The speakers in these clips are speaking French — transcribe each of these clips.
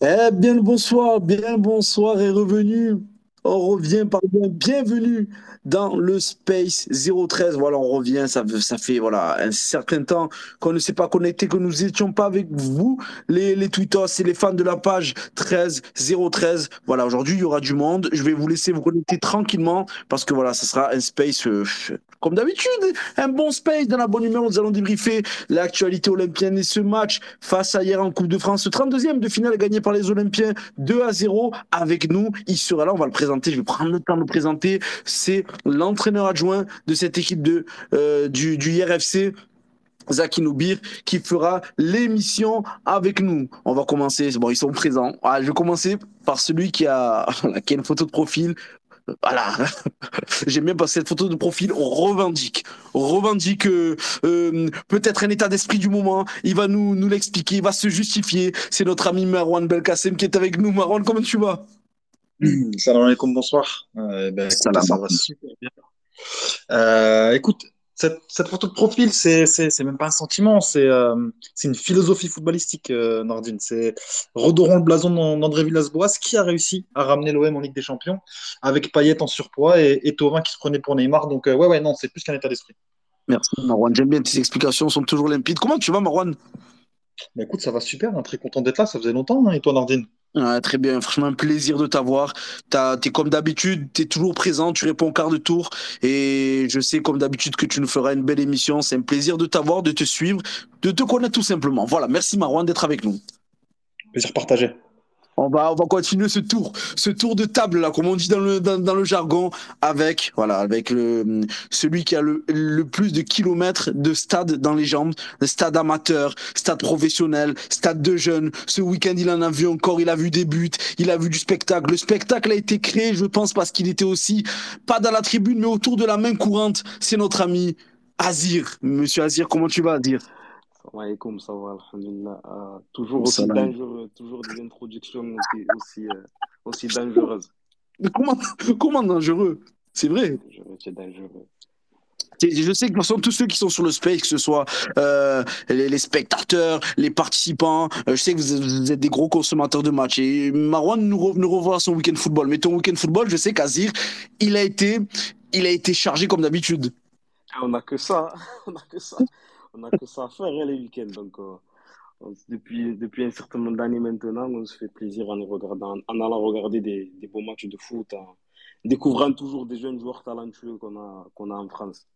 Eh bien le bonsoir, bien bonsoir et revenu. On revient, pardon, bienvenue dans le Space 013. Voilà, on revient, ça, fait voilà, un certain temps qu'on ne s'est pas connecté, que nous n'étions pas avec vous, les, les Twittos et les fans de la page 13 013. Voilà, aujourd'hui, il y aura du monde. Je vais vous laisser vous connecter tranquillement parce que voilà, ça sera un Space euh, comme d'habitude, un bon Space dans la bonne humeur. Nous allons débriefer l'actualité olympienne et ce match face à hier en Coupe de France, 32e de finale gagné par les Olympiens 2 à 0 avec nous. Il sera là, on va le présenter. Je vais prendre le temps de le présenter. C'est l'entraîneur adjoint de cette équipe de, euh, du, du IRFC. Zaki Noubir qui fera l'émission avec nous. On va commencer, bon, ils sont présents. Ah, je vais commencer par celui qui a, qui une photo de profil voilà, j'aime bien passer cette photo de profil, revendique, revendique euh, euh, peut-être un état d'esprit du moment, il va nous, nous l'expliquer, il va se justifier, c'est notre ami Marwan Belkacem qui est avec nous. Marwan, comment tu vas? Salam alaikum, bonsoir. Euh, ben, écoute, ça va super bien. Euh, écoute, cette, cette, photo de profil, c'est même pas un sentiment, c'est euh, une philosophie footballistique, Nordine. C'est redorant le blason d'André Villas-Boas qui a réussi à ramener l'OM en Ligue des Champions avec Payet en surpoids et, et Thauvin qui se prenait pour Neymar. Donc, ouais, ouais, non, c'est plus qu'un état d'esprit. Merci, Marwan. J'aime bien tes explications, sont toujours limpides. Comment tu vas, Marwan? Bah, Écoute, ça va super, hein, très content d'être là, ça faisait longtemps. Hein, et toi, Nordine? Très bien, franchement, un plaisir de t'avoir. T'es comme d'habitude, tu es toujours présent, tu réponds au quart de tour. Et je sais, comme d'habitude, que tu nous feras une belle émission. C'est un plaisir de t'avoir, de te suivre, de te connaître tout simplement. Voilà, merci Marwan d'être avec nous. Plaisir partagé. On va, on va continuer ce tour, ce tour de table là, comme on dit dans le, dans, le jargon, avec voilà, avec le celui qui a le, le, plus de kilomètres de stade dans les jambes, le stade amateur, stade professionnel, stade de jeunes. Ce week-end, il en a vu encore, il a vu des buts, il a vu du spectacle. Le spectacle a été créé, je pense, parce qu'il était aussi pas dans la tribune, mais autour de la main courante. C'est notre ami Azir. Monsieur Azir, comment tu vas, Azir? Alaikum, ça va, alhamdulillah. Euh, toujours aussi Salam. dangereux, toujours des introductions aussi, aussi, euh, aussi dangereuses. Mais comment, comment dangereux? C'est vrai. C'est dangereux. Je sais que de toute façon, tous ceux qui sont sur le space, que ce soit euh, les, les, spectateurs, les participants, euh, je sais que vous, vous, êtes des gros consommateurs de matchs. Et Marwan nous, re, nous revoit son week-end football. Mais ton week-end football, je sais qu'Azir, il a été, il a été chargé comme d'habitude. Ah, on n'a que ça, on n'a que ça on n'a que ça à faire hein, les week-ends. Donc, euh, depuis, depuis un certain nombre d'années maintenant, on se fait plaisir en allant regarder des, des beaux matchs de foot, en découvrant toujours des jeunes joueurs talentueux qu'on a, qu'on a en France.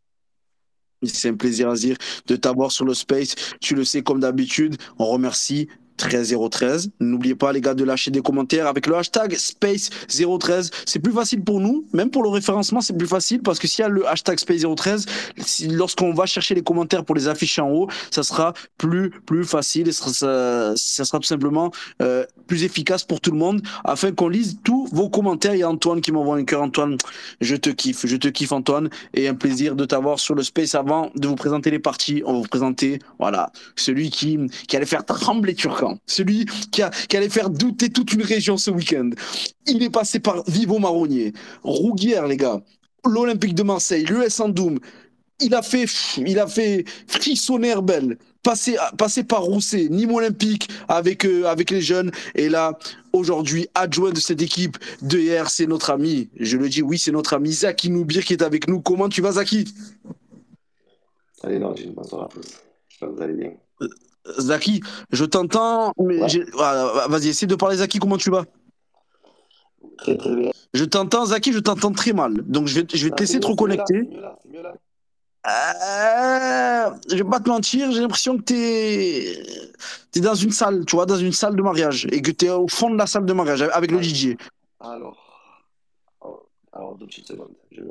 C'est un plaisir, Azir, de t'avoir sur le space. Tu le sais, comme d'habitude, on remercie 13013. N'oubliez pas, les gars, de lâcher des commentaires avec le hashtag Space013. C'est plus facile pour nous, même pour le référencement, c'est plus facile parce que s'il y a le hashtag Space013, si, lorsqu'on va chercher les commentaires pour les afficher en haut, ça sera plus, plus facile et ça, sera tout simplement euh, plus efficace pour tout le monde afin qu'on lise tous vos commentaires. Il y a Antoine qui m'envoie un cœur. Antoine, je te kiffe, je te kiffe, Antoine, et un plaisir de t'avoir sur le Space avant de vous présenter les parties. On va vous présenter, voilà, celui qui, qui allait faire trembler Celui qui, a, allait faire douter toute une région ce week-end. Il est passé par Vivo Marronnier, Rouguière, les gars, l'Olympique de Marseille, l'US Andoum. Il a fait, il a fait frissonner Herbel, passé par Rousset, Nîmes Olympique avec, euh, avec les jeunes. Et là, aujourd'hui, adjoint de cette équipe de hier, c'est notre ami. Je le dis, oui, c'est notre ami Zaki Noubir qui est avec nous. Comment tu vas, Zaki? Salut. J'espère que vous allez bien. Zaki, je t'entends, mais ouais. voilà, vas-y, essaie de parler, Zaki, comment tu vas? Très très bien. Je t'entends, Zaki, je t'entends très mal. Donc je vais, je vais te laisser te reconnecter. Euh, je vais pas te mentir, j'ai l'impression que tu es... es, dans une salle, tu vois, dans une salle de mariage, et que tu es au fond de la salle de mariage avec le DJ. Alors, alors, deux petites secondes. Je,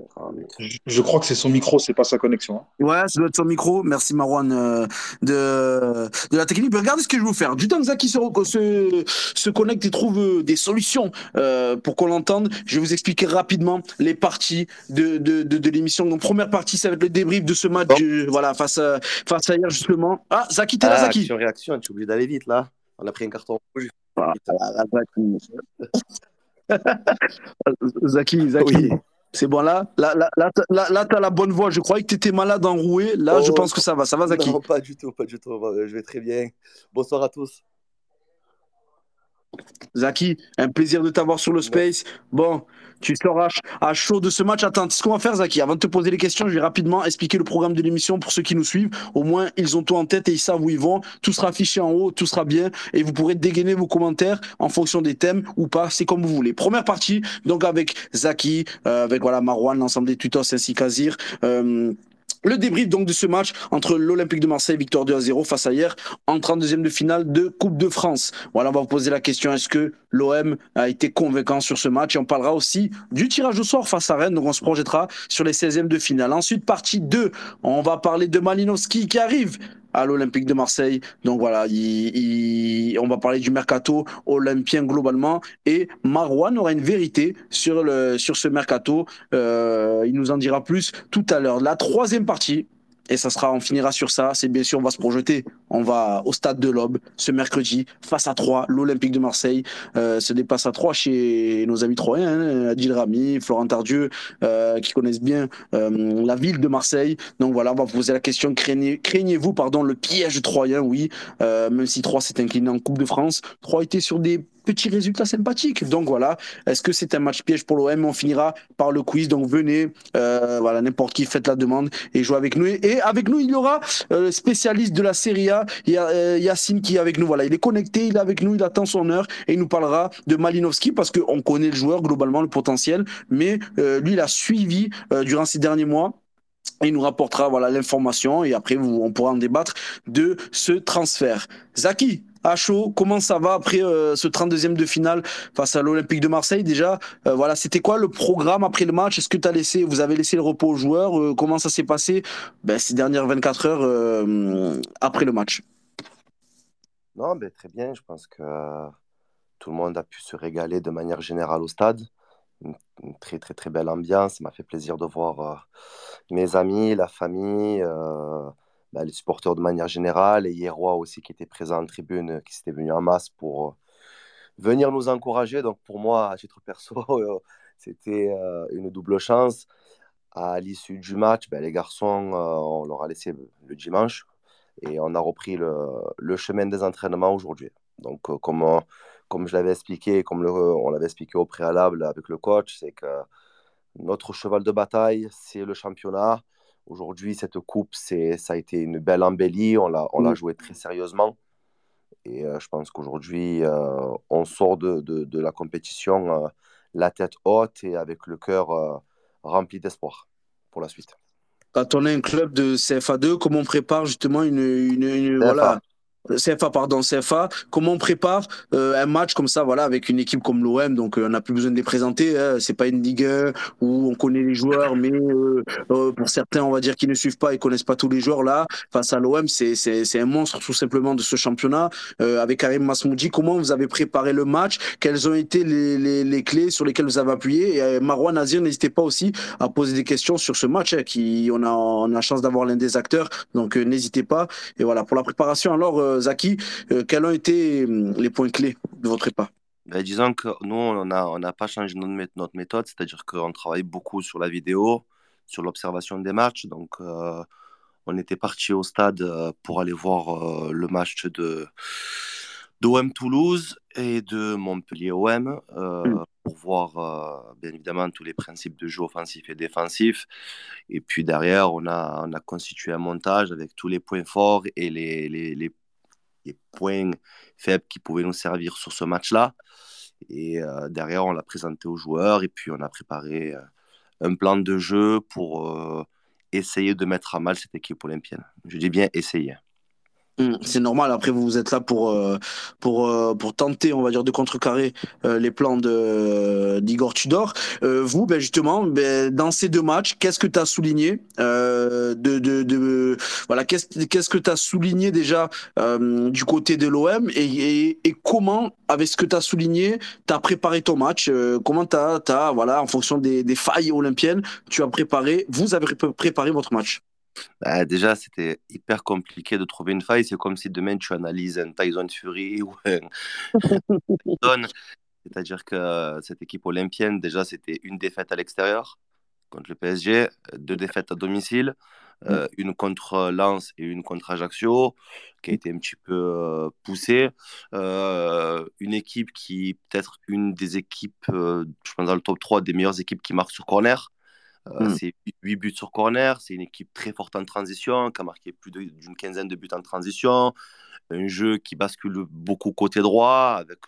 je, je crois que c'est son micro, c'est pas sa connexion. Hein. Ouais, ça doit être son micro. Merci Marwan euh, de, de la technique. Mais regardez ce que je vais vous faire. Du temps que Zaki se, se, se connecte et trouve euh, des solutions euh, pour qu'on l'entende, je vais vous expliquer rapidement les parties de, de, de, de l'émission. Donc, première partie, ça va être le débrief de ce match bon. euh, voilà, face, à, face à hier, justement. Ah, Zaki, t'es là, ah, Zaki Action, réaction, tu es obligé d'aller vite, là. On a pris un carton rouge. Ah, Zaki, Zaki. Oui. C'est bon, là, là, là, là, là, là tu as la bonne voix. Je croyais que tu étais malade enroué. Là, oh, je pense que ça va. Ça va, Zaki? Non, pas du tout, pas du tout. Je vais très bien. Bonsoir à tous. Zaki, un plaisir de t'avoir sur le space. Bon, tu seras à chaud de ce match. Attends, ce qu'on va faire, Zaki, avant de te poser les questions, je vais rapidement expliquer le programme de l'émission pour ceux qui nous suivent. Au moins, ils ont tout en tête et ils savent où ils vont. Tout sera affiché en haut, tout sera bien et vous pourrez dégainer vos commentaires en fonction des thèmes ou pas. C'est comme vous voulez. Première partie, donc avec Zaki, euh, avec voilà Marwan, l'ensemble des tutos ainsi qu'Azir. Euh, le débrief donc de ce match entre l'Olympique de Marseille, victoire 2 à 0 face à hier, en 32e de finale de Coupe de France. Voilà, on va vous poser la question est-ce que l'OM a été convaincant sur ce match? Et on parlera aussi du tirage au sort face à Rennes, donc on se projettera sur les 16e de finale. Ensuite, partie 2, on va parler de Malinowski qui arrive à l'Olympique de Marseille. Donc voilà, on va parler du mercato olympien globalement. Et Marouane aura une vérité sur, le, sur ce mercato. Euh, il nous en dira plus tout à l'heure. La troisième partie, et ça sera, on finira sur ça. C'est bien sûr, on va se projeter. On va au stade de l'Aube ce mercredi face à Troyes, l'Olympique de Marseille euh, se dépasse à Troyes chez nos amis troyens, hein, Adil Rami, Florent Tardieu, euh, qui connaissent bien euh, la ville de Marseille. Donc voilà, on va vous poser la question craignez, craignez-vous pardon le piège troyen? Oui, même si Troyes s'est incliné en Coupe de France, Troyes était sur des petit résultat sympathique. Donc voilà, est-ce que c'est un match piège pour l'OM On finira par le quiz. Donc venez, euh, voilà, n'importe qui, faites la demande et jouez avec nous. Et avec nous, il y aura euh, le spécialiste de la Serie A, il y a, euh, Yacine qui est avec nous. Voilà, il est connecté, il est avec nous, il attend son heure et il nous parlera de Malinowski parce qu'on connaît le joueur globalement, le potentiel, mais lui, il a suivi durant ces derniers mois il nous rapportera voilà l'information et après on pourra en débattre de ce transfert. Zaki, à chaud. Comment ça va après euh, ce 32e de finale face à l'Olympique de Marseille déjà? Euh, Voilà, c'était quoi le programme après le match? Est-ce que laissé, vous avez laissé le repos aux joueurs? Euh, Comment ça s'est passé ben, ces dernières 24 heures après le match? Non, ben, très bien. Je pense que tout le monde a pu se régaler de manière générale au stade. Une, très très très belle ambiance. Ça m'a fait plaisir de voir mes amis, la famille bah, les supporters de manière générale, et Hierrois aussi qui était présent en tribune, qui s'était venu en masse pour euh, venir nous encourager. Donc pour moi, à titre perso, euh, c'était euh, une double chance. À l'issue du match, ben, les garçons, on leur a laissé le dimanche et on a repris le, chemin des entraînements aujourd'hui. Donc comme, comme je l'avais expliqué, comme on l'avait expliqué au préalable avec le coach, c'est que notre cheval de bataille, c'est le championnat. Aujourd'hui, cette coupe, c'est, ça a été une belle embellie. On l'a, on l'a joué très sérieusement. Et euh, je pense qu'aujourd'hui, euh, on sort de, de, de la compétition euh, la tête haute et avec le cœur rempli d'espoir pour la suite. Quand on est un club de CFA2, comment on prépare justement une, une, une voilà, CFA, pardon, CFA, comment on prépare euh, un match comme ça, voilà, avec une équipe comme l'OM, donc euh, on n'a plus besoin de les présenter, hein, c'est pas une Ligue 1 où on connaît les joueurs, mais euh, pour certains, on va dire, qui ne suivent pas et connaissent pas tous les joueurs, là, face à l'OM, c'est, un monstre tout simplement de ce championnat. avec Karim Masmoudi, comment vous avez préparé le match? Quelles ont été les, les, les clés sur lesquelles vous avez appuyé? Et Marouane Nazir, n'hésitez pas aussi à poser des questions sur ce match, hein, qui, on a, on a la chance d'avoir l'un des acteurs, donc n'hésitez pas. Et voilà, pour la préparation, alors, Zaki, euh, quels ont été hum, les points clés de votre prépa ben, Disons que nous, on n'a on pas changé notre méthode, c'est-à-dire qu'on travaille beaucoup sur la vidéo, sur l'observation des matchs. Donc, euh, on était parti au stade euh, pour aller voir le match de d'OM Toulouse et de Montpellier OM mm. pour voir bien évidemment tous les principes de jeu offensif et défensif. Et puis derrière, on a, on a constitué un montage avec tous les points forts et les, les, les des points faibles qui pouvaient nous servir sur ce match-là. Et euh, derrière, on l'a présenté aux joueurs et puis on a préparé euh, un plan de jeu pour euh, essayer de mettre à mal cette équipe olympienne. Je dis bien essayer. Hum, c'est normal. Après, vous êtes là pour euh, pour euh, pour tenter, on va dire, de contrecarrer euh, les plans de d'Igor Tudor. vous, ben justement, ben, dans ces deux matchs, qu'est-ce que tu as souligné de, de, de voilà, qu'est-ce qu'est-ce que tu as souligné déjà du côté de l'OM et, et, comment, avec ce que tu as souligné, tu as préparé ton match Comment tu as, voilà, en fonction des, des failles olympiennes, tu as préparé, vous avez préparé votre match? Bah, déjà, c'était hyper compliqué de trouver une faille. C'est comme si demain tu analyses un Tyson Fury ou un C'est-à-dire que cette équipe olympienne, déjà, c'était une défaite à l'extérieur contre le PSG, deux défaites à domicile. euh, une contre Lens et une contre Ajaccio, qui a été un petit peu euh, poussée. Euh, une équipe qui peut-être une des équipes, je pense dans le top 3 des meilleures équipes qui marquent sur corner. Mm. C'est 8 buts sur corner, c'est une équipe très forte en transition, qui a marqué plus d'une quinzaine de buts en transition, un jeu qui bascule beaucoup côté droit, avec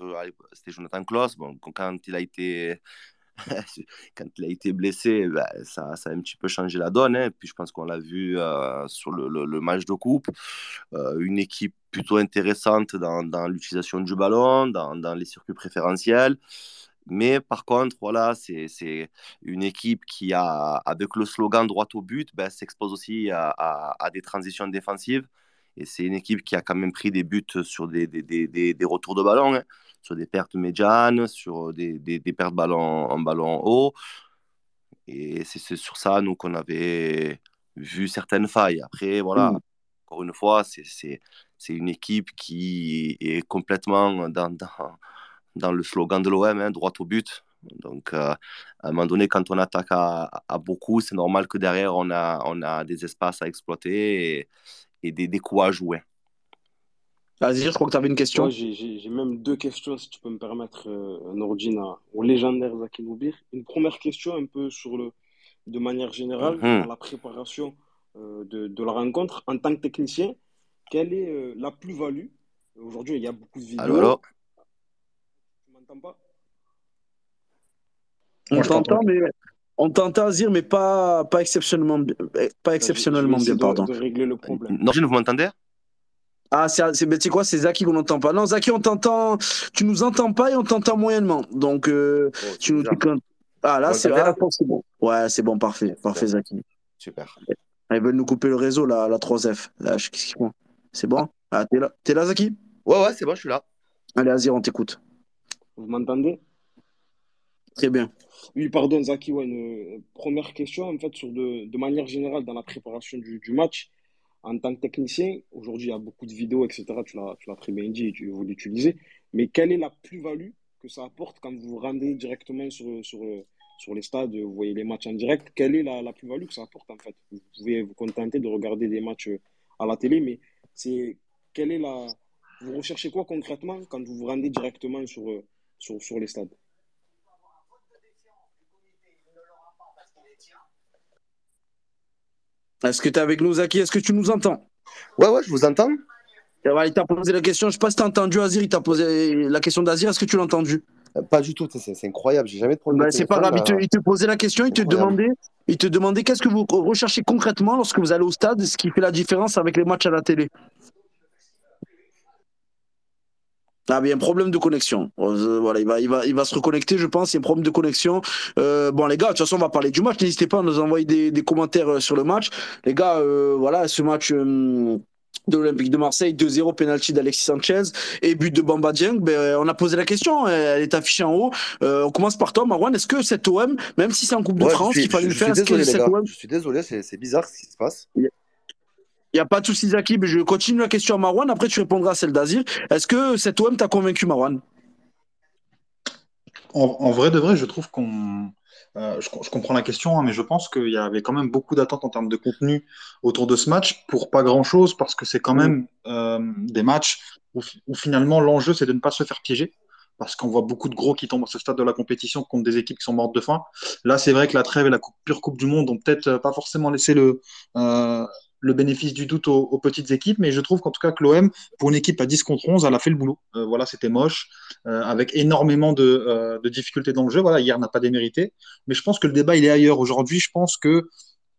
c'était Jonathan Klaus, bon, quand il a été quand il a été blessé, bah, ça, ça, a un petit peu changé la donne. Hein. Puis je pense qu'on l'a vu euh, sur le, le, match de coupe. Euh, une équipe plutôt intéressante dans, dans l'utilisation du ballon, dans, dans, les circuits préférentiels. Mais par contre, voilà, c'est une équipe qui a, avec le slogan droit au but, ben, s'expose aussi à, à, à, des transitions défensives. Et c'est une équipe qui a quand même pris des buts sur des, des, des, des retours de ballon. Hein sur des pertes médianes, sur des, pertes ballon, en ballon haut. Et c'est sur ça, nous, qu'on avait vu certaines failles. Après, voilà, mm. encore une fois, c'est une équipe qui est complètement dans, dans, dans le slogan de l'OM, hein, droit au but. Donc, euh, à un moment donné, quand on attaque à, à beaucoup, c'est normal que derrière, on a, on a des espaces à exploiter et, et des, des coups à jouer. Vas-y, je crois que tu avais une question. J'ai même deux questions, si tu peux me permettre, euh, Nordine, au légendaire Zaki Noubir. Une première question, un peu sur le, de manière générale, mhm. dans la préparation euh, de, de, la rencontre. En tant que technicien, quelle est euh, la plus-value? Aujourd'hui, il y a beaucoup de vidéos. M'entends pas On t'entend, mais on t'entend dire, mais pas, pas exceptionnellement, pas exceptionnellement bien. Pardon. De régler le problème. Nordine, vous m'entendez? Ah, c'est quoi C'est Zaki qu'on n'entend pas. Non, Zaki, on t'entend. Tu nous entends pas et on t'entend moyennement. Donc, euh, oh, tu nous dis Ah, là, c'est bon. Ouais, c'est bon, parfait. Parfait, Zaki. Super. Ils veulent nous couper le réseau, la, la 3F. Là, qu'est-ce qu'ils font? C'est bon? Ah, T'es là, es là, Zaki? Ouais, ouais, c'est bon, je suis là. Allez, Azir, on t'écoute. Vous m'entendez? Très bien. Oui, pardon, Zaki. Ouais, une première question, en fait, sur de, de manière générale, dans la préparation du, du match en tant que technicien, aujourd'hui, il y a beaucoup de vidéos, etc. Tu l'as très bien dit et tu veux l'utiliser. Mais quelle est la plus-value que ça apporte quand vous vous rendez directement sur, sur, sur les stades, vous voyez les matchs en direct Quelle est la, la plus-value que ça apporte en fait? Vous pouvez vous contenter de regarder des matchs à la télé, mais c'est quelle est la. Vous recherchez quoi concrètement quand vous vous rendez directement sur, sur, sur les stades. Est-ce que tu es avec nous, Zaki? Est-ce que tu nous entends? Ouais, ouais, je vous entends. il t'a posé la question, je ne sais pas si tu as entendu Azir, il t'a posé la question d'Azir, est-ce que tu l'as entendu? Euh, Pas du tout, c'est incroyable, j'ai jamais de problème. Bah, c'est pas grave, il te, posait la question, il te demandait, il te demandait qu'est-ce que vous recherchez concrètement lorsque vous allez au stade, ce qui fait la différence avec les matchs à la télé. Ah, il y a un problème de connexion. Euh, voilà, il va, il, va, il va se reconnecter, je pense. Il y a un problème de connexion. Euh, bon, les gars, de toute façon, on va parler du match. N'hésitez pas à nous envoyer des, des commentaires euh, sur le match. Les gars, euh, voilà, ce match euh, de l'Olympique de Marseille, 2-0, penalty d'Alexis Sanchez et but de Bamba Dieng. Ben, on a posé la question, elle est affichée en haut. on commence par toi, Marwan. Est-ce que cet OM, même si c'est en Coupe de France, il fallait le faire, est-ce que OM... Je suis désolé, c'est bizarre ce qui se passe. Il n'y a pas de souci, Zaki. Mais je continue la question à Marwan. Après, tu répondras à celle d'Azir. Est-ce que cet OM t'a convaincu, Marwan? En, vrai de vrai, je trouve qu'on. Euh, je, comprends la question, hein, mais je pense qu'il y avait quand même beaucoup d'attentes en termes de contenu autour de ce match pour pas grand chose, parce que c'est quand même euh, des matchs où, finalement l'enjeu c'est de ne pas se faire piéger parce qu'on voit beaucoup de gros qui tombent à ce stade de la compétition contre des équipes qui sont mortes de faim. Là, c'est vrai que la trêve et la pure Coupe du Monde ont peut-être pas forcément laissé le, euh, le bénéfice du doute aux, petites équipes, mais je trouve qu'en tout cas que l'OM, pour une équipe à 10 contre 11, elle a fait le boulot. Euh, voilà, c'était moche, euh, avec énormément de, euh, de, difficultés dans le jeu. Voilà, hier n'a pas démérité, mais je pense que le débat il est ailleurs. Aujourd'hui, je pense que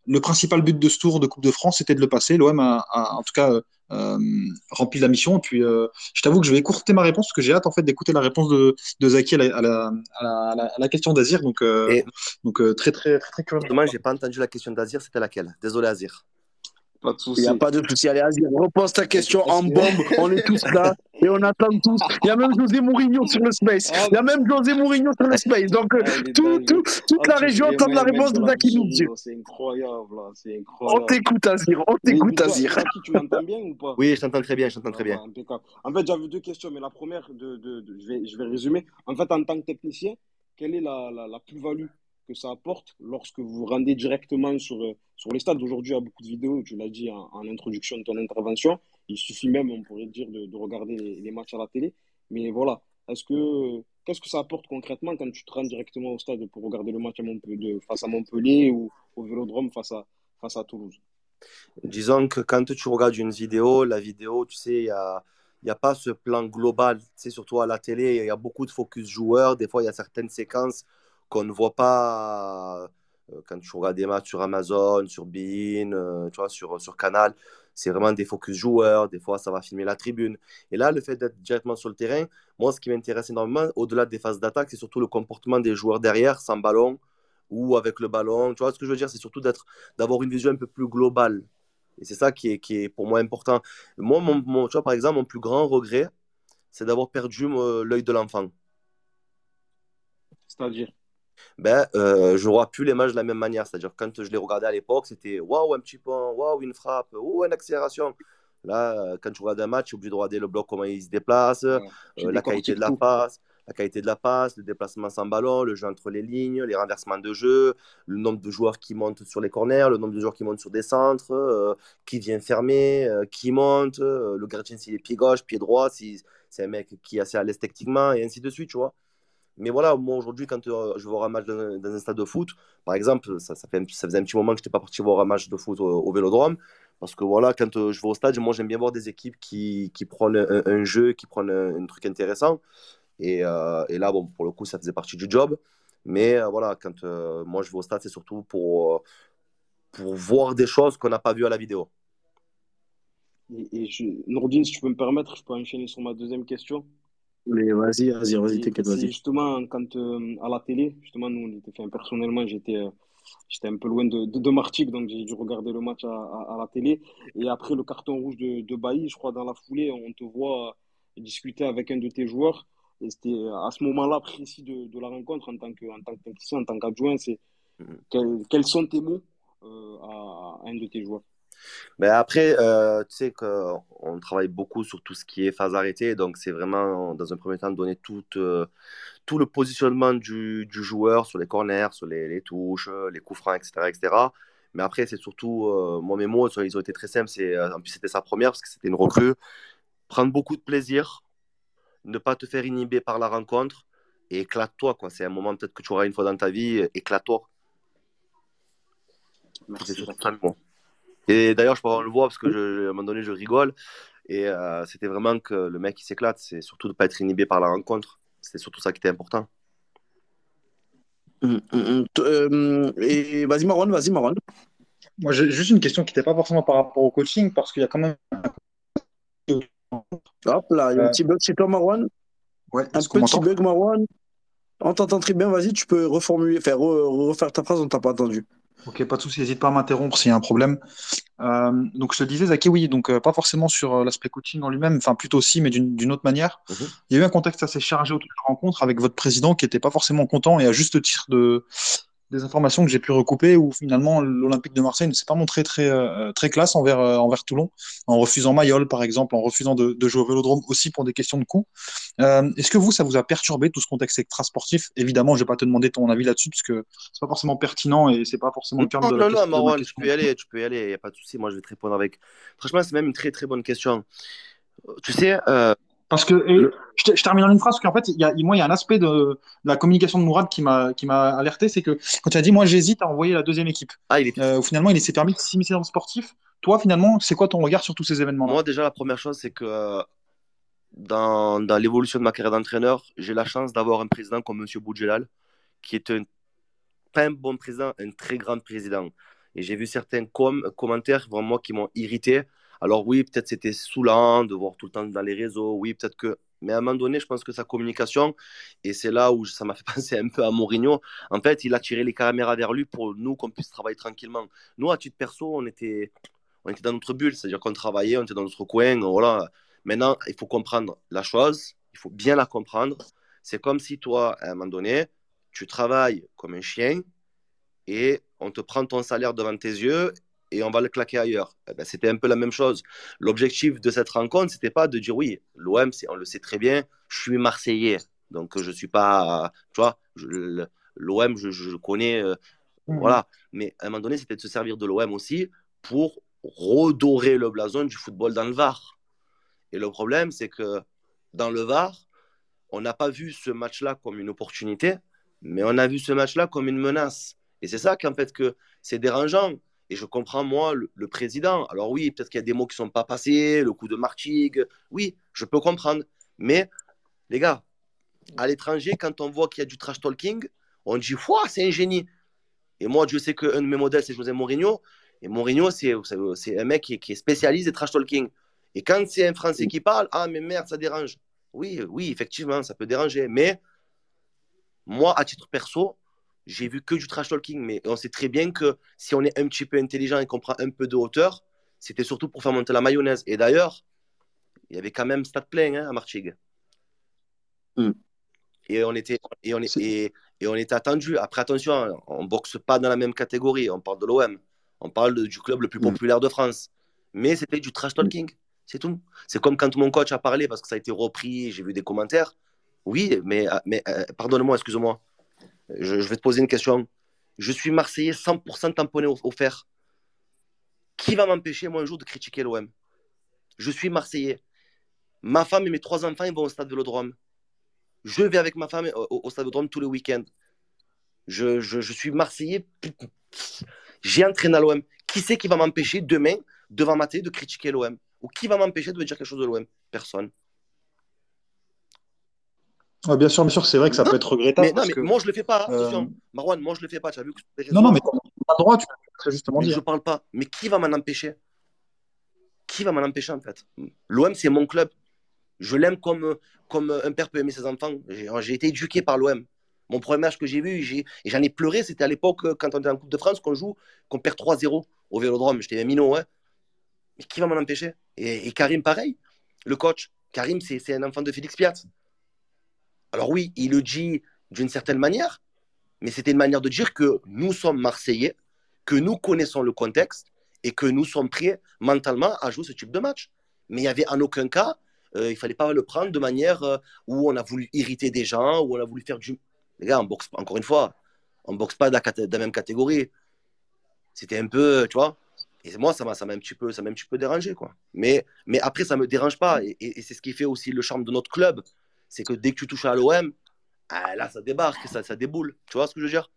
le principal but de ce tour de Coupe de France, c'était de le passer. L'OM a, en tout cas rempli la mission. Et puis, je t'avoue que je vais écourter ma réponse parce que j'ai hâte en fait d'écouter la réponse de, de Zaki à la, à la, à la, la question d'Azir. Donc, donc très, très, très, très curieux. Dommage, j'ai pas entendu la question d'Azir. C'était laquelle? Désolé, Azir. Il n'y a pas de souci. Allez, vas-y, repose ta question en bombe. On est tous là et on attend tous. Il y a même José Mourinho sur le space. Ah, Il y a même José Mourinho sur le space. Donc, euh, tout, tout, toute la région attend la réponse de Zaki C'est incroyable. C'est incroyable. On t'écoute, Azir. On t'écoute, Azir. Tu m'entends bien ou pas? Oui, je t'entends très bien. Je t'entends très bien. En fait, j'avais deux questions, mais la première, de, de, je, vais, je vais résumer. En fait, en tant que technicien, quelle est la, la, la plus-value que ça apporte lorsque vous vous rendez directement sur, sur les stades. Aujourd'hui, il y a beaucoup de vidéos, tu l'as dit en, introduction de ton intervention. Il suffit même, on pourrait dire, de, de regarder les, les, matchs à la télé. Mais voilà, est-ce que qu'est-ce que ça apporte concrètement quand tu te rends directement au stade pour regarder le match à Montpellier, face à Montpellier ou au Vélodrome face à, face à Toulouse? Disons que quand tu regardes une vidéo, la vidéo, tu sais, il y a il n'y a pas ce plan global. Tu sais, surtout à la télé, il y a beaucoup de focus joueurs. Des fois, il y a certaines séquences qu'on ne voit pas euh, quand tu regardes des matchs sur Amazon, sur Bein, euh, tu vois, sur, sur Canal. C'est vraiment des focus joueurs. Des fois, ça va filmer la tribune. Et là, le fait d'être directement sur le terrain, moi, ce qui m'intéresse énormément, au-delà des phases d'attaque, c'est surtout le comportement des joueurs derrière, sans ballon ou avec le ballon. Tu vois ce que je veux dire? C'est surtout d'avoir une vision un peu plus globale et c'est ça qui est, qui est pour moi important. Moi, mon, tu vois, par exemple, mon plus grand regret, c'est d'avoir perdu l'œil de l'enfant. C'est-à-dire? Ben, euh, je vois plus les matchs de la même manière. C'est-à-dire, quand je les regardais à l'époque, c'était waouh, un petit point, waouh, une frappe, waouh, une accélération. Là, quand tu regardes un match, tu es obligé de regarder le bloc, comment il se déplace, euh, la qualité de la passe la qualité de la passe, le déplacement sans ballon, le jeu entre les lignes, les renversements de jeu, le nombre de joueurs qui montent sur les corners, le nombre de joueurs qui montent sur des centres, euh, qui vient fermer, euh, qui monte, euh, le gardien s'il est pied gauche, pied droit, si c'est un mec qui est assez à l'aise techniquement, et ainsi de suite, tu vois. Mais voilà, moi aujourd'hui, quand je vais voir un match dans, un stade de foot, par exemple, ça, faisait un petit moment que je n'étais pas parti voir un match de foot au, vélodrome, parce que voilà, quand je vais au stade, moi j'aime bien voir des équipes qui, prennent un, jeu, qui prennent un truc intéressant. Euh, et, là, bon, pour le coup, ça faisait partie du job. Mais euh, voilà, quand euh, moi je vais au stade, c'est surtout pour, voir des choses qu'on n'a pas vues à la vidéo. Et. Nourdine, si tu peux me permettre, je peux enchaîner sur ma deuxième question. Mais vas-y, vas-y, vas-y, t'inquiète, vas-y. Justement, quand à la télé, justement, nous, on personnellement, j'étais j'étais un peu loin de, de, Martigues, donc j'ai dû regarder le match à, à, la télé. Et après le carton rouge de, de Bailly, je crois, dans la foulée, on te voit discuter avec un de tes joueurs. Et c'était à ce moment-là précis de, de, la rencontre en tant que en tant que en tant qu'adjoint, c'est mm-hmm. quels sont tes mots euh, à, un de tes joueurs? Ben après, euh, tu sais qu'on travaille beaucoup sur tout ce qui est phase arrêtée, donc c'est vraiment dans un premier temps de donner tout, euh, tout le positionnement du, du, joueur sur les corners, sur les, les, touches, les coups francs, etc. etc. Mais après, c'est surtout, moi mes mots, ils ont été très simples, en plus c'était sa première parce que c'était une recrue, prendre beaucoup de plaisir, ne pas te faire inhiber par la rencontre et éclate-toi. Quoi. C'est un moment peut-être que tu auras une fois dans ta vie, éclate-toi. Et d'ailleurs, je peux le voir parce que je, à un moment donné, je rigole. Et euh, c'était vraiment que le mec qui s'éclate, c'est surtout de ne pas être inhibé par la rencontre. C'est surtout ça qui était important. Hum, hum, hum. Euh, et vas-y, Marwan, vas-y, Marwan. Moi, j'ai juste une question qui n'était pas forcément par rapport au coaching, parce qu'il y a quand même Hop là, il y a un euh, petit bug chez toi, Marwan. Ouais, un petit bug, Marwan. On t'entend très bien, vas-y, tu peux reformuler, faire refaire ta phrase, on t'a pas entendu. Ok, pas de souci, n'hésite pas à m'interrompre s'il y a un problème. Euh, donc je te disais, Zaki, oui, donc euh, pas forcément sur l'aspect coaching en lui-même, enfin plutôt aussi, mais d'une autre manière. Mhm. Il y a eu un contexte assez chargé autour de la rencontre avec votre président qui n'était pas forcément content et à juste titre de, des informations que j'ai pu recouper où finalement l'Olympique de Marseille ne s'est pas montré très, euh, très classe envers, euh, envers Toulon, en refusant Mayol par exemple, en refusant de, jouer au vélodrome aussi pour des questions de coût. Euh, est-ce que vous, ça vous a perturbé tout ce contexte extra-sportif? Évidemment, je ne vais pas te demander ton avis là-dessus parce que c'est pas forcément pertinent et c'est pas forcément le terme de la Non, non, tu peux y aller, tu peux y aller, il n'y a pas de souci, moi je vais te répondre avec. Franchement, c'est même une très très bonne question. Tu sais, parce que je, termine en une phrase, parce qu'en fait, il y a, moi, il y a un aspect de, la communication de Mourad qui m'a alerté, c'est que quand tu as dit, moi, j'hésite à envoyer la deuxième équipe, ah, il est... Euh, finalement, il s'est permis de s'immiscer dans le sportif. Toi, finalement, c'est quoi ton regard sur tous ces événements -là Moi, déjà, la première chose, c'est que euh, dans, dans l'évolution de ma carrière d'entraîneur, j'ai la chance d'avoir un président comme M. Boudjelal, qui est un, pas un bon président, un très grand président. Et j'ai vu certains commentaires vraiment qui m'ont irrité alors oui, peut-être c'était saoulant de voir tout le temps dans les réseaux. Oui, peut-être que... Mais à un moment donné, je pense que sa communication, et c'est là où ça m'a fait penser un peu à Mourinho, en fait, il a tiré les caméras vers lui pour nous qu'on puisse travailler tranquillement. Nous, à titre perso, on était, on était dans notre bulle, c'est-à-dire qu'on travaillait, on était dans notre coin. Voilà. Maintenant, il faut comprendre la chose, il faut bien la comprendre. C'est comme si toi, à un moment donné, tu travailles comme un chien et on te prend ton salaire devant tes yeux et on va le claquer ailleurs. Eh ben, c'était un peu la même chose. L'objectif de cette rencontre, c'était pas de dire oui, l'OM, on le sait très bien, je suis Marseillais, donc je suis pas, tu vois, L'OM, je, je, connais, euh, mmh. voilà. Mais à un moment donné, c'était de se servir de l'OM aussi pour redorer le blason du football dans le Var. Et le problème, c'est que dans le Var, on n'a pas vu ce match-là comme une opportunité, mais on a vu ce match-là comme une menace. Et c'est ça qu'en fait que c'est dérangeant. Et je comprends, moi, le, président. Alors oui, peut-être qu'il y a des mots qui ne sont pas passés, le coup de Martigues. Oui, je peux comprendre. Mais, les gars, à l'étranger, quand on voit qu'il y a du trash talking, on dit, c'est un génie. Et moi, je sais qu'un de mes modèles, c'est José Mourinho. Et Mourinho, c'est un mec qui, qui est spécialiste des trash talking. Et quand c'est un Français qui parle, ah, mais merde, ça dérange. Oui, oui, effectivement, ça peut déranger. Mais moi, à titre perso, j'ai vu que du trash talking. Mais on sait très bien que si on est un petit peu intelligent et qu'on prend un peu de hauteur, c'était surtout pour faire monter la mayonnaise. Et d'ailleurs, il y avait quand même stade plein hein, à Martigues. Hmm. Et on était et on est, et, on était attendu. Après, attention, on boxe pas dans la même catégorie. On parle de l'OM. On parle du club le plus hmm. populaire de France. Mais c'était du trash talking. C'est tout. C'est comme quand mon coach a parlé parce que ça a été repris, j'ai vu des commentaires. Oui, mais, mais euh, pardonne-moi, excuse-moi. Je, vais te poser une question. Je suis Marseillais 100% tamponné au, fer. Qui va m'empêcher, moi, un jour, de critiquer l'OM Je suis Marseillais. Ma femme et mes trois enfants, vont au stade Vélodrome. Je vais avec ma femme au, stade Vélodrome tous les week-ends. Je, suis Marseillais. J'ai entraîné à l'OM. Qui c'est qui va m'empêcher demain, devant ma télé, de critiquer l'OM ou qui va m'empêcher de me dire quelque chose de l'OM Personne. Bien sûr, bien sûr, c'est vrai que ça peut être regrettable. Mais, non, mais moi je le fais pas. Euh... Marwan, moi je le fais pas. Tu as vu que Non, non, mais tu as le droit, tu très justement mais dire. Je parle pas. Mais qui va m'en empêcher? Qui va m'en empêcher en fait? L'OM, c'est mon club. Je l'aime comme, comme un père peut aimer ses enfants. J'ai été éduqué par l'OM. Mon premier match que j'ai vu, et j'en ai pleuré, c'était à l'époque quand on était en Coupe de France qu'on joue, qu'on perd 3-0 au Vélodrome. J'étais un minot, hein. Mais qui va m'en empêcher? Et, Karim, pareil. Le coach, Karim, c'est un enfant de Félix Piat. Alors oui, il le dit d'une certaine manière, mais c'était une manière de dire que nous sommes Marseillais, que nous connaissons le contexte et que nous sommes prêts mentalement à jouer ce type de match. Mais il n'y avait en aucun cas, euh, il ne fallait pas le prendre de manière euh, où on a voulu irriter des gens, où on a voulu faire du... Les gars, on boxe, encore une fois, on ne boxe pas de la même catégorie. C'était un peu, tu vois, et moi, ça m'a, un petit peu, ça m'a un petit peu dérangé, quoi. Mais, mais après, ça me dérange pas. Et, c'est ce qui fait aussi le charme de notre club, c'est que dès que tu touches à l'OM, ah, là, ça débarque, ça, ça déboule. Tu vois ce que je veux dire?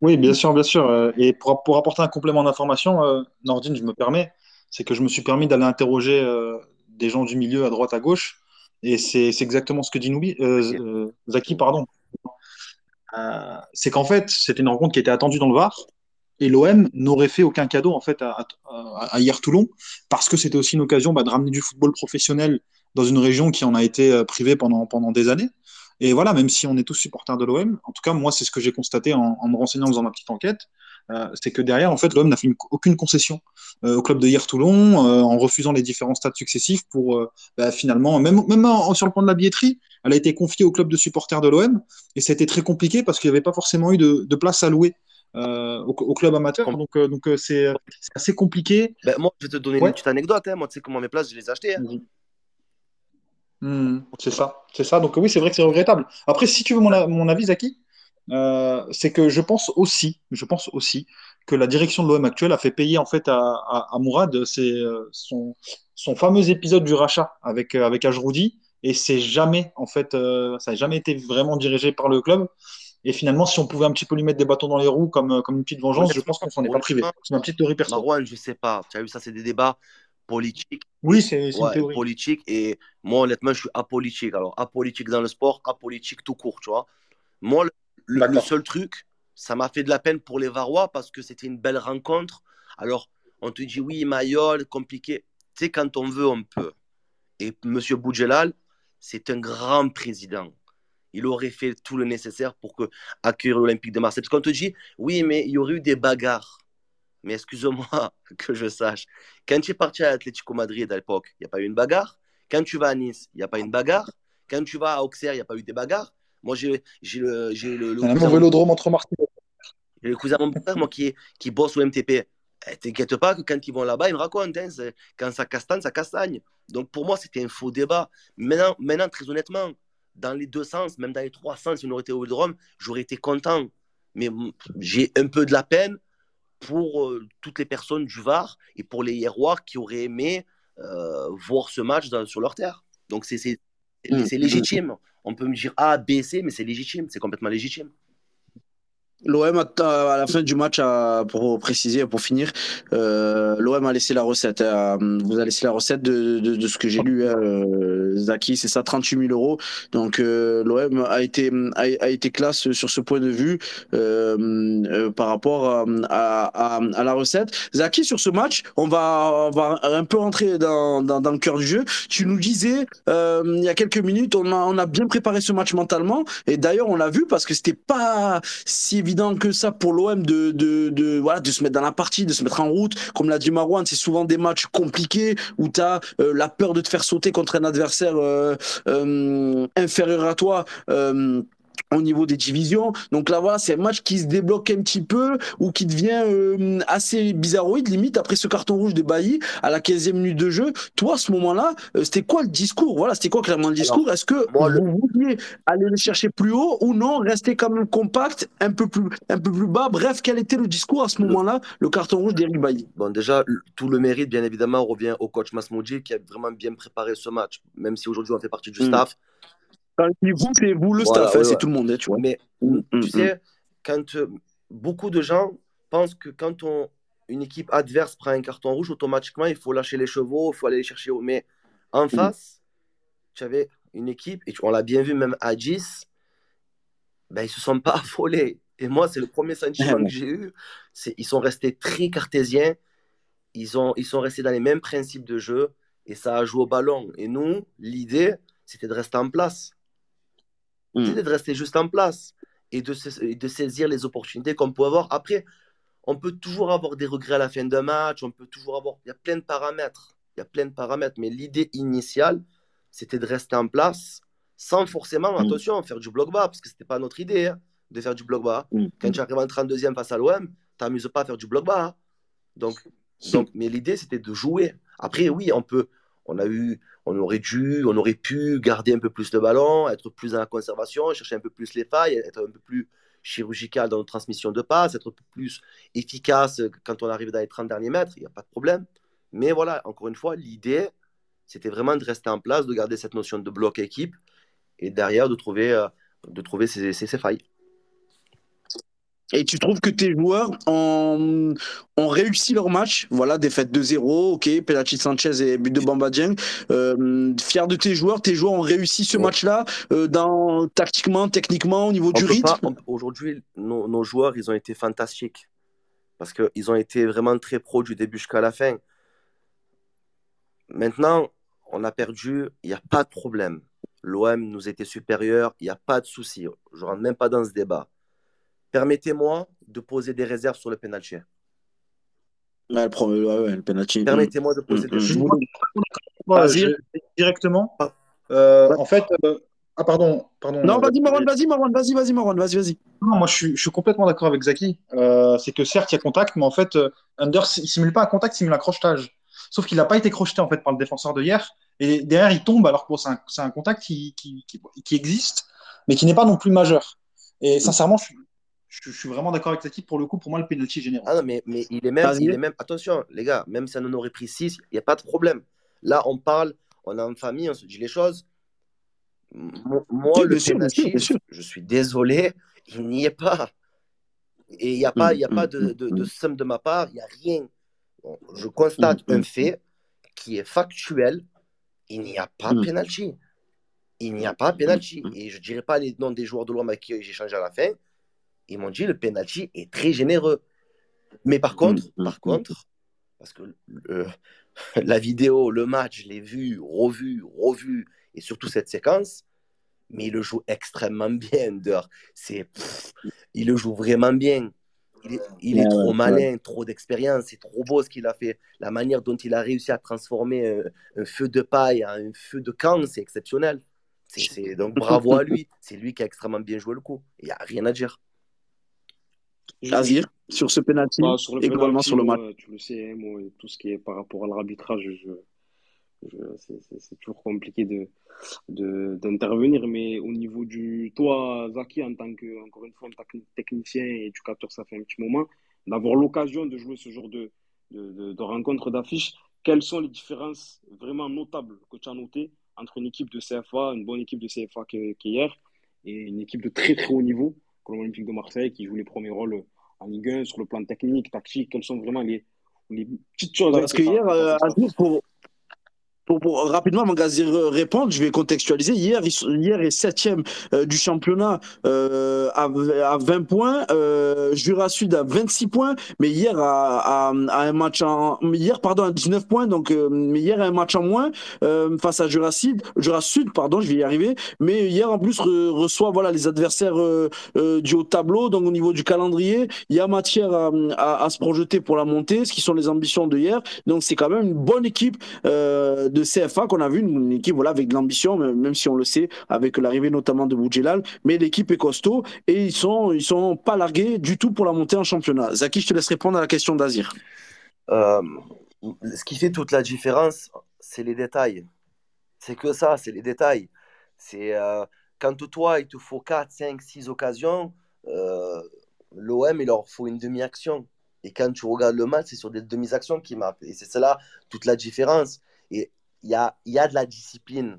Oui, bien sûr, bien sûr. Euh, et pour, pour apporter un complément d'information, euh, Nordine, je me permets, c'est que je me suis permis d'aller interroger euh, des gens du milieu à droite, à gauche, et c'est, exactement ce que dit Noubi, Zaki, pardon. c'est qu'en fait, c'était une rencontre qui était attendue dans le Var et l'OM n'aurait fait aucun cadeau en fait à, hier Toulon parce que c'était aussi une occasion bah, de ramener du football professionnel dans une région qui en a été euh, privée pendant, pendant des années. Et voilà, même si on est tous supporters de l'OM, en tout cas moi c'est ce que j'ai constaté en, me renseignant en faisant ma petite enquête, euh, c'est que derrière en fait l'OM n'a fait aucune concession euh, au club de hier Toulon en refusant les différents stades successifs pour bah, finalement même même sur le plan de la billetterie, elle a été confiée au club de supporters de l'OM et ça a été très compliqué parce qu'il n'y avait pas forcément eu de, de place à louer au, club amateur. Donc, donc c'est assez compliqué. Ben, moi, je vais te donner une petite anecdote. Hein. Moi, tu sais comment mes places, je les ai achetées. Hein. Hmm, c'est ça, c'est ça. Donc oui, c'est vrai que c'est regrettable. Après, si tu veux mon, mon avis, Zaki, c'est que je pense aussi, je pense aussi que la direction de l'OM actuelle a fait payer en fait à, à, Mourad son, son, fameux épisode du rachat avec avec Ajroudi et c'est jamais en fait ça n'a jamais été vraiment dirigé par le club. Et finalement, si on pouvait un petit peu lui mettre des bâtons dans les roues comme, euh, comme une petite vengeance, je pense qu'on s'en est pas privé. C'est ma petite théorie personnelle. Marwan, je sais pas. Tu as vu, ça, c'est des débats politiques. Oui, c'est une théorie. Politique. Et moi, honnêtement, je suis apolitique. Alors, apolitique dans le sport, apolitique tout court, tu vois. Moi, le, seul truc, ça m'a fait de la peine pour les Varois parce que c'était une belle rencontre. Alors, on te dit, oui, Mayol, compliqué. Tu sais, quand on veut, on peut. Et M. Boudjelal, c'est un grand président il aurait fait tout le nécessaire pour que, accueillir l'Olympique de Marseille. Parce qu'on te dit, oui, mais il y aurait eu des bagarres. Mais excuse-moi que je sache, quand tu es parti à Atlético Madrid à l'époque, il n'y a pas eu une bagarre. Quand tu vas à Nice, il n'y a pas eu une bagarre. Quand tu vas à Auxerre, il n'y a pas eu des bagarres. Moi, j'ai le. Le, le, un vélodrome entre Marseille. J'ai le cousin de mon père, moi, qui, qui bosse au MTP. Eh, t'inquiète pas que quand ils vont là-bas, ils me racontent. Hein, quand ça castagne, ça castagne. Donc pour moi, c'était un faux débat. Maintenant, maintenant très honnêtement, dans les deux sens, même dans les trois sens, si on aurait été au Vélodrome, j'aurais été content. Mais j'ai un peu de la peine pour euh, toutes les personnes du Var et pour les Hierrois qui auraient aimé euh, voir ce match sur leur terre. Donc c'est mmh. légitime. On peut me dire A, B, C, mais c'est légitime, c'est complètement légitime. L'OM, à la fin du match, pour préciser, pour finir, euh, l'OM a laissé la recette. Hein, vous avez laissé la recette de, de, ce que j'ai lu, hein, euh, Zaki, c'est ça, 38 000 euros. Donc euh, l'OM a été, a, été classe sur ce point de vue par rapport à, à, la recette. Zaki, sur ce match, on va, va un peu rentrer dans, dans, dans, le cœur du jeu. Tu nous disais, il y a quelques minutes, on a, on a bien préparé ce match mentalement. Et d'ailleurs, on l'a vu parce que c'était pas si évident que ça pour l'OM de, de, de, voilà, de se mettre dans la partie, de se mettre en route. Comme l'a dit Marouane, c'est souvent des matchs compliqués où tu as euh, la peur de te faire sauter contre un adversaire euh, euh, inférieur à toi au niveau des divisions. Donc là, voilà, c'est un match qui se débloque un petit peu ou qui devient euh, assez bizarroïde, limite, après ce carton rouge de Bailly à la 15e minute de jeu. Toi, à ce moment-là, euh, c'était quoi le discours? Voilà, c'était quoi clairement le discours? Est-ce que vous vouliez aller le chercher plus haut ou non? Rester quand même compact, un peu plus, un peu plus bas? Bref, quel était le discours à ce moment-là, le carton rouge d'Eric Bailly? Bon, déjà, tout le mérite, bien évidemment, revient au coach Masmoudi qui a vraiment bien préparé ce match, même si aujourd'hui on fait partie du mm. Quand vous, c'est vous le staff, hein, c'est tout le monde, hein, tu vois. Mais mm, tu mm, sais, mm. quand euh, beaucoup de gens pensent que quand on, une équipe adverse prend un carton rouge, automatiquement, il faut lâcher les chevaux, il faut aller les chercher. Mais en face, tu avais une équipe, et on l'a bien vu même à 10, ben, ils ne se sont pas affolés. Et moi, c'est le premier sentiment que j'ai eu. Ils sont restés très cartésiens. Ils, ont, ils sont restés dans les mêmes principes de jeu. Et ça a joué au ballon. Et nous, l'idée, c'était de rester en place. Mm. de rester juste en place et de, de saisir les opportunités qu'on peut avoir. Après, on peut toujours avoir des regrets à la fin d'un match, on peut toujours avoir. Il y a plein de paramètres. Il y a plein de paramètres. Mais l'idée initiale, c'était de rester en place sans forcément, mm. attention, faire du bloc bas, parce que ce n'était pas notre idée hein, de faire du bloc bas. Mm. Quand tu arrives en 32e face à l'OM, tu t'amuses pas à faire du bloc bas. Hein. Donc, donc, mais l'idée, c'était de jouer. Après, oui, on peut, on a eu, on aurait dû, on aurait pu garder un peu plus le ballon, être plus dans la conservation, chercher un peu plus les failles, être un peu plus chirurgical dans notre transmission de passe, être plus efficace quand on arrive dans les 30 derniers mètres, il n'y a pas de problème. Mais voilà, encore une fois, l'idée, c'était vraiment de rester en place, de garder cette notion de bloc équipe et derrière de trouver, euh, de trouver failles. Et tu trouves que tes joueurs ont, ont réussi leur match? Voilà, défaite 2-0, ok, Pelachi Sanchez et but de Bamba Dieng. Euh, fier de tes joueurs, tes joueurs ont réussi ce match-là, euh, dans, tactiquement, techniquement, au niveau du rythme? Aujourd'hui, nos, nos, joueurs, ils ont été fantastiques. Parce qu'ils ont été vraiment très pros du début jusqu'à la fin. Maintenant, on a perdu, il n'y a pas de problème. L'OM nous était supérieur, il n'y a pas de souci. Je ne rentre même pas dans ce débat. Permettez-moi de poser des réserves sur le penalty. Ouais, le, penalty. Permettez-moi de poser des réserves. Je... Directement. Ah. Euh, en fait, euh, ah pardon, pardon. Non, vas-y Marwan, vas-y Marwan, vas-y, vas-y Marwan, vas-y, vas-y. Non, moi je suis, je suis complètement d'accord avec Zaki. Euh, c'est que certes il y a contact, mais en fait Under il simule pas un contact, il simule un crochetage. Sauf qu'il n'a pas été crocheté en fait par le défenseur de hier. Et derrière il tombe alors que c'est un, un, contact qui, qui, qui, qui, existe, mais qui n'est pas non plus majeur. Et sincèrement, je suis je, suis vraiment d'accord avec Zaki. Pour le coup, pour moi, le penalty est général. Ah non, mais, mais il, est même, il est même. Attention, les gars, même si on en aurait pris 6, il n'y a pas de problème. Là, on parle, on est en famille, on se dit les choses. Moi, le penalty, je suis désolé, il n'y est pas. Et il n'y a pas, il y a pas de, de, de, somme de ma part, il n'y a rien. je constate un fait qui est factuel. Il n'y a pas de penalty. Il n'y a pas de penalty. Et je ne dirai pas les noms des joueurs de l'OM avec qui j'ai changé à la fin. Ils m'ont dit le penalty est très généreux. Mais par contre, mm, mm, par mm. contre, parce que la vidéo, le match, je l'ai vu, revu, revu, et surtout cette séquence, mais il le joue extrêmement bien. C'est, il le joue vraiment bien. Il est, trop malin, trop d'expérience, c'est trop beau ce qu'il a fait. La manière dont il a réussi à transformer un, un feu de paille en un feu de camp, c'est exceptionnel. Donc bravo à lui. C'est lui qui a extrêmement bien joué le coup. Il n'y a rien à dire. Azir, sur ce penalty bah, et globalement sur le match. tu le sais, moi, tout ce qui est par rapport à l'arbitrage, je, c'est toujours compliqué de, d'intervenir. Mais au niveau du. Toi, Zaki, en tant que, encore une fois, technicien et éducateur, ça fait un petit moment, d'avoir l'occasion de jouer ce genre de, de, de, rencontres, d'affiches, quelles sont les différences vraiment notables que tu as notées entre une équipe de CFA, une bonne équipe de CFA qu'hier, et une équipe de très très haut niveau, comme l'Olympique de Marseille, qui joue les premiers rôles en Ligue 1 sur le plan technique, tactique. Quelles sont vraiment les, les petites choses Parce que hier, euh, pour, pour, rapidement, Magazine répondre, je vais contextualiser. Hier, hier est septième euh, du championnat euh, à, à, 20 points. Euh, Jura Sud à 26 points, mais hier à, à, un match en hier pardon à 19 points. Donc euh, mais hier un match en moins euh, face à Jura Sud, Jura Sud pardon, je vais y arriver. Mais hier en plus reçoit voilà les adversaires du haut tableau. Donc au niveau du calendrier, il y a matière à, se projeter pour la montée, ce qui sont les ambitions de hier. Donc c'est quand même une bonne équipe. Euh, de CFA qu'on a vu, une, équipe voilà, avec de l'ambition, même si on le sait, avec l'arrivée notamment de Boudjelal. Mais l'équipe est costaud et ils sont, ils sont pas largués du tout pour la montée en championnat. Zaki, je te laisse répondre à la question d'Azir. Euh, ce qui fait toute la différence, c'est les détails. C'est que ça, c'est les détails. C'est euh, quand toi, il te faut 4, 5, 6 occasions, euh, l'OM, il leur faut une demi-action. Et quand tu regardes le match, c'est sur des demi-actions qui marquent. Et c'est cela toute la différence. Il y a, y a de la discipline.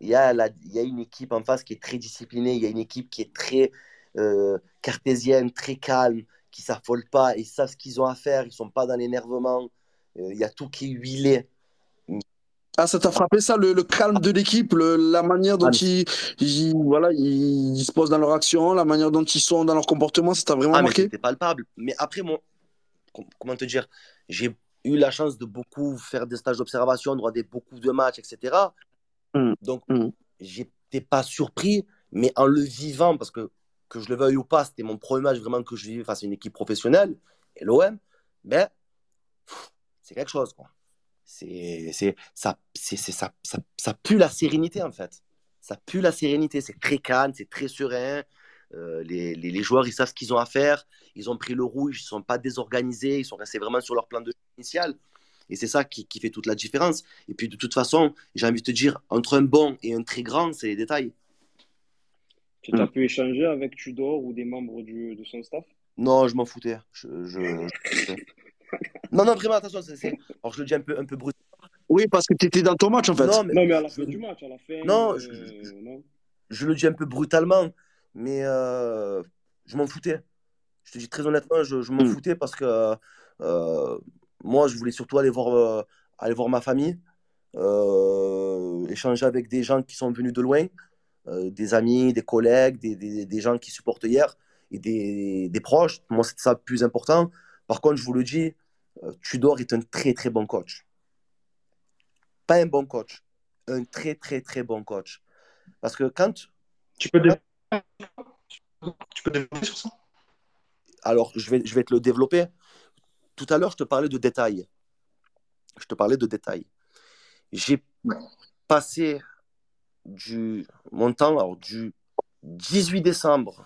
Il y, a y a une équipe en face qui est très disciplinée. Il y a une équipe qui est très euh, cartésienne, très calme, qui ne s'affole pas. Ils savent ce qu'ils ont à faire. Ils ne sont pas dans l'énervement. Euh, il y a tout qui est huilé. Ah, ça t'a frappé ça, le, calme de l'équipe, la manière dont ah, ils, voilà, ils, se posent dans leur action, la manière dont ils sont dans leur comportement, ça t'a vraiment ah, marqué? C'était palpable. Mais après, moi, comment te dire, j'ai eu la chance de beaucoup faire des stages d'observation, de regarder beaucoup de matchs, etc. Mm. Donc, mm. j'étais pas surpris, mais en le vivant, parce que que je le veuille ou pas, c'était mon premier match vraiment que je vivais face à une équipe professionnelle, et l'OM, ben, c'est quelque chose, quoi. C'est, ça, c'est, ça, ça, ça pue la sérénité, en fait. Ça pue la sérénité, c'est très calme, c'est très serein. Euh, les, les, les, joueurs, ils savent ce qu'ils ont à faire. Ils ont pris le rouge, ils ne sont pas désorganisés, ils sont restés vraiment sur leur plan de initial. Et c'est ça qui, qui, fait toute la différence. Et puis de toute façon, j'ai envie de te dire, entre un bon et un très grand, c'est les détails. Tu as pu échanger avec Tudor ou des membres du, de son staff? Non, je m'en foutais. Je, je... non, non, vraiment, attention. c'est Alors je le dis un peu, un peu brut. Oui, parce que tu étais dans ton match en fait. Non, mais, non, mais à la fin du match, à la fin. Non, euh, je, non. je, le dis un peu brutalement, mais euh, je m'en foutais. Je te dis très honnêtement, je, m'en hmm. foutais parce que euh, moi, je voulais surtout aller voir, euh, aller voir ma famille, échanger avec des gens qui sont venus de loin, des amis, des collègues, des, des, des, gens qui supportent hier et des, des proches. Moi, c'est ça le plus important. Par contre, je vous le dis, Tudor est un très très bon coach. Pas un bon coach, un très très très bon coach. Parce que quand. Tu peux, tu peux développer sur ça? Alors, je vais, te le développer. Tout à l'heure, je te parlais de détails. Je te parlais de détails. J'ai passé du, mon temps alors, du 18 décembre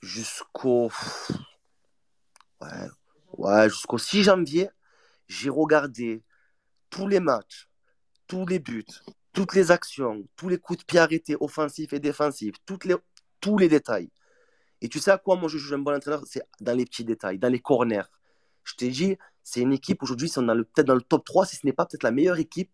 jusqu'au ouais, ouais, jusqu'au 6 janvier. J'ai regardé tous les matchs, tous les buts, toutes les actions, tous les coups de pied arrêtés, offensifs et défensifs, toutes les, tous les détails. Et tu sais à quoi moi je joue un bon entraîneur? C'est dans les petits détails, dans les corners. Je t'ai dit, c'est une équipe aujourd'hui, sont peut-être dans le top 3, si ce n'est pas peut-être la meilleure équipe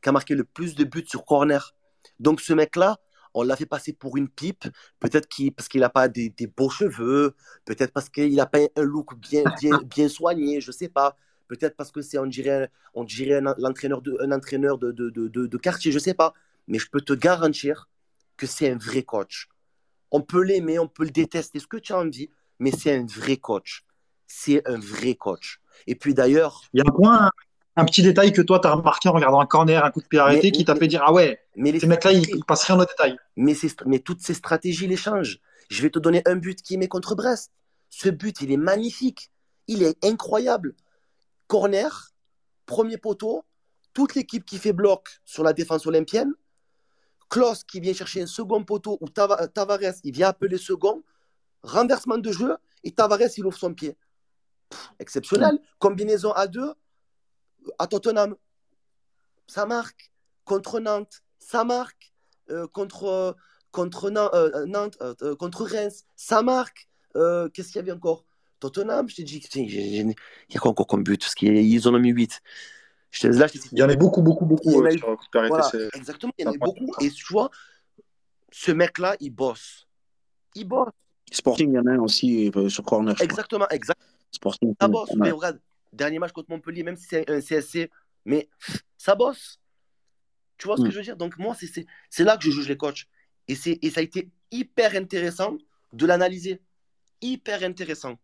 qui a marqué le plus de buts sur corner. Donc ce mec-là, on l'a fait passer pour une pipe, peut-être parce qu'il n'a pas des, beaux cheveux, peut-être parce qu'il n'a pas un look bien, bien, bien soigné, je ne sais pas. Peut-être parce que c'est, on dirait, on dirait un, entraîneur, de, un entraîneur de, de, de, de quartier, je ne sais pas. Mais je peux te garantir que c'est un vrai coach. On peut l'aimer, on peut le détester, ce que tu as envie, mais c'est un vrai coach. C'est un vrai coach. Et puis d'ailleurs. Il y a un point, un petit détail que toi, tu as remarqué en regardant un corner, un coup de pied arrêté, qui t'a fait dire Ah ouais, mais ces mecs-là, ils passent rien au détail. Mais, mais toutes ces stratégies les changent. Je vais te donner un but qui met contre Brest. Ce but, il est magnifique. Il est incroyable. Corner, premier poteau, toute l'équipe qui fait bloc sur la défense olympienne, Klaus qui vient chercher un second poteau ou Tavares, il vient appeler second, renversement de jeu et Tavares, il ouvre son pied. exceptionnel. Combinaison à deux à Tottenham. ça marque. Contre Nantes, ça marque. Euh, contre, contre euh, Nantes, euh, contre Reims, ça marque. Qu'est-ce qu'il y avait encore? Tottenham, je t'ai dit, il y a quoi encore comme but? Parce qu'ils en ont mis 8. Je là, il y en a beaucoup, beaucoup, beaucoup. voilà, exactement, il y en a beaucoup. Et tu vois, ce mec-là, il bosse. Il bosse. Sporting, il y en a un aussi sur corner. Exactement, exact. Sporting. Ça bosse. Mais regarde, dernier match contre Montpellier, même si c'est un CSC, mais ça bosse. Tu vois ce que mm. je veux dire? Donc, moi, c'est là que je juge les coachs. Et, et ça a été hyper intéressant de l'analyser. Hyper intéressant.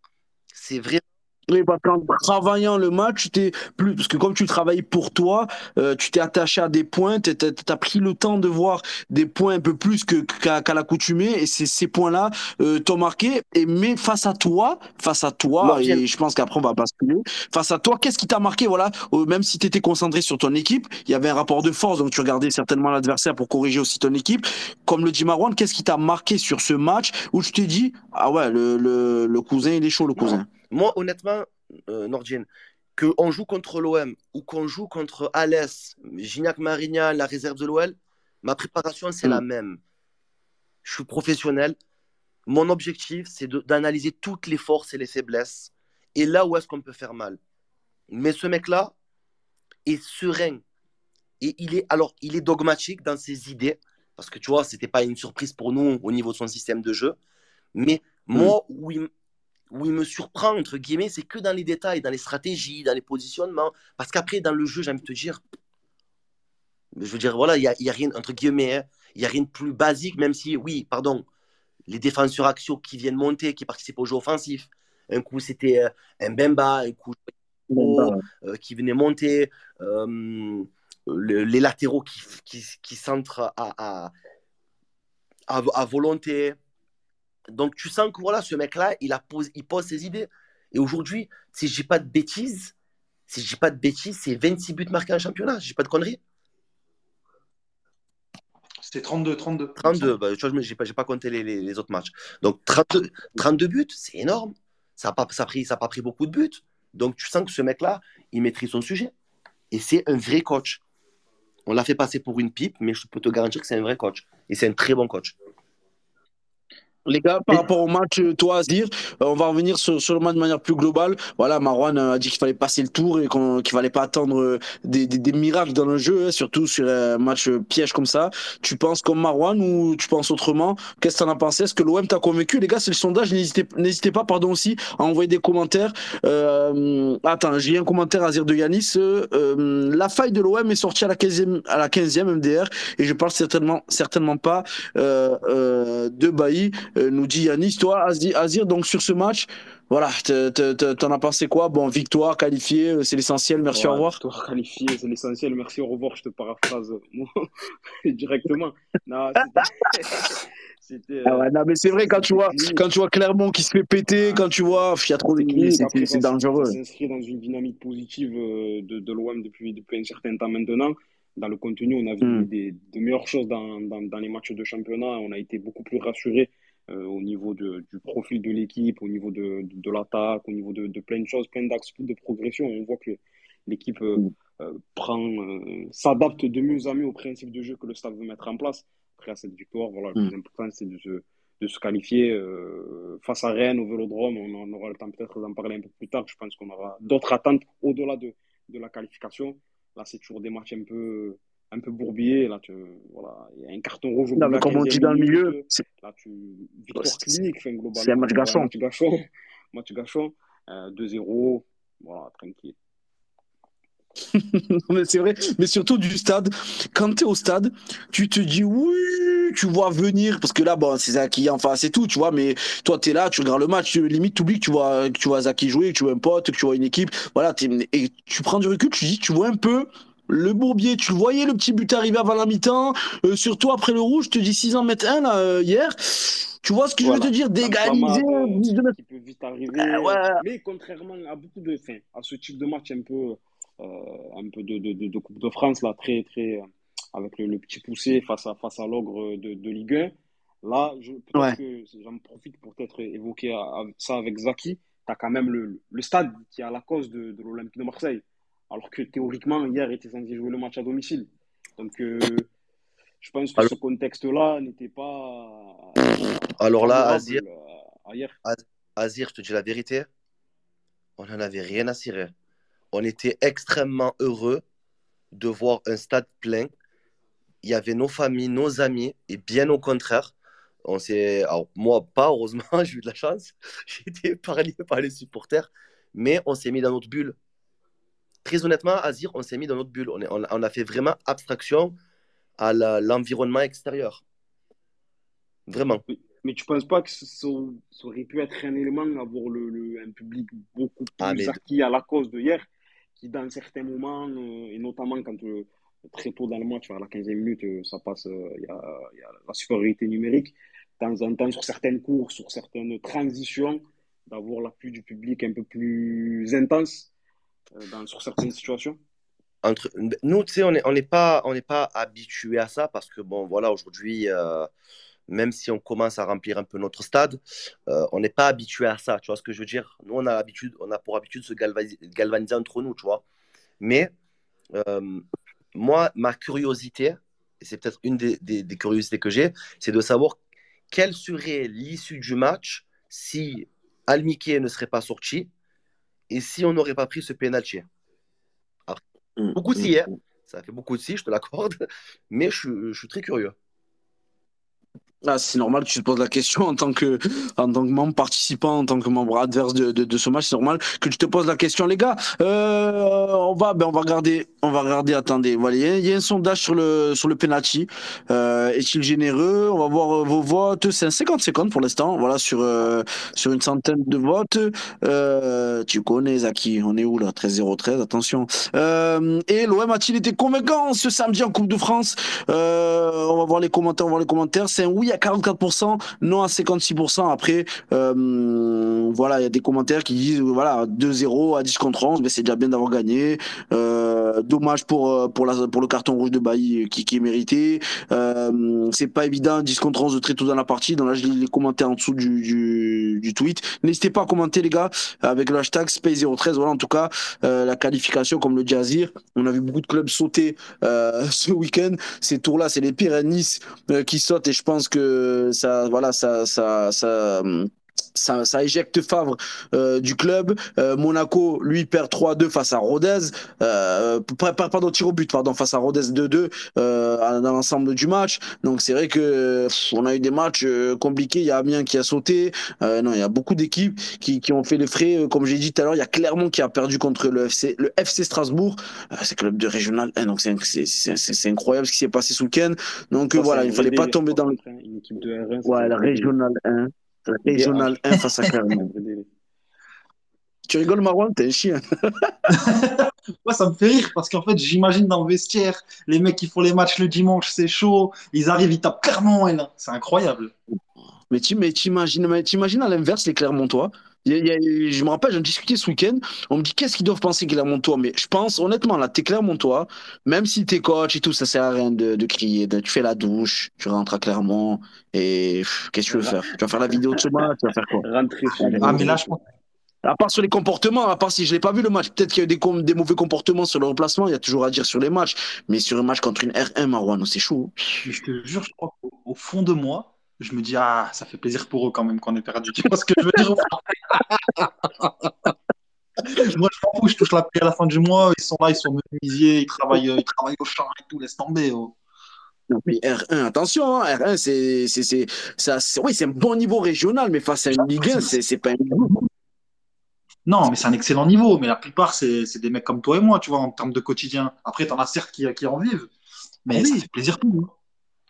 C'est vrai oui, parce qu'en travaillant le match, tu plus parce que comme tu travailles pour toi, euh, tu t'es attaché à des points, tu as, pris le temps de voir des points un peu plus que qu'à l'accoutumée, et ces points-là euh, t'ont marqué. Et mais face à toi, face à toi, et je pense qu'après on va basculer. Face à toi, qu'est-ce qui t'a marqué? Voilà, euh, même si tu étais concentré sur ton équipe, il y avait un rapport de force, donc tu regardais certainement l'adversaire pour corriger aussi ton équipe. Comme le dit Marwan, qu'est-ce qui t'a marqué sur ce match où tu t'es dit ah ouais, le, le, le cousin il est chaud, le cousin? Moi, honnêtement, euh, qu'on joue contre l'OM ou qu'on joue contre Alès, Gignac Marignan, la réserve de l'OL, ma préparation, c'est la mm. même. Je suis professionnel. Mon objectif, c'est d'analyser toutes les forces et les faiblesses et là où est-ce qu'on peut faire mal. Mais ce mec-là est serein. Et il est, alors, il est dogmatique dans ses idées, parce que tu vois, c'était pas une surprise pour nous au niveau de son système de jeu. Mais mm. moi, où il, où il me surprend, entre guillemets, c'est que dans les détails, dans les stratégies, dans les positionnements. Parce qu'après, dans le jeu, j'ai envie de te dire, je veux dire, voilà, il n'y a, y a, rien, entre guillemets, hein, il n'y a rien de plus basique, même si, oui, pardon, les défenseurs axiaux qui viennent monter, qui participent au jeu offensif. Un coup, c'était euh, un Bemba, un coup, euh, qui venait monter, euh, les latéraux qui, qui, qui centrent à, à, à volonté. Donc tu sens que voilà, ce mec-là, il, a pose, il pose ses idées. Et aujourd'hui, si je dis pas de bêtises, si je dis pas de bêtises, c'est 26 buts marqués en championnat. Je dis pas de conneries. C'était 32, 32. 32, bah, je n'ai pas, pas, compté les, les, autres matchs. Donc 32, 32 buts, c'est énorme. Ça n'a pas, ça pris, ça pas pris beaucoup de buts. Donc tu sens que ce mec-là, il maîtrise son sujet. Et c'est un vrai coach. On l'a fait passer pour une pipe, mais je peux te garantir que c'est un vrai coach. Et c'est un très bon coach. Les gars, par rapport au match, euh, toi, à dire, euh, on va revenir sur, sur, le match de manière plus globale. Voilà, Marwan a dit qu'il fallait passer le tour et qu'il qu'il fallait pas attendre euh, des, des, des, miracles dans le jeu, hein, surtout sur un match piège comme ça. Tu penses comme Marwan ou tu penses autrement? Qu'est-ce que tu en as pensé? Est-ce que l'OM t'a convaincu? Les gars, c'est le sondage. N'hésitez pas, pardon aussi, à envoyer des commentaires. Euh, attends, j'ai un commentaire à dire de Yanis. Euh, la faille de l'OM est sortie à la 15e, à la 15e MDR et je parle certainement, certainement pas de Bailly. Euh, nous dit Yanis. Toi, Azir, donc sur ce match, voilà, t'en as pensé quoi? Bon, victoire, qualifiée, euh, c'est l'essentiel, merci, au revoir. Victoire qualifiée, c'est l'essentiel, merci, au revoir, je te paraphrase directement. Non, c'était. Ah ouais, non, mais c'est vrai, quand tu, vois, quand tu vois Clermont qui se fait péter, quand tu vois, il y a trop d'équipes, c'est dangereux. S'inscrit dans une dynamique positive euh, de, de l'OM depuis, depuis un certain temps maintenant dans le contenu, on a vu hmm. des, de meilleures choses dans, dans, dans, les matchs de championnat. On a été beaucoup plus rassurés euh, au niveau de, du profil de l'équipe, au niveau de, de, l'attaque, au niveau de, de, plein de choses, plein d'axes de progression. On voit que l'équipe euh, mm. euh, prend, s'adapte de mieux en mieux au principe de jeu que le staff veut mettre en place. Après, à cette victoire, voilà, le mm. plus important, c'est de se, de se qualifier face à Rennes au Vélodrome. On, on aura le temps peut-être d'en parler un peu plus tard. Je pense qu'on aura d'autres attentes au-delà de, de la qualification. Là, c'est toujours des matchs un peu un peu bourbier. Là, tu, voilà, il y a un carton rouge. Non, mais comme on dit dans le milieu, là, tu, victoire clinique, enfin, globalement. C'est un match gâchant. Match gâchant. match gâchant. Euh, 2-0. Voilà, tranquille. mais c'est vrai, mais surtout du stade. Quand tu es au stade, tu te dis oui, tu vois venir, parce que là, bon, c'est Zaki en face et tout, tu vois, mais toi, tu es là, tu regardes le match, limite, tu oublies que tu vois, que tu vois Zaki jouer, que tu vois un pote, que tu vois une équipe, voilà, et tu prends du recul, tu dis, tu vois un peu le Bourbier, tu le voyais le petit but arriver avant la mi-temps, euh, surtout après le rouge, je te dis 6 ans mettre 1 là, euh, hier. Tu vois ce que je veux te dire? D'égaliser. De... Qui peut vite arriver. Ah, mais contrairement à beaucoup de. Enfin, à ce type de match un peu, euh, un peu de, de, de, Coupe de France, là, très, très. avec le, petit poussé face à, face à l'ogre de, de Ligue 1. Là, je, peut-être que j'en profite pour peut-être évoquer ça avec Zaki. Tu as quand même le, le stade qui est à la cause de, de l'Olympique de Marseille alors que théoriquement, hier était censé jouer le match à domicile. Donc, euh, je pense que ce contexte-là n'était pas. Alors là, Azir, Azir, je te dis la vérité, on n'en avait rien à cirer. On était extrêmement heureux de voir un stade plein. Il y avait nos familles, nos amis, et bien au contraire, on s'est, moi pas heureusement, j'ai eu de la chance, j'ai été épargné par les supporters, mais on s'est mis dans notre bulle. Très honnêtement, Azir, on s'est mis dans notre bulle. On, on, a fait vraiment abstraction à l'environnement extérieur. Vraiment. Mais tu ne penses pas que ça, aurait pu être un élément d'avoir le, un public beaucoup ah, plus acquis à la cause de hier, qui dans certains moments, euh, et notamment quand euh, très tôt dans le match, vers la 15e minute, euh, ça passe, il y, y, a la supériorité numérique, de temps en temps sur certaines courses, sur certaines transitions, d'avoir l'appui du public un peu plus intense dans, sur certaines situations? Nous, tu sais, on n'est pas, on pas habitué à ça parce que, bon, voilà, aujourd'hui, même si on commence à remplir un peu notre stade, euh, on n'est pas habitué à ça. Tu vois ce que je veux dire? Nous, on a, habitude, on a pour habitude de se galvaniser, entre nous, tu vois? Mais euh, moi, ma curiosité, et c'est peut-être une des, curiosités que j'ai, c'est de savoir quelle serait l'issue du match si Almike ne serait pas sorti et si on n'aurait pas pris ce penalty? Mm, beaucoup de si, mm, hein. mm. ça fait beaucoup de si, je te l'accorde, mais je, je suis très curieux. Ah, c'est normal que tu te poses la question en tant que, en tant que membre participant, en tant que membre adverse de, de, de ce match. C'est normal que tu te poses la question, les gars. Euh, on va, ben, on va regarder, on va regarder. Attendez, voilà, il y, a un sondage sur le, sur le penalty. Euh, est-il généreux? On va voir euh, vos votes. C'est un 50 secondes pour l'instant. Voilà, sur, euh, sur une centaine de votes. Euh, tu connais Zaki. On est où là? 13-0-13, attention. Euh, et l'OM a-t-il été convaincant ce samedi en Coupe de France? On va voir les commentaires. On va voir les commentaires. C'est un oui à 44%, non à 56%. Après, euh, voilà, il y a des commentaires qui disent voilà 2-0 à 10 contre 11, mais c'est déjà bien d'avoir gagné. Euh, dommage pour euh, pour la pour le carton rouge de Bailly qui, qui est mérité. Euh, c'est pas évident 10 contre 11 de très tôt dans la partie. Donc là, je lis les commentaires en dessous du, du, du tweet. N'hésitez pas à commenter les gars avec le hashtag Space013. Voilà, en tout cas, euh, la qualification comme le Jazir. On a vu beaucoup de clubs sauter ce week-end. Ces tours-là, c'est les pires qui sautent et je pense que ça, voilà, ça, ça, ça, ça, ça, éjecte Favre euh, du club. Euh, Monaco, lui, perd 3-2 face à Rodez. Euh, pardon, tir au but, pardon, face à Rodez 2-2 euh, dans l'ensemble du match. Donc c'est vrai que on a eu des matchs euh, compliqués. Il y a Amiens qui a sauté. Euh, non, il y a beaucoup d'équipes qui, qui, ont fait les frais. Comme j'ai dit tout à l'heure, il y a Clermont qui a perdu contre le FC, le FC Strasbourg. c'est club de régional 1. Donc c'est incroyable ce qui s'est passé ce week-end. Donc voilà, il fallait pas tomber dans le... Une équipe de R1, ouais, la régional 1. Régional 1 face à Clermont. Tu rigoles, Marwan T'es un chien. Moi, ça me fait rire parce qu'en fait, j'imagine dans le vestiaire, les mecs qui font les matchs le dimanche, c'est chaud. Ils arrivent, ils tapent Clermont. C'est incroyable. Mais tu imagines à l'inverse les Clermontois je me rappelle, j'en discutais ce week-end. On me dit qu'est-ce qu'ils doivent penser Clermontois? Mais je pense, honnêtement, là, t'es Clermontois, même si t'es coach et tout, ça sert à rien de, de crier. tu fais la douche, tu rentres à Clermont et qu'est-ce que tu veux faire? Tu vas faire la vidéo de ce match, tu vas faire quoi? Rentrer Ah, mais là, je pense. À part sur les comportements, à part si je l'ai pas vu le match, peut-être qu'il y a eu des, des mauvais comportements sur le remplacement, il y a toujours à dire sur les matchs. Mais sur un match contre une R1, Marwan, c'est chaud. Je te jure, je crois qu'au fond de moi, je me dis, ah, ça fait plaisir pour eux quand même qu'on ait perdu. Tu vois ce que je veux dire Moi, je m'en fous, je touche la paix à la fin du mois. Ils sont là, ils sont menuisiers, ils travaillent, ils travaillent au champ et tout, laisse tomber. Oh. Non, mais R1, attention, hein, R1, c'est, c'est, c'est, ça, c'est, oui, c'est un bon niveau régional, mais face à une Ligue 1, c'est, c'est pas un niveau. Non, mais c'est un excellent niveau, mais la plupart, c'est, c'est des mecs comme toi et moi, tu vois, en termes de quotidien. Après, t'en as certes qui, qui en vivent, mais ça fait plaisir pour nous.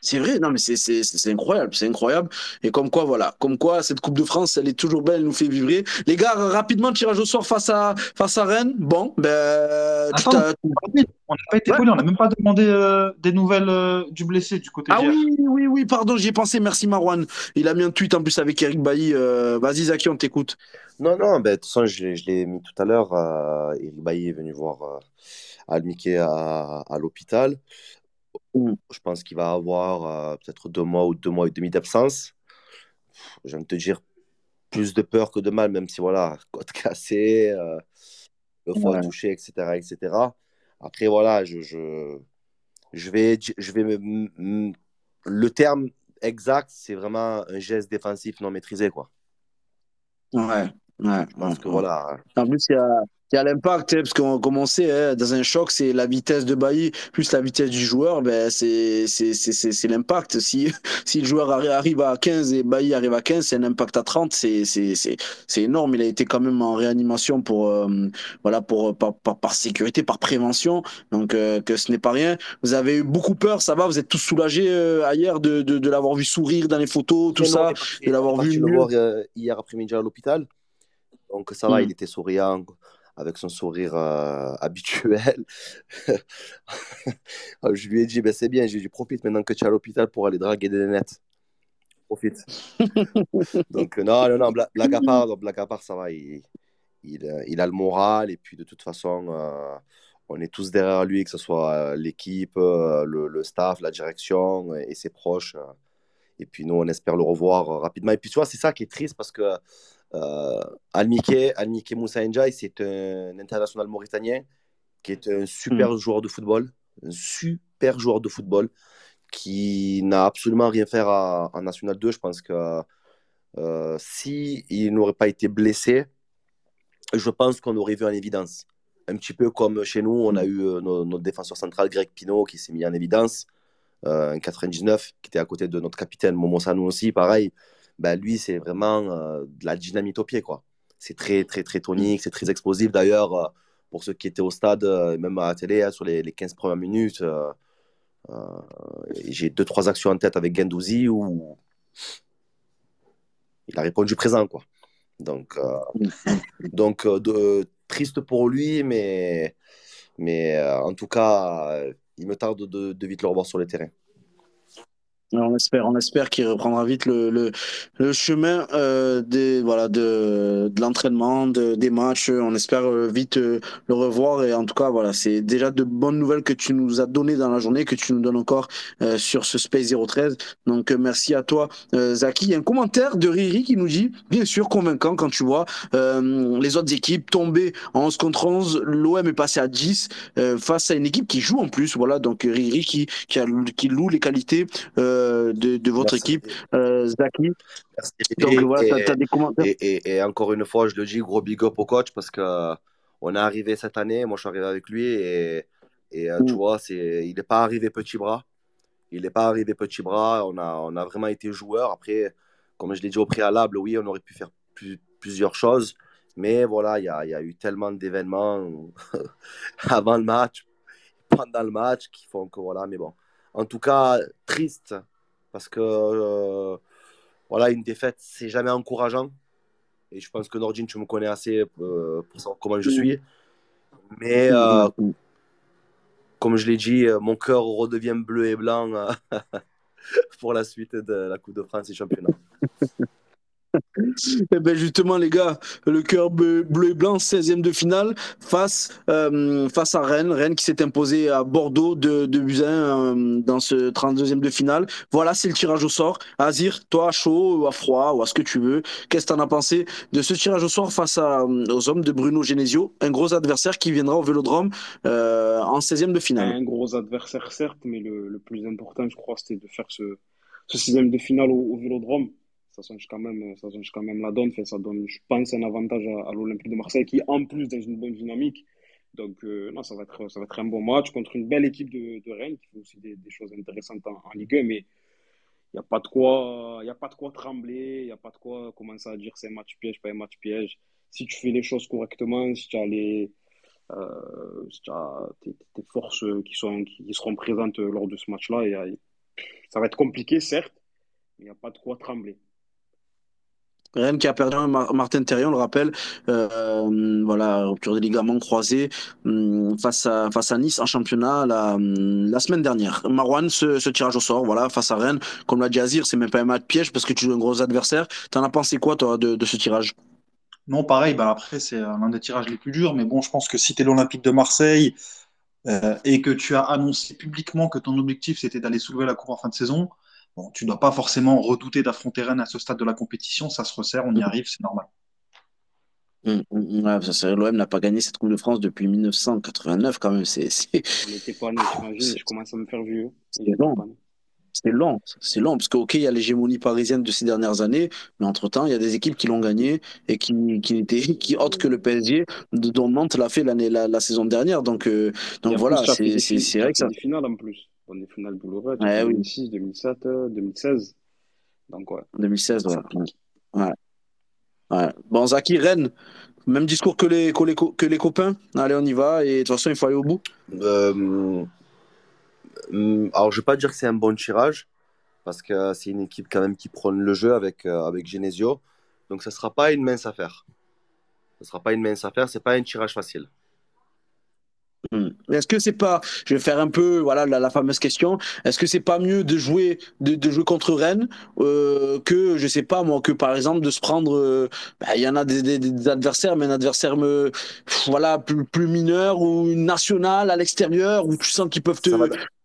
C'est vrai, non, mais c'est incroyable, c'est incroyable. Et comme quoi, voilà, comme quoi, cette Coupe de France, elle est toujours belle, elle nous fait vibrer. Les gars, rapidement, tirage au sort face à, face à Rennes. Bon, ben. on n'a pas été poli, on n'a même pas demandé euh, des nouvelles euh, du blessé du côté Ah oui, oui, oui, pardon, j'y ai pensé, merci Marwan. Il a mis un tweet en plus avec Eric Bailly. Euh, vas-y, Zaki, on t'écoute. Non, non, ben, de toute façon, je, je l'ai mis tout à l'heure. Eric Bailly est venu voir Almike à, à l'hôpital. Je pense qu'il va avoir euh, peut-être deux mois ou deux mois et demi d'absence. J'aime te dire plus de peur que de mal, même si voilà, côte cassée. Euh, le foie touché, etc., etc. Après, voilà, je, je, je vais, je vais me, le terme exact, c'est vraiment un geste défensif non maîtrisé, quoi. Ouais, ouais. Parce que voilà. En plus, il y a, il y a l'impact, hein, parce qu'on commençait hein, dans un choc, c'est la vitesse de Bailly plus la vitesse du joueur, ben c'est c'est l'impact. Si, si le joueur arrive à 15 et Bailly arrive à 15, c'est un impact à 30, c'est énorme. Il a été quand même en réanimation pour euh, voilà pour par, par, sécurité, par prévention, donc euh, que ce n'est pas rien. Vous avez eu beaucoup peur, ça va, vous êtes tous soulagés euh, hier de, de, de l'avoir vu sourire dans les photos, tout ça, de l'avoir vu. le voir hier après-midi à l'hôpital, donc ça va, hmm. il était souriant avec son sourire euh, habituel. je lui ai dit, ben, c'est bien, j'ai dit, profite maintenant que tu es à l'hôpital pour aller draguer des nettes. Profite. donc, non, non, non, blague à part, blague à part ça va, il, il, euh, il, a le moral, et puis de toute façon, euh, on est tous derrière lui, que ce soit l'équipe, le, le, staff, la direction et ses proches. Et puis nous, on espère le revoir rapidement. Et puis tu vois, c'est ça qui est triste parce que euh, Almike, Almike Moussa Ndiaye, c'est un international mauritanien qui est un super hmm. joueur de football, un super joueur de football qui n'a absolument rien fait en National 2. Je pense que euh, si il n'aurait pas été blessé, je pense qu'on aurait vu en évidence. Un petit peu comme chez nous, on a eu euh, notre défenseur central, Greg Pino, qui s'est mis en évidence, euh, en 99, qui était à côté de notre capitaine Momo Sanou aussi, pareil. Ben, lui, c'est vraiment euh, de la dynamite au pied. quoi. C'est très, très, très tonique, c'est très explosif. D'ailleurs, euh, pour ceux qui étaient au stade, euh, même à la télé, hein, sur les, les, 15 premières minutes, j'ai deux, trois actions en tête avec Gendouzi où il a répondu présent. quoi. Donc, donc de, triste pour lui, mais, mais en tout cas, il me tarde de, de vite le revoir sur le terrain. On espère, on espère qu'il reprendra vite le, le, le chemin euh, des, voilà, de, de l'entraînement, de, des matchs. On espère euh, vite euh, le revoir. Et en tout cas, voilà, c'est déjà de bonnes nouvelles que tu nous as données dans la journée, que tu nous donnes encore euh, sur ce Space 013. Donc, merci à toi, Zaki. Il y a un commentaire de Riri qui nous dit, bien sûr, convaincant quand tu vois les autres équipes tomber en 11 contre 11. L'OM est passé à 10 face à une équipe qui joue en plus. Voilà, donc Riri qui, qui, a, qui loue les qualités. Euh, de, votre équipe, euh, Zaki. Merci. Donc et, voilà, tu as, des commentaires. Et, encore une fois, je le dis, gros big up au coach parce que on est arrivé cette année, moi je suis arrivé avec lui et, et euh, tu mm. vois, c'est, il n'est pas arrivé petit bras. Il n'est pas arrivé petit bras. On a, on a vraiment été joueur. Après, comme je l'ai dit au préalable, oui, on aurait pu faire plusieurs choses. Mais voilà, il y a, y a, eu tellement d'événements avant le match, pendant le match, qui font que voilà, mais bon en tout cas triste parce que euh, voilà une défaite c'est jamais encourageant. Et je pense que Nordine tu me connais assez euh, pour savoir comment je suis. Mais euh, comme je l'ai dit mon cœur redevient bleu et blanc pour la suite de la Coupe de France et championnat Eh ben justement, les gars, le cœur bleu, et blanc, 16e de finale, face, euh, face à Rennes. Rennes qui s'est imposé à Bordeaux de, de Buzyn euh, dans ce 32e de finale. Voilà, c'est le tirage au sort. Azir, toi, à chaud ou à froid ou à ce que tu veux, qu'est-ce que tu en as pensé de ce tirage au sort face à, aux hommes de Bruno Genesio, un gros adversaire qui viendra au Vélodrome euh, en 16e de finale Un gros adversaire, certes, mais le, le plus important, je crois, c'était de faire ce, ce 16e de finale au, au Vélodrome ça change quand même, ça change quand même la donne. ça donne, je pense, un avantage à, l'Olympique de Marseille qui, en plus, dans une bonne dynamique. Donc, euh, non, ça va, être, un bon match contre une belle équipe de, de Rennes qui fait aussi des, choses intéressantes en, Ligue 1. Mais il n'y a, pas de quoi, y a pas de quoi trembler, il n'y a pas de quoi commencer à dire c'est un match piège, pas un match piège. Si tu fais les choses correctement, si tu as les. Euh, si tes, forces qui, qui, seront présentes lors de ce match-là, ça va être compliqué, certes, mais il n'y a pas de quoi trembler. Rennes qui a perdu Martin Terrier, on le rappelle, euh, voilà, rupture des ligaments croisés hum, face à face à Nice en championnat la, hum, semaine dernière. Marouane, ce, tirage au sort, voilà, face à Rennes, comme l'a dit Azir, c'est même pas un match piège parce que tu joues un gros adversaire. T'en as pensé quoi toi de, ce tirage? Non, pareil. Bah après, c'est l'un des tirages les plus durs, mais bon, je pense que si tu es l'Olympique de Marseille euh, et que tu as annoncé publiquement que ton objectif c'était d'aller soulever la coupe en fin de saison Bon, tu ne dois pas forcément redouter d'affronter Rennes à ce stade de la compétition, ça se resserre, on y arrive, c'est normal. L'OM n'a pas gagné cette Coupe de France depuis 1989 quand même. C'est, On je commence à me faire vieux. C'est long. C'est long, c'est long, parce qu'ok, il y a l'hégémonie parisienne de ces dernières années, mais entre-temps, il y a des équipes qui l'ont gagné et qui, qui n'étaient qui autres que le PSG, dont Nantes l'a fait l'année, la, la, saison dernière. Donc, euh, donc voilà, c'est, c'est, c'est vrai que ça. des finales en plus. Des finales douloureuses, ouais, 2006, oui. 2007, 2016. Donc, ouais. 2016, ouais. ouais. ouais. Bon, Zaki, Rennes, même discours que les, que les, que les copains. Allez, on y va. Et de toute façon, il faut aller au bout. Euh, Hum, alors, je ne vais pas dire que c'est un bon tirage, parce que c'est une équipe quand même qui prône le jeu avec, euh, avec Genesio. Donc, ce ne sera pas une mince affaire. Ce ne sera pas une mince affaire, ce n'est pas un tirage facile. Hmm. Est-ce que c'est pas, je vais faire un peu, voilà, la, la fameuse question. Est-ce que c'est pas mieux de jouer, de, de jouer contre Rennes euh, que, je sais pas moi, que par exemple de se prendre, euh, bah, il y en a des, des, des, adversaires, mais un adversaire me, voilà, plus, plus mineur ou une nationale à l'extérieur où tu sens qu'ils peuvent te,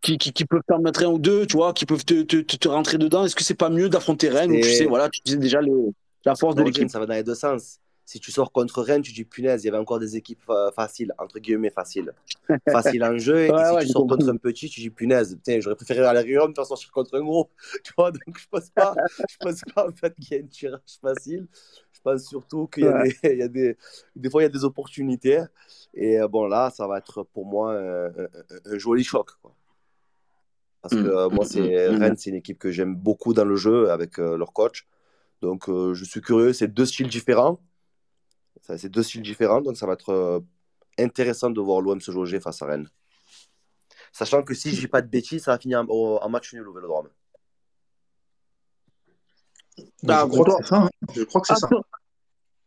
qui, qui, qui, peuvent t'en mettre un ou deux, tu vois, qui peuvent te, te, te, rentrer dedans. Est-ce que c'est pas mieux d'affronter Rennes où tu sais, voilà, tu disais déjà le, la force de l'équipe. Ça va dans les deux sens si tu sors contre Rennes, tu dis punaise, il y avait encore des équipes faciles, entre guillemets faciles. Faciles en jeu. Et, ouais, si ouais, tu sors contre un petit, tu dis punaise, j'aurais préféré à la rigueur me faire sortir contre un gros. Tu vois, donc je pense pas, je pense pas en fait qu'il y a un tirage facile. Je pense surtout qu'il y a, ouais. des, il y a des, des fois il y a des opportunités. Et bon là, ça va être pour moi un, un, un joli choc. Quoi. Parce que mmh, moi, c'est mmh, Rennes, c'est une équipe que j'aime beaucoup dans le jeu avec euh, leur coach. Donc, euh, je suis curieux. C'est deux styles différents. C'est deux styles différents, donc ça va être euh, intéressant de voir l'OM se jauger face à Rennes. Sachant que si je dis pas de bêtises, ça va finir en, en match nul au Vélodrome. Bah, je, crois que ça, hein. je crois que c'est ça.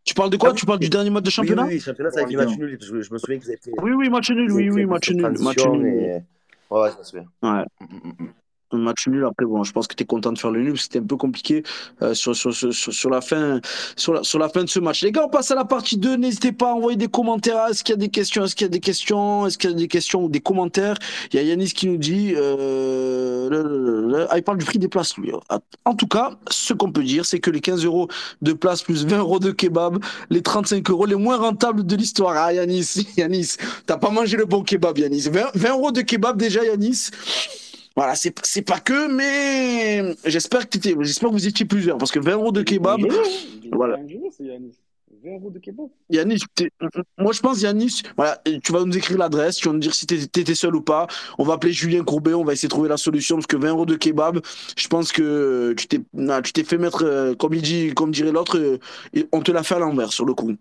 Tu parles de quoi? Tu parles du dernier match de championnat? Oui, oui, championnat, ça a fini match nul. Je, je, me souviens qu'ils avaient fait. Oui, oui, match nul, oui, oui, match nul. Match nul. Et... Ouais, je me souviens. Ouais. Mm, mm, mm match nul. Après, bon, je pense que tu es content de faire le nul. C'était un peu compliqué euh, sur, sur, sur, sur, la fin, sur, la, sur la fin de ce match. Les gars, on passe à la partie 2. N'hésitez pas à envoyer des commentaires. Est-ce qu'il y a des questions? Est-ce qu'il y a des questions? Est-ce qu'il y a des questions ou des commentaires? Il y a Yanis qui nous dit euh, le, le, le, ah, il parle du prix des places, lui. En tout cas, ce qu'on peut dire, c'est que les 15 euros de place plus 20 euros de kebab, les 35 euros les moins rentables de l'histoire. Ah, Yanis, Yanis, t'as pas mangé le bon kebab, Yanis. 20, 20 euros de kebab déjà, Yanis? Voilà, c'est, c'est pas que, mais j'espère que, j'espère que vous étiez plusieurs, parce que 20 euros de kebab. Voilà. 20 euros de kebab. Yanis, moi je pense, Yanis, voilà, tu vas nous écrire l'adresse, tu vas nous dire si t'étais seul ou pas. On va appeler Julien Courbet, on va essayer de trouver la solution, parce que 20 euros de kebab, je pense que tu t'es, tu t'es fait mettre, euh, comme il dit, comme dirait l'autre, euh, on te l'a fait à l'envers sur le coup.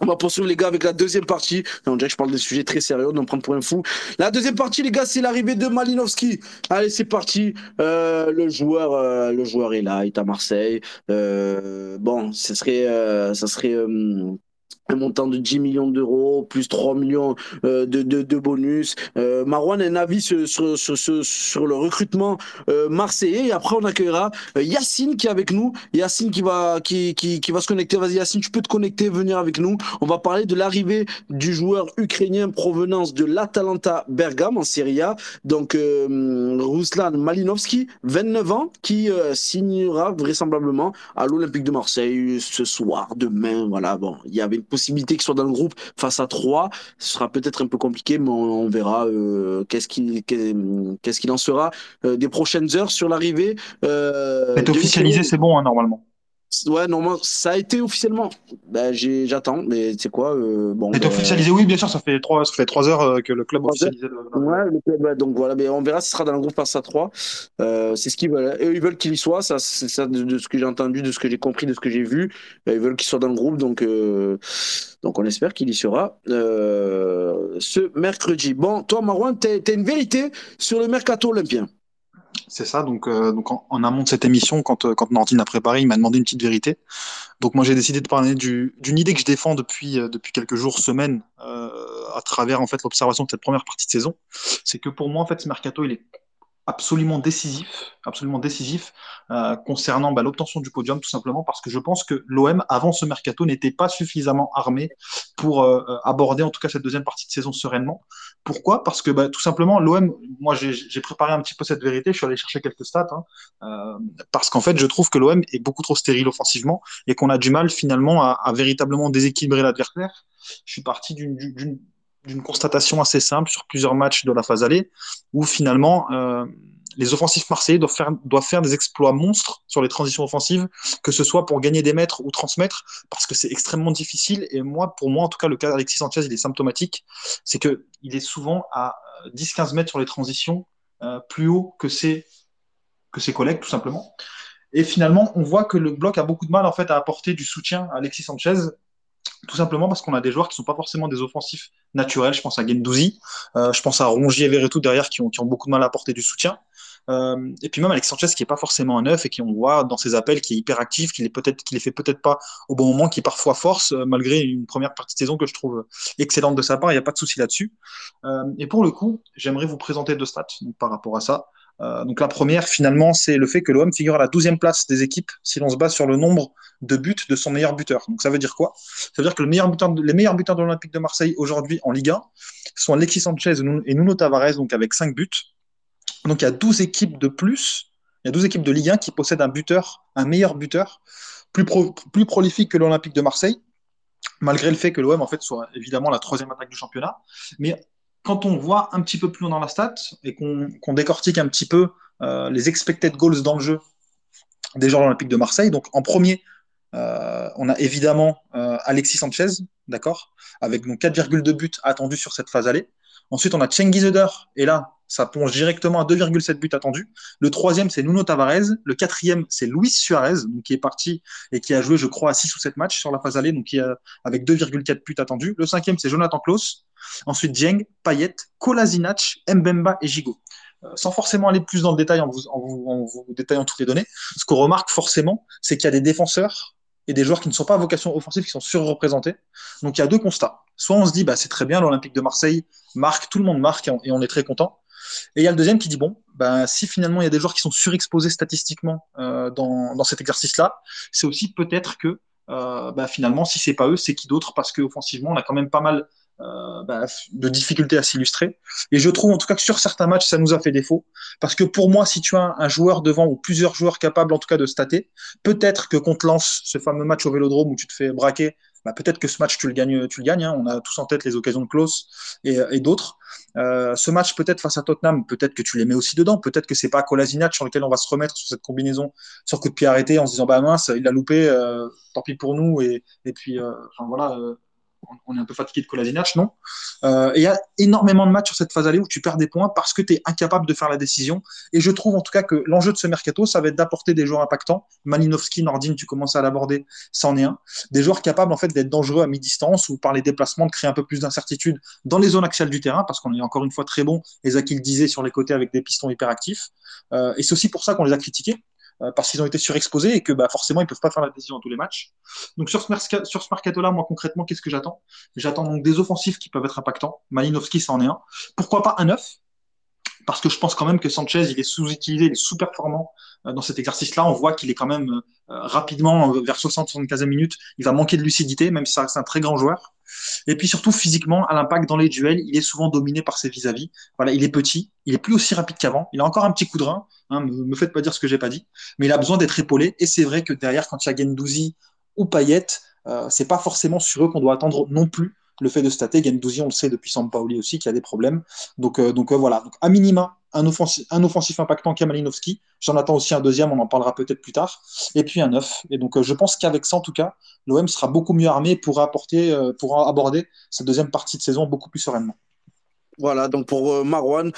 On va poursuivre les gars avec la deuxième partie. On dirait que je parle des sujets très sérieux, on prendre pour un fou. La deuxième partie, les gars, c'est l'arrivée de Malinowski. Allez, c'est parti. Euh, le joueur, euh, le joueur est là, il est à Marseille. Euh, bon, ce serait, euh, ça serait un montant de 10 millions d'euros, plus 3 millions euh, de, de, de, bonus. Euh, Marwan un avis sur, sur, sur, sur le recrutement euh, marseillais. Et après, on accueillera euh, Yacine qui est avec nous. Yacine qui va, qui, qui, qui va se connecter. Vas-y, Yacine, tu peux te connecter, venir avec nous. On va parler de l'arrivée du joueur ukrainien provenance de l'Atalanta Bergame en Serie A. Donc, euh, Ruslan Malinovski, 29 ans, qui euh, signera vraisemblablement à l'Olympique de Marseille ce soir, demain. Voilà, bon, il y avait qu'il soit dans le groupe face à 3. Ce sera peut-être un peu compliqué, mais on, on verra euh, qu'est-ce qu'il qu'est-ce qu'il en sera euh, des prochaines heures sur l'arrivée. Euh, officialisé, c'est bon, hein, normalement. Ouais, normalement, ça a été officiellement. Ben, j'attends, mais sais quoi euh, bon, C'est ben... officialisé, oui, bien sûr, ça fait trois, ça fait trois heures que le club officialisé. Le... Ouais, le club, ouais, donc voilà, mais on verra si ce sera dans le groupe à 3. Euh, c'est ce qu'ils veulent. Eux, ils veulent qu'il y soit, ça, c'est ça de, de, ce que j'ai entendu, de ce que j'ai compris, de ce que j'ai vu. Ils veulent qu'il soit dans le groupe, donc, euh, donc on espère qu'il y sera euh, ce mercredi. Bon, toi, Marouane, tu as une vérité sur le mercato olympien. C'est ça, donc, euh, en, amont de cette émission, quand, euh, quand a préparé, il m'a demandé une petite vérité. Donc moi j'ai décidé de parler d'une idée que je défends depuis, euh, depuis quelques jours, semaines, à travers en fait l'observation de cette première partie de saison. C'est que pour moi, en fait, ce mercato, il est absolument décisif, absolument décisif concernant bah, l'obtention du podium, tout simplement parce que je pense que l'OM, avant ce mercato, n'était pas suffisamment armé pour aborder en tout cas cette deuxième partie de saison sereinement. Pourquoi? Parce que bah, tout simplement, l'OM, moi j'ai préparé un petit peu cette vérité, je suis allé chercher quelques stats, hein, parce qu'en fait, je trouve que l'OM est beaucoup trop stérile offensivement et qu'on a du mal finalement à, à véritablement déséquilibrer l'adversaire. Je suis parti d'une constatation assez simple sur plusieurs matchs de la phase allée, où finalement euh, les offensifs marseillais doivent faire, doivent faire des exploits monstres sur les transitions offensives, que ce soit pour gagner des mètres ou transmettre, parce que c'est extrêmement difficile. Et moi, pour moi, en tout cas, le cas d'Alexis Sanchez, il est symptomatique. C'est qu'il est souvent à 10-15 mètres sur les transitions, euh, plus haut que ses, que ses collègues, tout simplement. Et finalement, on voit que le bloc a beaucoup de mal en fait à apporter du soutien à Alexis Sanchez tout simplement parce qu'on a des joueurs qui ne sont pas forcément des offensifs naturels. Je pense à Gendouzi, euh, je pense à Rongier et Verretou derrière qui ont, qui ont, beaucoup de mal à apporter du soutien. Euh, et puis même Alex Sanchez qui est pas forcément un neuf et qui on voit dans ses appels qui est hyper actif, qui est peut-être, les fait peut-être pas au bon moment, qui parfois force euh, malgré une première partie de saison que je trouve excellente de sa part. Il n'y a pas de souci là-dessus. Et pour le coup, j'aimerais vous présenter deux stats par rapport à ça. Euh, donc la première, finalement, c'est le fait que l'OM figure à la 12e place des équipes si l'on se base sur le nombre de buts de son meilleur buteur. Donc ça veut dire quoi? Ça veut dire que les meilleurs buteurs de l'Olympique de Marseille aujourd'hui en Ligue 1 sont Alexis Sanchez et Nuno Tavares, donc avec 5 buts. Donc il y a 12 équipes de plus, il y a 12 équipes de Ligue 1 qui possèdent un buteur, un meilleur buteur, plus, plus prolifique que l'Olympique de Marseille, malgré le fait que l'OM en fait soit évidemment la troisième attaque du championnat. Mais quand on voit un petit peu plus loin dans la stat et qu'on décortique un petit peu euh, les expected goals dans le jeu des joueurs de l'Olympique de Marseille, donc en premier, euh, on a évidemment euh, Alexis Sanchez, d'accord, avec 4,2 buts attendus sur cette phase allée. Ensuite, on a Cengiz Eder, et là, ça plonge directement à 2,7 buts attendus. Le troisième, c'est Nuno Tavares. Le quatrième, c'est Luis Suarez, donc, qui est parti et qui a joué, je crois, à 6 ou 7 matchs sur la phase allée, donc qui a, avec 2,4 buts attendus. Le cinquième, c'est Jonathan Klaus. Ensuite, Dieng, Payet, Kolasinac, Mbemba et Gigot. Euh, sans forcément aller plus dans le détail en vous, en vous, en vous détaillant toutes les données, ce qu'on remarque forcément, c'est qu'il y a des défenseurs et des joueurs qui ne sont pas à vocation offensive, qui sont surreprésentés. Donc il y a deux constats. Soit on se dit, bah, c'est très bien, l'Olympique de Marseille marque, tout le monde marque et on est très content. Et il y a le deuxième qui dit bon, ben, si finalement il y a des joueurs qui sont surexposés statistiquement euh, dans, cet exercice-là, c'est aussi peut-être que euh, ben, finalement, si c'est pas eux, c'est qui d'autre? Parce qu'offensivement, on a quand même pas mal euh, ben, de difficultés à s'illustrer. Et je trouve en tout cas que sur certains matchs, ça nous a fait défaut. Parce que pour moi, si tu as un, joueur devant ou plusieurs joueurs capables en tout cas de stater, peut-être que te lance ce fameux match au Vélodrome où tu te fais braquer bah, peut-être que ce match, tu le gagnes. Tu le gagnes hein. On a tous en tête les occasions de close et, et d'autres. Euh, ce match, peut-être face à Tottenham, peut-être que tu les mets aussi dedans. Peut-être que c'est pas Kolasinac sur lequel on va se remettre sur cette combinaison, sur coup de pied arrêté, en se disant bah mince, il a loupé, euh, tant pis pour nous. Et, et puis, euh, enfin voilà euh, on est un peu fatigué de Kolasinac, non euh, Il y a énormément de matchs sur cette phase allée où tu perds des points parce que tu es incapable de faire la décision. Et je trouve en tout cas que l'enjeu de ce mercato, ça va être d'apporter des joueurs impactants. Malinowski, Nordin, tu commences à l'aborder, c'en est un. Des joueurs capables en fait d'être dangereux à mi-distance ou par les déplacements de créer un peu plus d'incertitude dans les zones axiales du terrain parce qu'on est encore une fois très bon. Et Zaki le disait sur les côtés avec des pistons hyperactifs. Euh, et c'est aussi pour ça qu'on les a critiqués parce qu'ils ont été surexposés et que bah, forcément ils peuvent pas faire la décision dans tous les matchs. Donc sur ce, sur ce mercato-là, moi concrètement, qu'est-ce que j'attends? J'attends donc des offensifs qui peuvent être impactants. Malinowski, ça en est un. Pourquoi pas un neuf? Parce que je pense quand même que Sanchez, il est sous-utilisé, il est sous-performant euh, dans cet exercice-là. On voit qu'il est quand même euh, rapidement, vers 60-75 minutes, il va manquer de lucidité, même si reste un très grand joueur. Et puis surtout physiquement, à l'impact dans les duels, il est souvent dominé par ses vis-à-vis. Voilà, il est petit, il est plus aussi rapide qu'avant. Il a encore un petit coup de rein. Hein, me, me faites pas dire ce que j'ai pas dit, mais il a besoin d'être épaulé. Et c'est vrai que derrière, quand il y a Gendouzi ou Payet, euh, c'est pas forcément sur eux qu'on doit attendre non plus le fait de stater. Gendouzi, on le sait depuis Sampaoli aussi, qui a des problèmes. Donc, euh, donc euh, voilà. À minima, un offensif, un offensif impactant Kamalinowski. J'en attends aussi un deuxième, on en parlera peut-être plus tard. Et puis un neuf. Et donc, euh, je pense qu'avec ça, en tout cas, l'OM sera beaucoup mieux armé pour, apporter, pour aborder cette deuxième partie de saison beaucoup plus sereinement. Voilà, donc pour Marwan,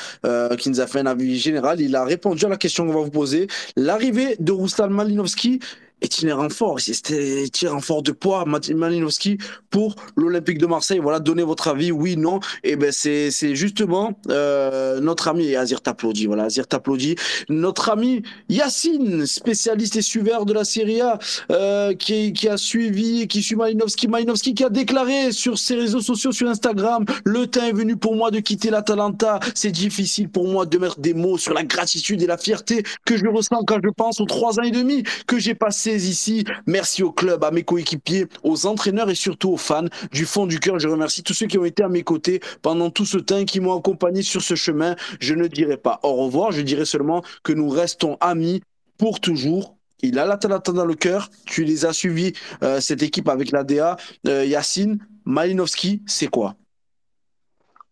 qui nous a fait un avis général, il a répondu à la question qu'on va vous poser. L'arrivée de Ruslan Malinowski est un renfort. C'était un renfort de poids, Malinowski, pour l'Olympique de Marseille. Voilà, donnez votre avis, oui, non. Et eh ben c'est justement euh, notre ami, Azir t'applaudit, voilà, Azir t'applaudit, notre ami Yacine, spécialiste et suiveur de la Serie A, euh, qui, qui a suivi, qui suit Malinowski, Malinowski qui a déclaré sur ses réseaux sociaux, sur Instagram, le temps est venu pour moi de quitter l'Atalanta. C'est difficile pour moi de mettre des mots sur la gratitude et la fierté que je ressens quand je pense aux trois ans et demi que j'ai passé ici. Merci au club, à mes coéquipiers, aux entraîneurs et surtout aux fans. Du fond du cœur, je remercie tous ceux qui ont été à mes côtés pendant tout ce temps, qui m'ont accompagné sur ce chemin. Je ne dirai pas au revoir, je dirai seulement que nous restons amis pour toujours. Il a la l'Atalanta dans le cœur. Tu les as suivis, euh, cette équipe avec la DA. Euh, Yacine, Malinowski, c'est quoi?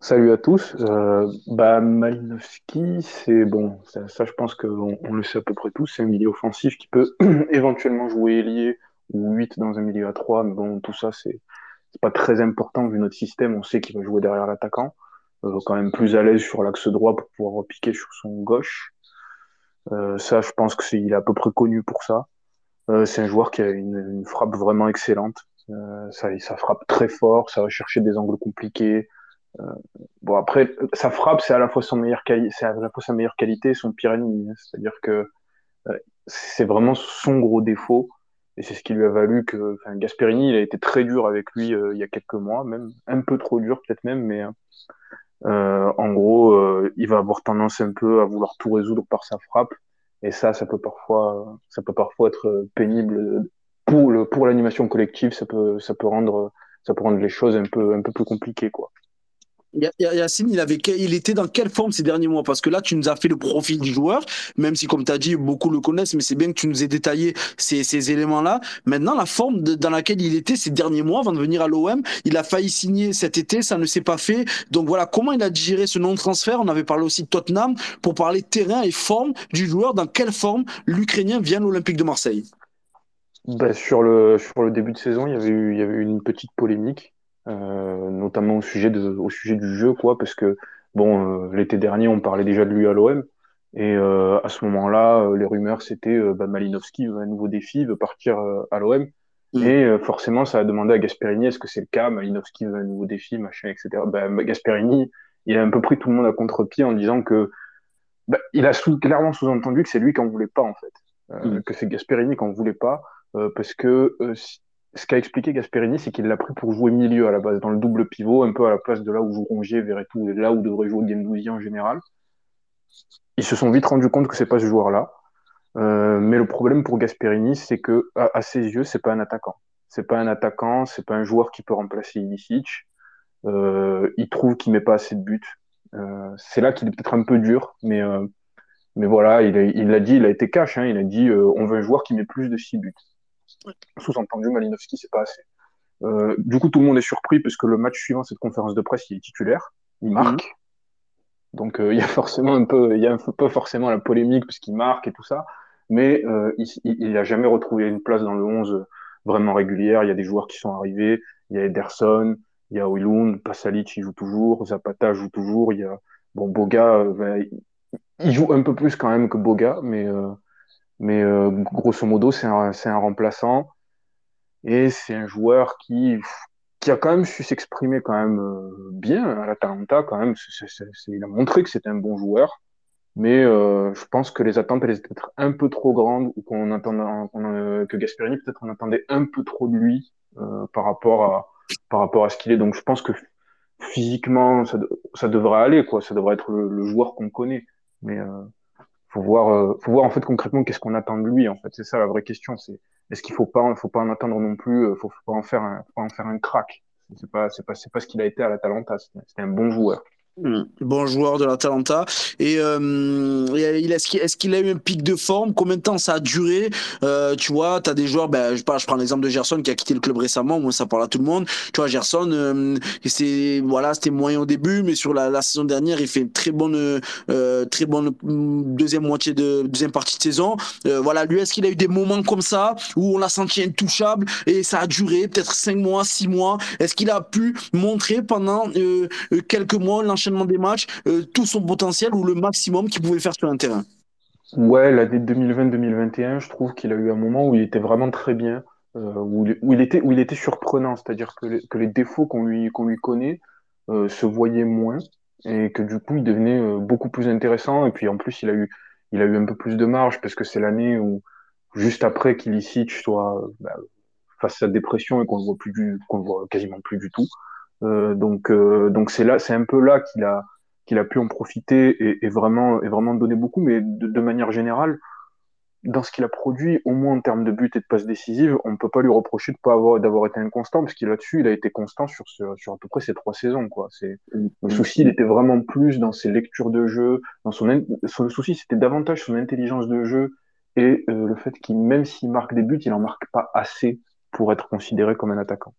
Salut à tous. Euh, bah, Malinowski, c'est bon, ça, je pense qu'on on le sait à peu près tous, c'est un milieu offensif qui peut éventuellement jouer ailier ou 8 dans un milieu à 3, mais bon, tout ça, c'est pas très important vu notre système, on sait qu'il va jouer derrière l'attaquant, euh, quand même plus à l'aise sur l'axe droit pour pouvoir repiquer sur son gauche. Euh, ça, je pense que c'est, il est à peu près connu pour ça. Euh, c'est un joueur qui a une, une frappe vraiment excellente. Euh, ça, ça frappe très fort, ça va chercher des angles compliqués. Euh, bon après, sa frappe, c'est à la fois son meilleure qualité, c'est à la fois sa meilleure qualité et son pire ennemi. Hein. C'est-à-dire que euh, c'est vraiment son gros défaut. Et c'est ce qui lui a valu que Gasperini, il a été très dur avec lui euh, il y a quelques mois, même un peu trop dur peut-être même, mais euh, en gros, euh, il va avoir tendance un peu à vouloir tout résoudre par sa frappe. Et ça, ça peut parfois, ça peut parfois être pénible pour le, pour l'animation collective. Ça peut, ça peut rendre, ça peut rendre les choses un peu, un peu plus compliquées, quoi. Yacine, il, avait, il était dans quelle forme ces derniers mois? Parce que là, tu nous as fait le profil du joueur, même si, comme tu as dit, beaucoup le connaissent, mais c'est bien que tu nous aies détaillé ces, ces éléments-là. Maintenant, la forme dans laquelle il était ces derniers mois avant de venir à l'OM, il a failli signer cet été, ça ne s'est pas fait. Donc voilà, comment il a digéré ce non-transfert? On avait parlé aussi de Tottenham pour parler terrain et forme du joueur. Dans quelle forme l'Ukrainien vient à l'Olympique de Marseille? Ben, sur, le, sur le début de saison, il y avait eu, il y avait eu une petite polémique notamment au sujet, de, au sujet du jeu, quoi, parce que bon, euh, l'été dernier, on parlait déjà de lui à l'OM, et euh, à ce moment-là, les rumeurs c'était bah, Malinowski veut un nouveau défi, veut partir à l'OM. Mm. Et forcément, ça a demandé à Gasperini est-ce que c'est le cas? Malinowski veut un nouveau défi, machin, etc. Bah, Gasperini, il a un peu pris tout le monde à contre-pied en disant que bah, il a sous, clairement sous-entendu que c'est lui qui en voulait pas en fait, mm. que c'est Gasperini qui en voulait pas, parce que ce qu'a expliqué Gasperini, c'est qu'il l'a pris pour jouer milieu à la base, dans le double pivot, un peu à la place de là où joue Rongier, Verretou, et là où devrait jouer Gendouzi en général. Ils se sont vite rendus compte que c'est pas ce joueur-là. Euh, mais le problème pour Gasperini, c'est que à, ses yeux, c'est pas un attaquant. C'est pas un attaquant, c'est pas un joueur qui peut remplacer Ilicic. Euh, il trouve qu'il met pas assez de buts. Euh, c'est là qu'il est peut-être un peu dur, mais mais voilà, il l'a dit, il a été cash. Hein, il a dit, on veut un joueur qui met plus de 6 buts. Sous-entendu, Malinowski, c'est pas assez. Euh, du coup, tout le monde est surpris parce que le match suivant cette conférence de presse, il est titulaire, il marque. Mhm. Donc euh, il y a forcément un peu, il y a un peu forcément la polémique parce qu'il marque et tout ça, mais euh, il n'a jamais retrouvé une place dans le 11 vraiment régulière. Il y a des joueurs qui sont arrivés, il y a Ederson, il y a Wilund, Pasalic il joue toujours, Zapata joue toujours, il y a bon Boga, ben, il joue un peu plus quand même que Boga, mais mais euh, grosso modo, c'est un, un, remplaçant et c'est un joueur qui, qui a quand même su s'exprimer quand même euh, bien à l'Atalanta quand même. il a montré que c'était un bon joueur, mais euh, je pense que les attentes étaient peut-être un peu trop grandes ou qu'on attendait que Gasperini peut-être on attendait un peu trop de lui par rapport à par rapport à ce qu'il est. Donc je pense que physiquement ça, ça devrait aller quoi, ça devrait être le, le joueur qu'on connaît, mais faut voir, euh, faut voir en fait concrètement qu'est-ce qu'on attend de lui. En fait, c'est ça la vraie question. C'est est-ce qu'il faut pas, faut pas en attendre non plus, euh, faut, faut pas en faire un, faut pas en faire un crack. C'est pas, c'est pas, c'est pas ce qu'il a été à la Talenta. C'était un bon joueur. Bon joueur de l'Atalanta. Et euh, est-ce qu'il a eu un pic de forme? Combien de temps ça a duré? Euh, Tu vois, tu as des joueurs, ben, je, je prends l'exemple de Gerson qui a quitté le club récemment, moi ça parle à tout le monde. Tu vois, Gerson, euh, c'est voilà, c'était moyen au début, mais sur la, la, saison dernière, il fait une très bonne, euh, très bonne deuxième moitié de deuxième partie de saison. Euh, voilà, lui, est-ce qu'il a eu des moments comme ça où on l'a senti intouchable et ça a duré peut-être cinq mois, six mois? Est-ce qu'il a pu montrer pendant euh, quelques mois l'enchaînement des matchs, euh, tout son potentiel ou le maximum qu'il pouvait faire sur un terrain Ouais, l'année 2020-2021, je trouve qu'il a eu un moment où il était vraiment très bien, euh, où, il- était, où il était surprenant, c'est-à-dire que les, défauts qu'on lui, qu'on lui connaît euh, se voyaient moins et que du coup il devenait beaucoup plus intéressant. Et puis en plus, il a eu, il a eu un peu plus de marge parce que c'est l'année où, juste après qu'Ilicic soit bah, face à sa dépression et qu'on le voit plus du, voit quasiment plus du tout. Euh, donc, euh, donc c'est là, c'est un peu là qu'il a, qu'il a pu en profiter et, et vraiment, et vraiment donner beaucoup. Mais de, de manière générale, dans ce qu'il a produit, au moins en termes de buts et de passes décisives, on ne peut pas lui reprocher de pas avoir, d'avoir été inconstant, parce qu'il là-dessus, il a été constant sur, ce, sur à peu près ces trois saisons, quoi. C'est, le souci, il était vraiment plus dans ses lectures de jeu, dans son, son souci, c'était davantage son intelligence de jeu et euh, le fait qu'il, même s'il marque des buts, il en marque pas assez pour être considéré comme un attaquant.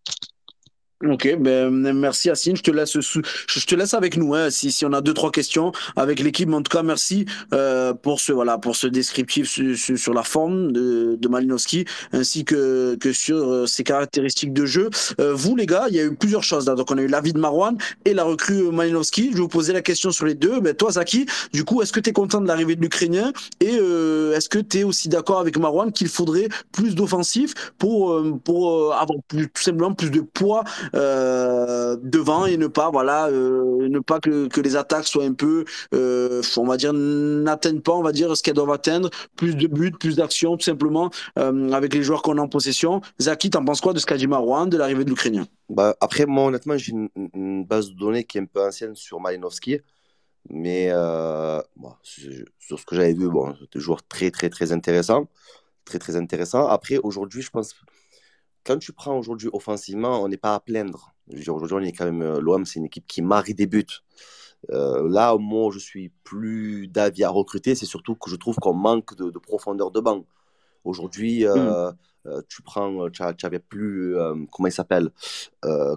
Ok, ben merci Yacine, je te laisse je te laisse avec nous hein, si, si on a deux trois questions avec l'équipe. En tout cas, merci euh, pour ce voilà pour ce descriptif sur, sur, sur la forme de, de Malinowski ainsi que que sur euh, ses caractéristiques de jeu. Euh, vous les gars, il y a eu plusieurs choses là. Donc on a eu l'avis de Marwan et la recrue Malinowski. Je vais vous poser la question sur les deux. Ben toi Zaki, du coup, est-ce que tu es content de l'arrivée de l'Ukrainien? Et euh, est-ce que tu es aussi d'accord avec Marwan qu'il faudrait plus d'offensifs pour euh, pour avoir plus, tout simplement plus de poids devant et ne pas voilà euh, ne pas que, que les attaques soient un peu euh, on va dire n'atteignent pas on va dire ce qu'elles doivent atteindre plus de buts plus d'actions tout simplement euh, avec les joueurs qu'on a en possession Zaki t'en penses quoi de ce qu'a dit Marouane de l'arrivée de l'Ukrainien? Bah, après, moi, honnêtement, j'ai une, base de données qui est un peu ancienne sur Malinowski. Mais euh, bon, sur ce que j'avais vu, bon, c'était un joueur très, très, très intéressant. Très, très intéressant. Après, aujourd'hui, je pense, quand tu prends aujourd'hui offensivement, on n'est pas à plaindre. Aujourd'hui, on est quand même, euh, l'OM, c'est une équipe qui marque des buts. Euh, là, moi, je suis plus d'avis à recruter. C'est surtout que je trouve qu'on manque de, de profondeur de banc. Aujourd'hui, euh, euh, tu prends, tu n'avais plus, euh, comment il s'appelle,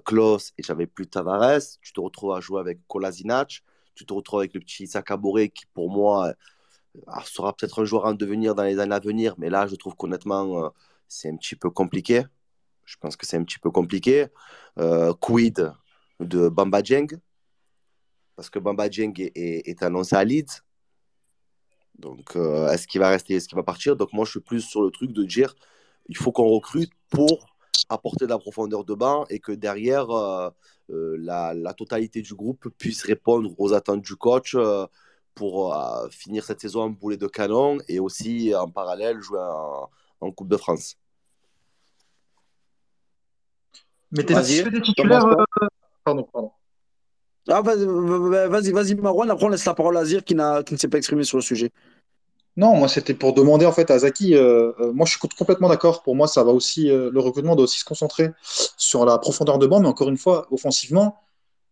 Klaus et j'avais plus Tavares. Tu te retrouves à jouer avec Kolasinac. Tu te retrouves avec le petit Sakaboré qui, pour moi, sera peut-être un joueur en devenir dans les années à venir. Mais là, je trouve qu'honnêtement, c'est un petit peu compliqué. Je pense que c'est un petit peu compliqué. Euh, quid de Bamba Dieng? Parce que Bamba Dieng est, annoncé à Leeds. Donc, euh, est-ce qu'il va rester, est-ce qu'il va partir? Donc, moi, je suis plus sur le truc de dire il faut qu'on recrute pour apporter de la profondeur de banc et que derrière, euh, la, totalité du groupe puisse répondre aux attentes du coach pour finir cette saison en boulet de canon et aussi en parallèle jouer en Coupe de France. Mais t'es Vas-y, satisfait des titulaires euh, Pardon, pardon. ah, vas-y vas-y Marouane après on laisse la parole à Zir qui, n'a, qui ne s'est pas exprimé sur le sujet Non, moi c'était pour demander en fait à Zaki. euh, euh, moi je suis complètement d'accord. Pour moi, ça va aussi. euh, le recrutement doit aussi se concentrer sur la profondeur de banc, mais encore une fois, offensivement,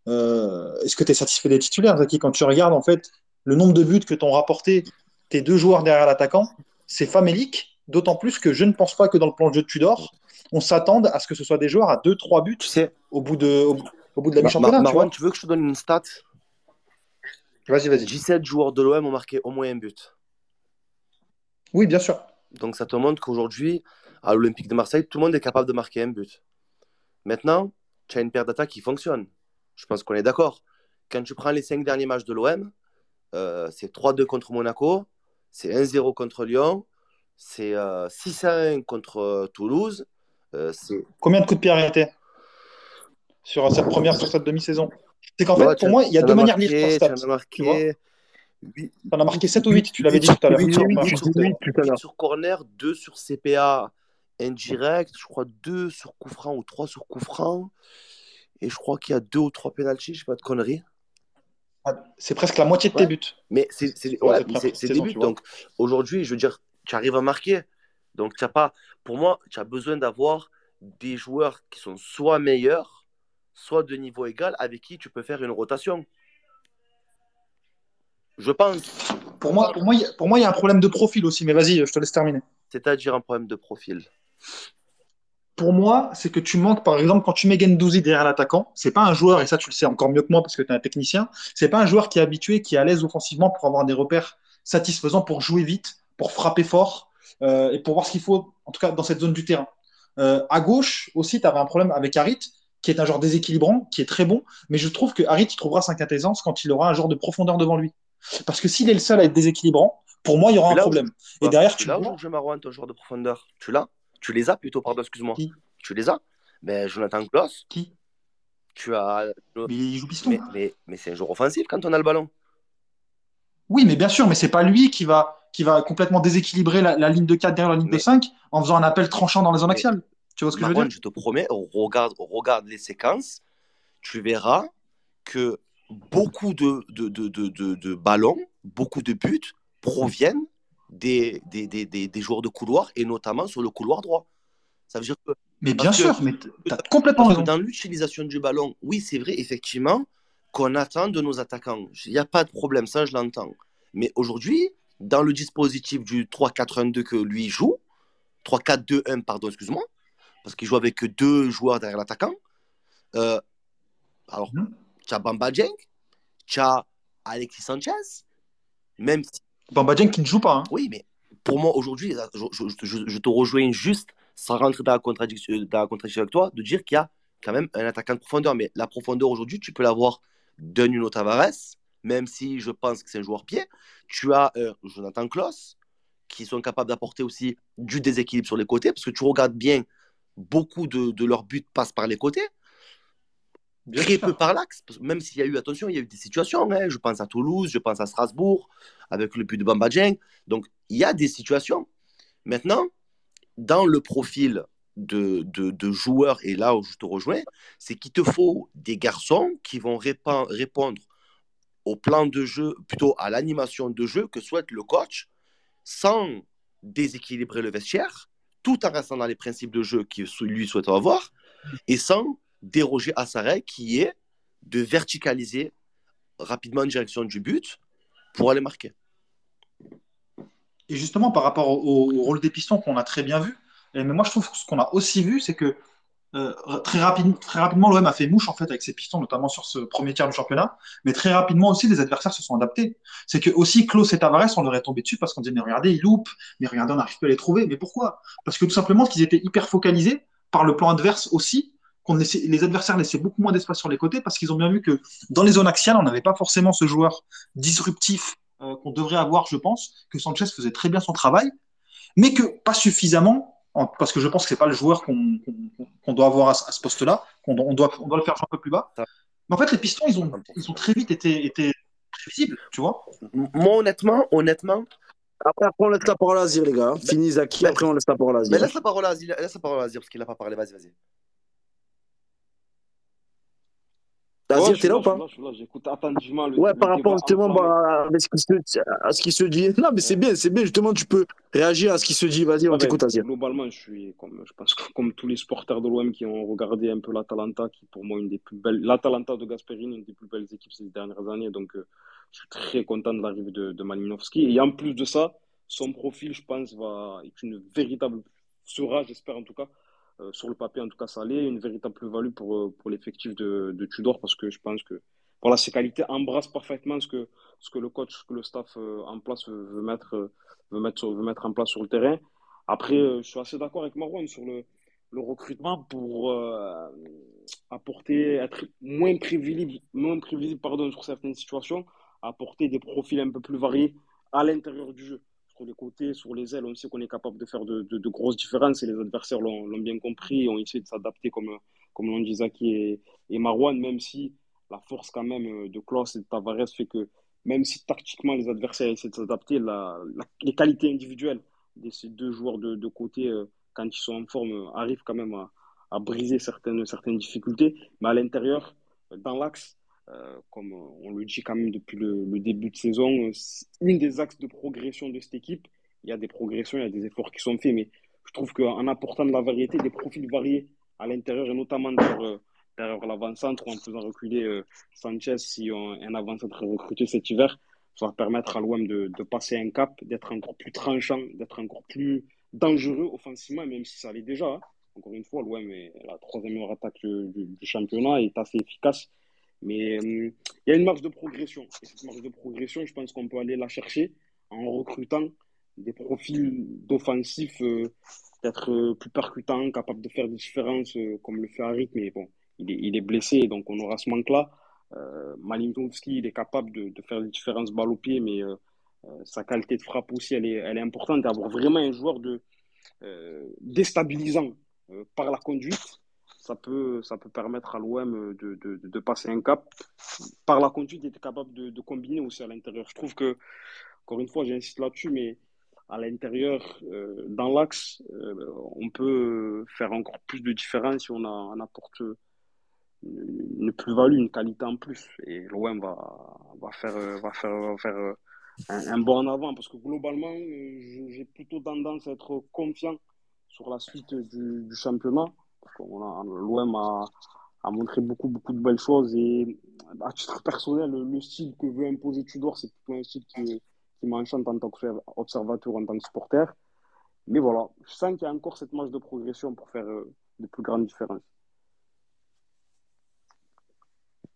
euh, est-ce que tu es satisfait des titulaires, Zaki? Quand tu regardes en fait le nombre de buts que t'ont rapporté tes deux joueurs derrière l'attaquant, c'est famélique. D'autant plus que je ne pense pas que dans le plan de jeu de Tudor, on s'attende à ce que ce soit des joueurs à 2-3 buts Tu sais, au bout de, au, au bout de la mi-championnat. Ma- tu Marwan, vois tu veux que je te donne une stat? Vas-y, vas-y. 17 joueurs de l'OM ont marqué au moins un but. Oui, bien sûr. Donc ça te montre qu'aujourd'hui, à l'Olympique de Marseille, tout le monde est capable de marquer un but. Maintenant, tu as une paire d'attaques qui fonctionne. Je pense qu'on est d'accord. Quand tu prends les cinq derniers matchs de l'OM, euh, c'est 3-2 contre Monaco, c'est 1-0 contre Lyon, c'est euh, 6-1 contre euh, Toulouse, Combien de coups de pied arrêtés sur cette première, sur cette demi-saison? C'est qu'en fait, Ouais, tu pour moi, il y a deux as manières de lire tu stat. marqué T'en as marqué huit- 7 ou 8, tu l'avais dit huit- tout à l'heure. huit Oui, sur- corner, 2 sur CPA indirect, je crois 2 sur coup franc ou 3 sur coup franc. Et je crois qu'il y a 2 ou 3 pénaltys, je sais pas de conneries. Ah, C'est presque la moitié de tes buts Mais c'est ouais, des buts. Donc aujourd'hui, je veux dire, tu arrives à marquer. Donc tu as pas, pour moi, tu as besoin d'avoir des joueurs qui sont soit meilleurs, soit de niveau égal, avec qui tu peux faire une rotation. Je pense. Pour moi, pour moi, il y a- pour moi, il y a un problème de profil aussi, mais vas-y, je te laisse terminer. C'est-à-dire un problème de profil. Pour moi, c'est que tu manques, par exemple, quand tu mets Gendouzi derrière l'attaquant, c'est pas un joueur, et ça tu le sais encore mieux que moi parce que tu es un technicien, c'est pas un joueur qui est habitué, qui est à l'aise offensivement pour avoir des repères satisfaisants, pour jouer vite, pour frapper fort, et pour voir ce qu'il faut, en tout cas dans cette zone du terrain. Euh, à gauche aussi, tu avais un problème avec Harit, qui est un joueur déséquilibrant, qui est très bon, mais je trouve que Harit il trouvera sa quintessence quand il aura un genre de profondeur devant lui. Parce que s'il est le seul à être déséquilibrant, pour moi, il y aura un problème. Et derrière, tu vois, joue Marouane, ton joueur de profondeur, tu l'as Tu les as plutôt, pardon, excuse-moi. Qui Tu les as Ben, Jonathan Kloss, qui tu as. Mais il joue piston. Mais, mais, mais c'est un joueur offensif quand on a le ballon. Oui, mais bien sûr, mais c'est pas lui qui va, qui va complètement déséquilibrer la, la ligne de 4 derrière la ligne de Mais- 5 en faisant un appel tranchant dans les zones Mais- axiales. Tu vois ce que je veux dire? je te promets, regarde, regarde les séquences, tu verras que beaucoup de, de, de, de, ballons, beaucoup de buts proviennent des, des, des, des, des joueurs de couloir et notamment sur le couloir droit. Ça veut dire que Mais bien que- sûr, mais tu as complètement raison. dans l'utilisation du ballon, oui, c'est vrai, effectivement, qu'on attend de nos attaquants. Il n'y a pas de problème, ça, je l'entends. Mais aujourd'hui, dans le dispositif du 3-4-1-2 que lui joue, 3-4-2-1, pardon, excuse-moi, parce qu'il joue avec deux joueurs derrière l'attaquant, euh, alors, Mhm. tu as Bamba Dieng, tu as Alexis Sanchez, même si Bamba Dieng qui ne joue pas. hein. oui, mais pour moi, aujourd'hui, je, je- je- je te rejoins juste, sans rentrer dans la contradiction, dans la contradiction avec toi, de dire qu'il y a quand même un attaquant de profondeur. Mais la profondeur aujourd'hui, tu peux l'avoir d'un Nuno Tavares, même si je pense que c'est un joueur pied. Tu as euh, Jonathan Kloss, qui sont capables d'apporter aussi du déséquilibre sur les côtés, parce que tu regardes bien, beaucoup de, de leurs buts passent par les côtés. Bien Très sûr. peu par l'axe, même s'il y a eu, attention, il y a eu des situations, hein, je pense à Toulouse, je pense à Strasbourg, avec le but de Bamba Dieng. Donc, il y a des situations. Maintenant, dans le profil de, de, de joueurs, et là où je te rejoins, c'est qu'il te faut des garçons qui vont répondre au plan de jeu, plutôt à l'animation de jeu que souhaite le coach, sans déséquilibrer le vestiaire, tout en restant dans les principes de jeu qu'il lui souhaite avoir, et sans déroger à sa règle qui est de verticaliser rapidement en direction du but pour aller marquer. Et justement, par rapport au, au rôle des pistons qu'on a très bien vu, mais moi je trouve que ce qu'on a aussi vu, c'est que euh, très, rapide, très rapidement, l'OM a fait mouche en fait avec ses pistons, notamment sur ce premier tiers du championnat. Mais très rapidement aussi, les adversaires se sont adaptés. C'est que aussi Klaus et Tavares, on leur est tombé dessus parce qu'on disait mais regardez, ils loupent, mais regardez, on n'arrive plus à les trouver. Mais pourquoi? Parce que tout simplement, qu'ils étaient hyper focalisés par le plan adverse aussi. Qu'on laissait, les adversaires laissaient beaucoup moins d'espace sur les côtés parce qu'ils ont bien vu que dans les zones axiales, on n'avait pas forcément ce joueur disruptif euh, qu'on devrait avoir, je pense, que Sanchez faisait très bien son travail, mais que pas suffisamment en- parce que je pense que c'est pas le joueur qu'on doit avoir à, ce- à ce poste-là, qu'on doit- on doit, on doit le faire jouer un peu plus bas. Mais en fait, les pistons, ils ont, ils ont très vite été, été prévisibles, tu vois. Moi, honnêtement, honnêtement, Après, après, on laisse la parole à Azir, les gars. Fini Zaki, après, on laisse la parole à Azir. mais laisse la parole à Azir, laisse la parole à Azir parce qu'il n'a pas parlé. Vas-y, vas-y. Azir, Ouais, je suis t'es là ou pas J'écoute attentivement le, Ouais, par rapport justement à, ce qui se, dit. Non, mais c'est bien, c'est bien. Justement, tu peux réagir à ce qui se dit. Vas-y, on Ouais, t'écoute, Azir. globalement, je suis comme, je pense que comme tous les supporters de l'OM qui ont regardé un peu l'Atalanta, qui pour moi une des plus belles, l'Atalanta de Gasperini, une des plus belles équipes ces dernières années. Donc, euh, je suis très content de l'arrivée de, de Malinowski. Et en plus de ça, son profil, je pense, va est une véritable sera, j'espère en tout cas, sur le papier en tout cas, ça allait, une véritable plus-value pour euh, pour l'effectif de, Tudor parce que je pense que voilà, ses qualités embrassent parfaitement ce que ce que le coach, ce que le staff euh, en place veut, mettre euh, veut mettre veut mettre en place sur le terrain. Après, euh, je suis assez d'accord avec Marwan sur le, recrutement pour euh, apporter, être moins prévisible pardon, sur certaines situations, apporter des profils un peu plus variés à l'intérieur du jeu. Sur les côtés, sur les ailes, on sait qu'on est capable de faire de, grosses différences et les adversaires l'ont bien compris ont essayé de s'adapter comme, comme l'ont dit Zaki et, et Marwan, même si la force quand même euh, de Klaus et de Tavares fait que même si tactiquement les adversaires essaient de s'adapter, les qualités individuelles de ces deux joueurs de, côté, euh, quand ils sont en forme, euh, arrivent quand même à, briser certaines, certaines difficultés. Mais à l'intérieur, dans l'axe, comme euh, on le dit quand même depuis le, début de saison, euh, une des axes de progression de cette équipe, il y a des progressions, il y a des efforts qui sont faits, mais je trouve qu'en apportant de la variété, des profils variés à l'intérieur, et notamment derrière, euh, l'avant-centre, en faisant reculer euh, Sanchez, si on, un avant-centre recruté cet hiver, ça va permettre à l'OM de, passer un cap, d'être encore plus tranchant, d'être encore plus dangereux offensivement, même si ça l'est déjà. hein. Encore une fois, l'OM est la troisième meilleure attaque du, du- du championnat, est assez efficace. Mais euh, il y a une marge de progression. Et cette marge de progression, je pense qu'on peut aller la chercher en recrutant des profils d'offensifs euh, peut-être euh, plus percutants, capables de faire des différences, comme le fait Harit, mais bon, il est, il est blessé, donc on aura ce manque-là. Euh, Malinowski, il est capable de, faire des différences balle au pied, mais sa qualité de frappe aussi, elle est, elle est importante. D'avoir vraiment un joueur de, déstabilisant par la conduite, ça peut, ça peut permettre à l'OM de, de, de, passer un cap. Par la conduite, d'être capable de, de combiner aussi à l'intérieur. Je trouve que, encore une fois, j'insiste là-dessus, mais à l'intérieur, euh, dans l'axe, euh, on peut faire encore plus de différence si on, a, on apporte une, plus-value, une qualité en plus. Et l'OM va, va, faire, va faire, faire un, bon en avant parce que globalement, j'ai plutôt tendance à être confiant sur la suite du championnat. L'OM a, a, montré beaucoup, beaucoup de belles choses et à titre personnel, le, style que veut imposer Tudor, c'est plutôt un style qui qui m'enchante en tant qu'observateur, en tant que supporter. Mais voilà, je sens qu'il y a encore cette marge de progression pour faire euh, de plus grandes différences.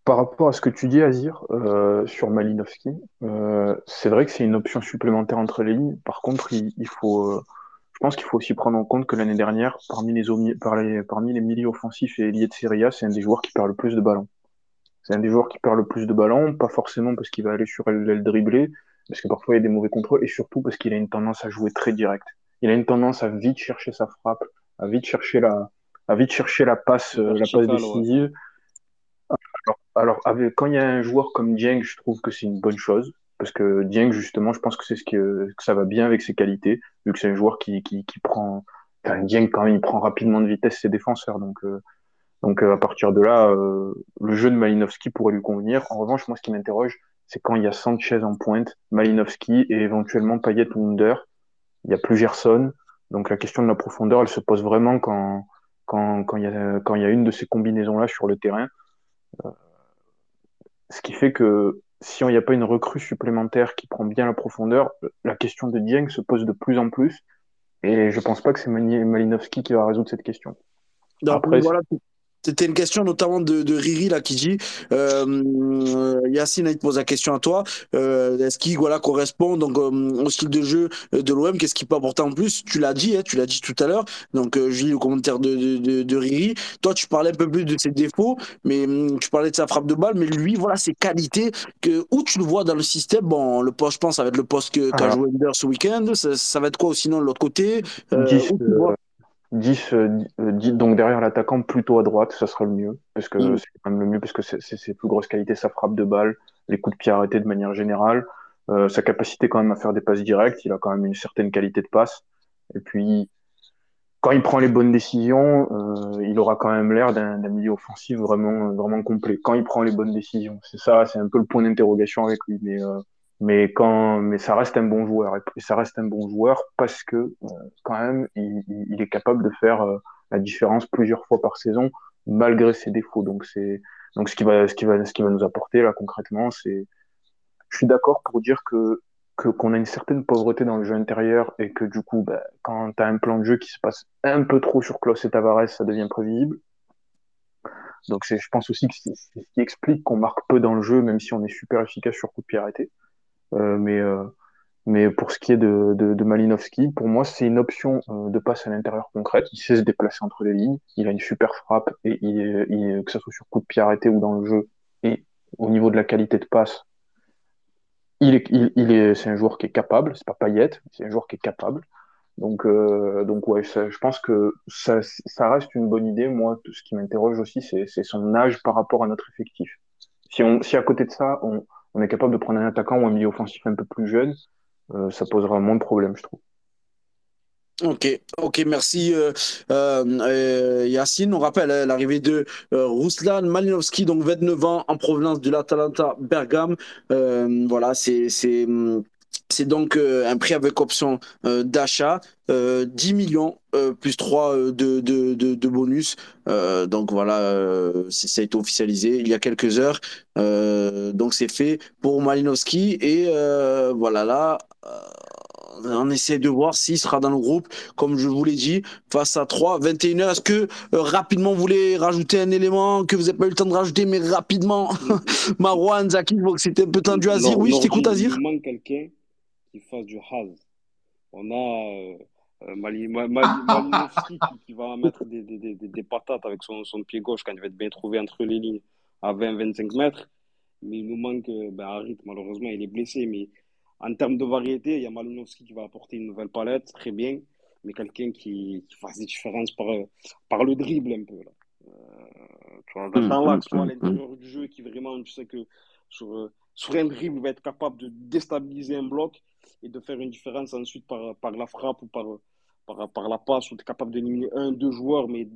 Par rapport à ce que tu dis, Azir, euh, sur Malinowski, euh, c'est vrai que c'est une option supplémentaire entre les lignes. Par contre, il, faut, je pense qu'il faut aussi prendre en compte que l'année dernière, parmi les, parmi les milieux offensifs et liés de Serie A, c'est un des joueurs qui perd le plus de ballons. C'est un des joueurs qui perd le plus de ballons, pas forcément parce qu'il va aller sur l'aile dribblée, parce que parfois il y a des mauvais contrôles, et surtout parce qu'il a une tendance à jouer très direct. Il a une tendance à vite chercher sa frappe, à vite chercher la, à vite chercher la passe, euh, la passe décisive. Alors, avec, quand il y a un joueur comme Dieng, je trouve que c'est une bonne chose. Parce que Dieng, justement, je pense que c'est ce que, que ça va bien avec ses qualités, vu que c'est un joueur qui, qui, qui prend, enfin, Dieng, quand même, il prend rapidement de vitesse ses défenseurs. Donc, euh, donc euh, à partir de là, le jeu de Malinowski pourrait lui convenir. En revanche, moi, ce qui m'interroge, c'est quand il y a Sanchez en pointe, Malinowski et éventuellement Payet ou Under. Il n'y a plus Gerson. Donc la question de la profondeur, elle se pose vraiment quand, quand, quand, il, y a, quand il y a une de ces combinaisons-là sur le terrain. Euh, ce qui fait que si il n'y a pas une recrue supplémentaire qui prend bien la profondeur, la question de Dieng se pose de plus en plus. Et je pense pas que c'est Malinowski qui va résoudre cette question. Après, voilà, c'était une question notamment de, de, Riri là qui dit euh, Yacine, il te pose la question à toi. Euh, Est-ce qu'il voilà correspond donc euh, au style de jeu de l'OM Qu'est-ce qu'il peut apporter en plus? Tu l'as dit, hein, tu l'as dit tout à l'heure. Donc euh, je lis le commentaire de, de, de, Riri. Toi, tu parlais un peu plus de ses défauts, mais hum, tu parlais de sa frappe de balle, mais lui, voilà ses qualités. Que où tu le vois dans le système Bon, le poste, je pense, ça va être le poste qu'a joué Ender ce week-end. Ça, ça, va être quoi sinon de l'autre côté? 10, 10, euh, euh, donc derrière l'attaquant plutôt à droite, ça sera le mieux, parce que mm. c'est quand même le mieux, parce que c'est ses plus grosses qualités, sa frappe de balle, les coups de pied arrêtés de manière générale, euh, sa capacité quand même à faire des passes directes, il a quand même une certaine qualité de passe, et puis quand il prend les bonnes décisions, euh, il aura quand même l'air d'un milieu offensif vraiment vraiment complet. Quand il prend les bonnes décisions, c'est ça, c'est un peu le point d'interrogation avec lui, mais euh, mais quand mais ça reste un bon joueur. Et ça reste un bon joueur parce que euh, quand même il, est capable de faire euh, la différence plusieurs fois par saison malgré ses défauts. Donc c'est donc ce qui va ce qui va ce qui va nous apporter là concrètement c'est je suis d'accord pour dire que que qu'on a une certaine pauvreté dans le jeu intérieur et que du coup bah, quand tu as un plan de jeu qui se passe un peu trop sur Klaus et Tavares ça devient prévisible. Donc c'est je pense aussi que c'est ce qui explique qu'on marque peu dans le jeu même si on est super efficace sur coup de pied arrêté mais, euh, mais pour ce qui est de, Malinowski, pour moi, c'est une option euh, de passe à l'intérieur concrète. Il sait se déplacer entre les lignes. Il a une super frappe et il, que ce soit sur coup de pied arrêté ou dans le jeu. Et au niveau de la qualité de passe, il est, il, est, c'est un joueur qui est capable. C'est pas Payet, c'est un joueur qui est capable. Donc, euh, donc ouais, je pense que ça, ça reste une bonne idée. Moi, ce qui m'interroge aussi, c'est son âge par rapport à notre effectif. Si, on, si à côté de ça, on, on est capable de prendre un attaquant ou un milieu offensif un peu plus jeune, euh, ça posera moins de problèmes, je trouve. Ok, ok, merci euh, euh, Yacine. On rappelle hein, l'arrivée de Ruslan Malinowski, donc 29 ans, en provenance de l'Atalanta Bergame. voilà, c'est c'est donc euh, un prix avec option euh, d'achat, 10 euh, millions plus 3 de, de, de, bonus. donc voilà, ça a été officialisé il y a quelques heures. donc c'est fait pour Malinowski. Et voilà, là, on essaie de voir s'il sera dans le groupe, comme je vous l'ai dit, face à 3, 21h. Est-ce que rapidement vous voulez rajouter un élément que vous n'avez pas eu le temps de rajouter, mais rapidement? Marwan, Zaki, c'était un peu tendu. Azir, oui, je t'écoute, Azir. Il manque quelqu'un qui fasse du haz. On a euh, euh Mali, Malinowski qui, qui, va mettre des, des, des, des, patates avec son, son pied gauche quand il va être bien trouvé entre les lignes à 20-25 mètres. Mais il nous manque ben, Harit, malheureusement, il est blessé. Mais en termes de variété, il y a Malinowski qui va apporter une nouvelle palette, très bien, mais quelqu'un qui, qui fasse des différences par, par le dribble un peu. Là. Euh, tu vois, l'axe, tu vois, à hum, l'intérieur du jeu, qui vraiment, tu sais que sur, euh, sur un dribble, va être capable de déstabiliser un bloc et de faire une différence ensuite par, par la frappe ou par, par, par la passe, tu es capable d'éliminer un, deux joueurs, mais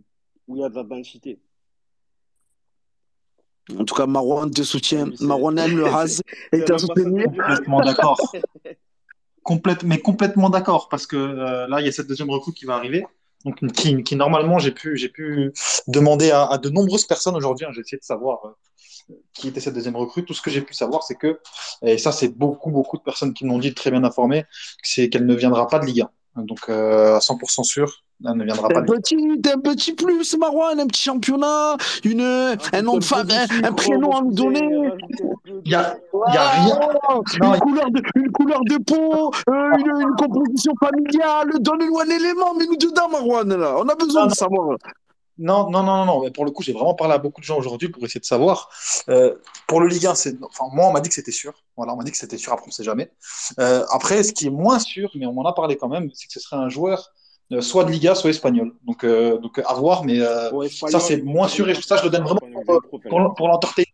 où il y a de la densité. En tout cas, Marwan te soutient. Marwan aime le Haz et un soutenu. Complètement d'accord. Complète, mais complètement d'accord, parce que euh, là, il y a cette deuxième recrue qui va arriver. Donc, qui, normalement, j'ai pu, j'ai pu demander à, à de nombreuses personnes aujourd'hui. hein, j'ai essayé de savoir euh, qui était cette deuxième recrue. Tout ce que j'ai pu savoir, c'est que, et ça, c'est beaucoup, beaucoup de personnes qui m'ont dit très bien informé, c'est qu'elle ne viendra pas de Ligue 1. Donc, euh, à 100% sûr, elle ne viendra pas un de Ligue 1. petit, un petit plus, Marwan, un petit championnat, une, un nom de Rajoute un prénom à nous donner. Il y a, y a rien. Oh, Non, une, couleur de, une couleur de peau, euh, une, une composition familiale, donne-nous un élément, mets-nous dedans, Marwan, là. On a besoin non, de savoir. Non, non, non, non, non. Mais pour le coup, j'ai vraiment parlé à beaucoup de gens aujourd'hui pour essayer de savoir. Euh, pour le Ligue 1, c'est, enfin, moi, on m'a dit que c'était sûr. Voilà, on m'a dit que c'était sûr. Après, on sait jamais. Euh, après, ce qui est moins sûr, mais on m'en a parlé quand même, c'est que ce serait un joueur euh, soit de Liga, soit espagnol. Donc, euh, donc à voir. Mais euh, Ouais, ça, c'est moins sûr et ça, je le donne vraiment pour, pour, pour l'entertainer.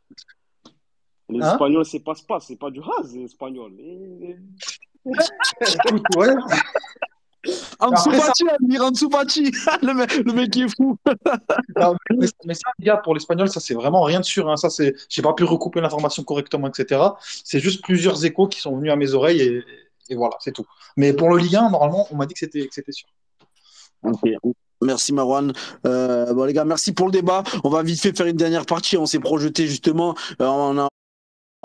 Les Hein Espagnols, c'est passe-passe, c'est pas du Haz, les Espagnols. Et- Écoute, ouais. Ansu Fati, Amir, Ansu Fati. le, mec, le mec qui est fou. non, mais, mais ça, les gars, pour l'espagnol, ça, c'est vraiment rien de sûr. Hein. Ça, c'est, j'ai pas pu recouper l'information correctement, etc. C'est juste plusieurs échos qui sont venus à mes oreilles et, et voilà, c'est tout. Mais pour le Ligue 1, normalement, on m'a dit que c'était, que c'était sûr. Ok. Merci Marwan. Euh, bon les gars, merci pour le débat. On va vite fait faire une dernière partie. On s'est projeté justement. Euh, on a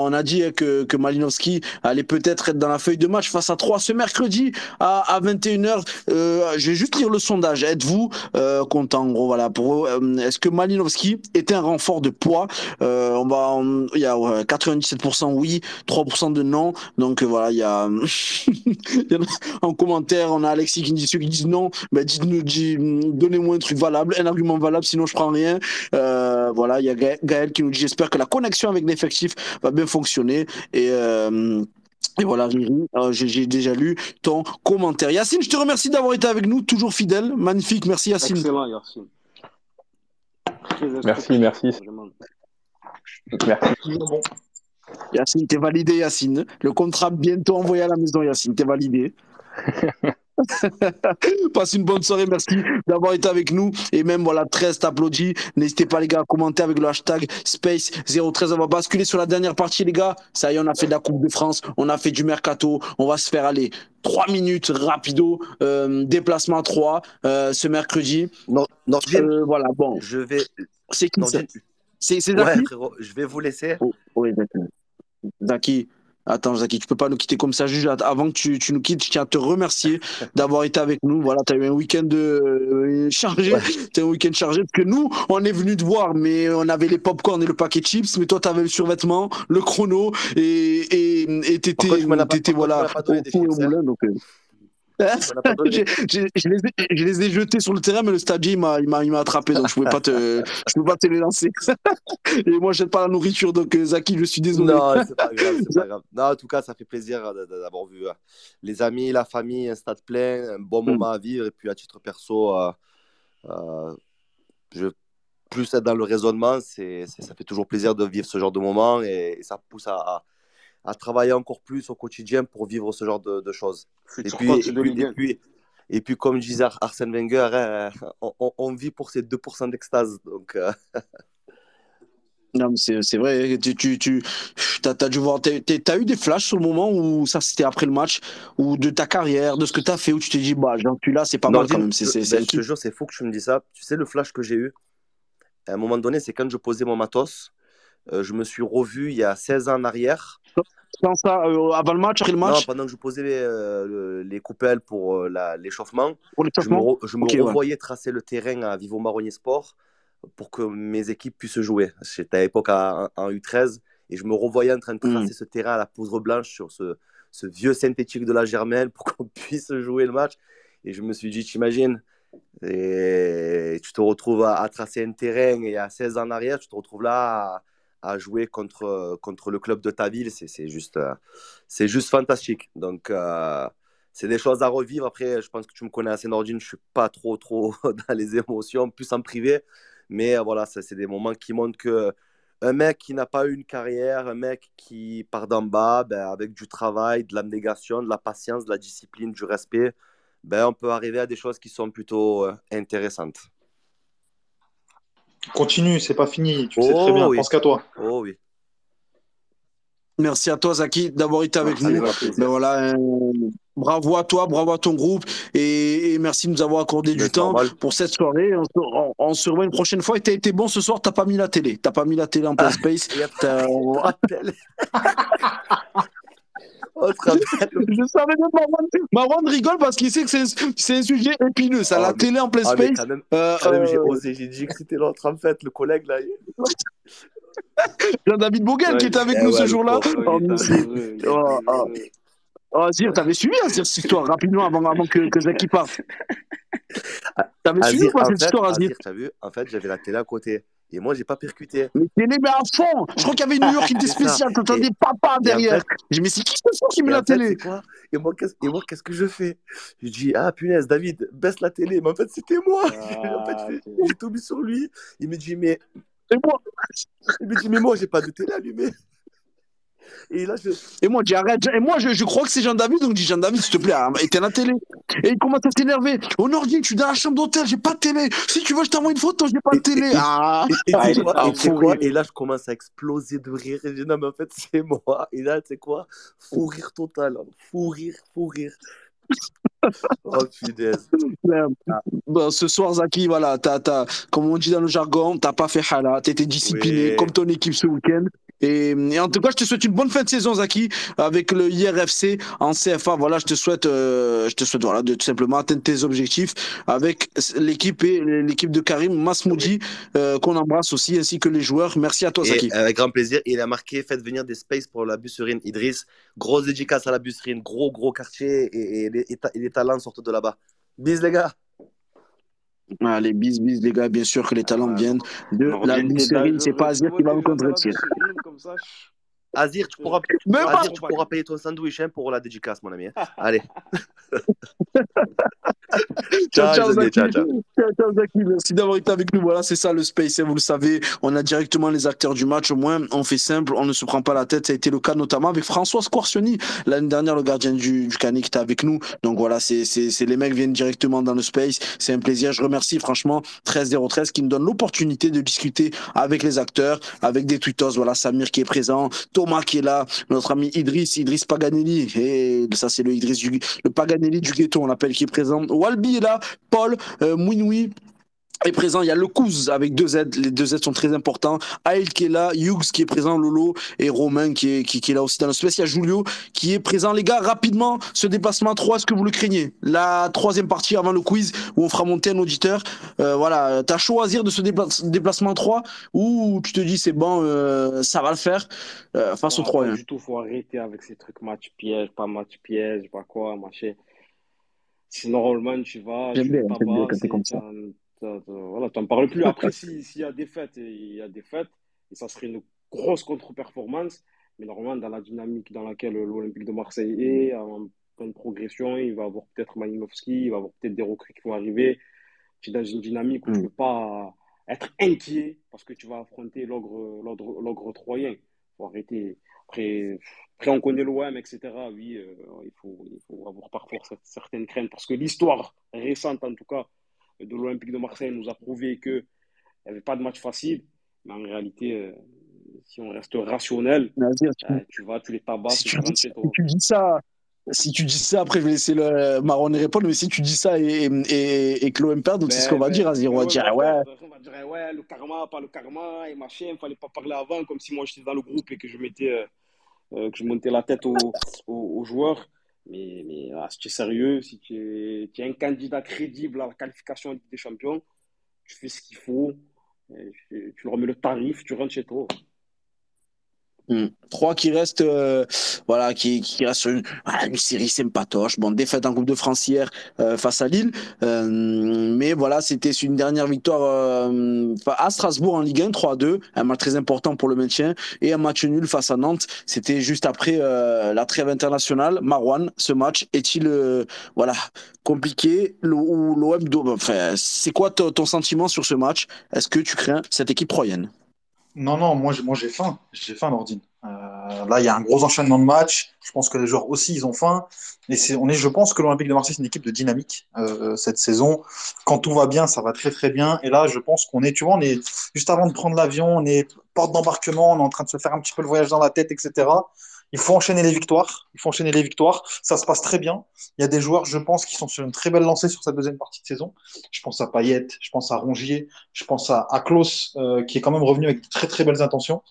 on a dit que, que Malinowski allait peut-être être dans la feuille de match face à 3 ce mercredi à, à 21h. Euh, je vais juste lire le sondage. Êtes-vous euh, content, en gros, voilà, pour euh, Est-ce que Malinowski est un renfort de poids? Euh, On va, il y a ouais, 97% oui, 3% de non. Donc euh, voilà, il y a, en commentaire, on a Alexis qui dit ceux qui disent non, ben dites-nous, dis- donnez-moi un truc valable, un argument valable, sinon je prends rien. Euh, voilà, il y a Ga- Gaël qui nous dit j'espère que la connexion avec l'effectif va bien fonctionner. Et, euh, et voilà, Riri, euh, j'ai déjà lu ton commentaire. Yacine, je te remercie d'avoir été avec nous, toujours fidèle, magnifique, merci Yacine. Excellent, Yacine. Merci, merci. Merci. Yacine, t'es validé Yacine. Le contrat bientôt envoyé à la maison Yacine, t'es validé. Passe une bonne soirée, merci d'avoir été avec nous. Et même, voilà, 13 t'applaudis. N'hésitez pas, les gars, à commenter avec le hashtag Space013. On va basculer sur la dernière partie, les gars. Ça y est, on a fait de la Coupe de France, on a fait du Mercato. On va se faire aller 3 minutes rapido. Euh, déplacement à 3 euh, ce mercredi. Non, Euh, voilà, bon. je vais. C'est qui C'est ouais, frérot, je vais vous laisser. Oh, Oui, d'accord. Zaki, attends, Zaki, tu peux pas nous quitter comme ça. Juste avant que tu, tu nous quittes, je tiens à te remercier d'avoir été avec nous. Voilà, tu as eu un week-end euh, chargé. Ouais. Tu un week-end chargé parce que nous, on est venu te voir, mais on avait les pop-corn et le paquet de chips. Mais toi, tu avais le survêtement, le chrono et et t'étais as voilà as pas donné des chips, hein. Donc, euh, Je, les ai, je les ai jetés sur le terrain, mais le stadier il m'a il m'a il m'a attrapé, donc je pouvais pas te je peux pas te les lancer. et moi, j'aime pas la nourriture, donc euh, Zaki, je suis désolé. Non, c'est pas grave, c'est pas grave. Non, en tout cas, ça fait plaisir de- d'avoir vu euh, les amis, la famille, un stade plein, un bon Mm. moment à vivre. Et puis, à titre perso, euh, euh, je, plus être dans le raisonnement, c'est- ça fait toujours plaisir de vivre ce genre de moment et, et ça pousse à, à- à travailler encore plus au quotidien pour vivre ce genre de, de choses. Et puis, et puis, et 1. puis, et puis, comme disait Ar- Arsène Wenger, hein, on, on- vit pour ces 2% d'extase. Donc, euh, Non, mais c'est c'est vrai, tu, tu, tu t'as dû voir, t'as, t'as- t'as eu des flashs sur le moment où ça c'était après le match, ou de ta carrière, de ce que t'as fait, où tu t'es dit, bah, j'en suis là, c'est pas mal quand même, c'est, ben, je te jure, c'est fou que tu me dis ça. Tu sais, le flash que j'ai eu, à un moment donné, c'est quand je posais mon matos. Euh, je me suis revu il y a 16 ans en arrière. Sans ça, euh, avant le match, après le Non, match, pendant que je posais les, euh, le- les coupelles pour euh, l'échauffement, je me, re- je me ouais. revoyais tracer le terrain à Vivo Marronnier Sport pour que mes équipes puissent jouer. J'étais à l'époque en U13 et je me revoyais en train de tracer Mm. ce terrain à la poudre blanche sur ce, ce vieux synthétique de la Germaine pour qu'on puisse jouer le match. Et je me suis dit, t'imagines, et tu te retrouves à, à tracer un terrain et à 16 ans en arrière, tu te retrouves là à, à jouer contre, contre le club de ta ville, c'est juste, c'est juste fantastique. Donc, c'est des choses à revivre. Après, je pense que tu me connais assez, Nordine. Je suis pas trop, trop dans les émotions, plus en privé. Mais voilà, c'est des moments qui montrent que un mec qui n'a pas eu une carrière, un mec qui part d'en bas, ben, avec du travail, de l'abnégation, de la patience, de la discipline, du respect, ben, on peut arriver à des choses qui sont plutôt euh, intéressantes. Continue, c'est pas fini. Tu sais très bien. oui. Pense qu'à toi. Oh oui. Merci à toi, Zaki, d'avoir été avec nous. Ben voilà, euh, bravo à toi, bravo à ton groupe et, et merci de nous avoir accordé du temps normal. pour cette soirée. On, se- on- on se revoit une prochaine fois. Et t'as été bon ce soir, t'as pas mis la télé. T'as pas mis la télé en plein space. Je savais même Marwan, Marwan rigole parce qu'il sait que c'est un, sujet épineux. Ça, Ah, la mais- télé en plein Ah, space. quand même, Euh, j'ai euh, osé, j'ai dit que c'était l'autre en fait, le collègue là. Jean-David Boguel qui était avec eh nous ouais, ce jour-là. Oh, Oh, oh. Oh, Azir, t'avais suivi Azir, cette histoire rapidement avant, avant que, que Zaki parte. T'avais suivi en cette fait, histoire, Azir? Azir, t'as vu, en fait, j'avais la télé à côté. Et moi, j'ai pas percuté. Mais télé, mais à fond Je crois qu'il y avait une New York qui était spéciale, t'entendais Et- papa Et en derrière. J'ai dit, mais c'est qui ce soir qui met Et la télé Et moi, qu'est-ce que je fais Je dis, ah punaise, David, baisse la télé. Mais en fait, c'était moi. en fait, Ah, j'ai- tout mis sur lui. Il me dit, mais, Et moi, il me dit, mais moi, j'ai pas de télé allumée. Et là, je. et moi, arrête. Et moi, je, je crois que c'est Jean-David, donc je dis Jean-David, s'il te plaît, ah, éteins la télé. Et il commence à s'énerver. Oh Nordine, je suis dans la chambre d'hôtel, j'ai pas de télé. Si tu veux, je t'envoie une photo, j'ai pas de télé. et- Ah Ah, quoi, ah, quoi là, je commence à exploser de rire. Et je dis, non, mais en fait, c'est moi. Et là, tu sais quoi Fou rire total. hein. Fou rire, fou rire. Oh, punaise. Merde. Bon, ce soir, Zaki, voilà, t'as, t'as, comme on dit dans le jargon, t'as pas fait hala, t'étais discipliné, Oui. comme ton équipe ce week-end. Et, et en tout cas, je te souhaite une bonne fin de saison, Zaki, avec le IRFC en CFA. Voilà, je te souhaite, euh, je te souhaite, voilà, de tout simplement atteindre tes objectifs avec l'équipe et l'équipe de Karim Masmoudi, euh, qu'on embrasse aussi, ainsi que les joueurs. Merci à toi, Zaki. Avec grand plaisir, il a marqué Faites venir des spaces pour la busserine Idriss. Grosse dédicace à la busserine, gros, gros quartier. Et, et les, les talents sortent de là-bas. Bis, les gars. Allez, bis, bis, les gars, bien sûr que les talents viennent de la dingue, c'est pas Azir qui va me contredire. Azir, tu pourras, Même pas. Azir, tu pourras payer ton sandwich hein, pour la dédicace, mon ami. hein. Allez. Ciao, ciao, Zaki. ciao, ciao. Ciao, ciao, Zaki. Merci d'avoir été avec nous. Voilà, c'est ça le space. hein, Vous le savez, on a directement les acteurs du match. Au moins, on fait simple, on ne se prend pas la tête. Ça a été le cas notamment avec François Squarcioni l'année dernière, le gardien du, du Canet qui était avec nous. Donc voilà, c'est, c'est, c'est les mecs viennent directement dans le space. C'est un plaisir. Je remercie franchement 13013 qui me donne l'opportunité de discuter avec les acteurs, avec des tweetos. Voilà, Samir qui est présent, Thomas qui est là, notre ami Idriss, Idriss Paganelli. Et ça, c'est le Idriss du, le Paganelli du ghetto, on l'appelle, qui est présent. Walby est là, Paul, euh, Mouinoui est présent. Il y a le Kouz avec deux Z. Les deux Z sont très importants. Aïl qui est là, Hughes qui est présent, Lolo et Romain qui est, qui, qui est là aussi dans le space. Il y a Julio qui est présent. Les gars, rapidement, ce déplacement 3, est-ce que vous le craignez? La troisième partie avant le quiz où on fera monter un auditeur. Euh, voilà, t'as choisir de ce dépla- déplacement 3 ou tu te dis c'est bon, euh, ça va le faire? Euh, face au Ah, 3 pas du tout, faut arrêter avec ces trucs match piège, pas match piège, pas quoi, machin. Si normalement tu vas, J'aime tu bien, j'aime bien comme ça. t'en- voilà, t'en parles plus. Après, si- s'il y a des fêtes, il y a des fêtes, et ça serait une grosse contre-performance. Mais normalement, dans la dynamique dans laquelle l'Olympique de Marseille est, en pleine progression, il va avoir peut-être Malinowski, il va avoir peut-être des recrues qui vont arriver. Tu es dans une dynamique où tu ne Mm. peux pas être inquiet parce que tu vas affronter l'ogre troyen. faut arrêter. Après, après, on connaît l'OM, etc. Oui, euh, il faut, il faut avoir parfois certaines craintes parce que l'histoire récente, en tout cas, de l'Olympique de Marseille nous a prouvé qu'il n'y avait pas de match facile. Mais en réalité, euh, si on reste rationnel, Nazir, tu- euh, tu vas, tu les tabasses si tu, dis, si tu dis ça, si tu dis ça, après je vais laisser le Marron répondre, mais si tu dis ça et, et, et que l'OM perd, donc c'est ce qu'on va Ben, dire, ben, On va dire, ben, ouais, ben, on va dire, ouais, le karma, pas le karma, et machin, il fallait pas parler avant, comme si moi j'étais dans le groupe et que je mettais, euh, euh, que je montais la tête aux, aux, aux joueurs. Mais, si tu es sérieux, si tu es, un candidat crédible à la qualification des Champions, tu fais ce qu'il faut, tu, tu leur mets le tarif, tu rentres chez toi. Trois qui restent, euh, voilà, qui, restent sur une, voilà, une série sympatoche. Bon, défaite en Coupe de France hier euh, face à Lille, euh, mais voilà, c'était une dernière victoire à Strasbourg en Ligue 1, 3-2, un match très important pour le maintien, et un match nul face à Nantes. C'était juste après la trêve internationale. Marouane, ce match est-il, voilà, compliqué? Ou l'OM, enfin, c'est quoi ton sentiment sur ce match? Est-ce que tu crains cette équipe troyenne? Non, non, moi, j'ai- moi j'ai faim. J'ai faim, Nordine. Euh, là, il y a un gros enchaînement de matchs. Je pense que les joueurs aussi, ils ont faim. Et c'est, on est, je pense que l'Olympique de Marseille, c'est une équipe de dynamique euh, cette saison. Quand tout va bien, ça va très très bien. Et là, je pense qu'on est, tu vois, on est juste avant de prendre l'avion, on est porte d'embarquement, on est en train de se faire un petit peu le voyage dans la tête, etc. Il faut enchaîner les victoires. Il faut enchaîner les victoires. Ça se passe très bien. Il y a des joueurs, je pense, qui sont sur une très belle lancée sur cette deuxième partie de saison. Je pense à Payet, je pense à Rongier, je pense à, à euh, qui est quand même revenu avec de très très belles intentions.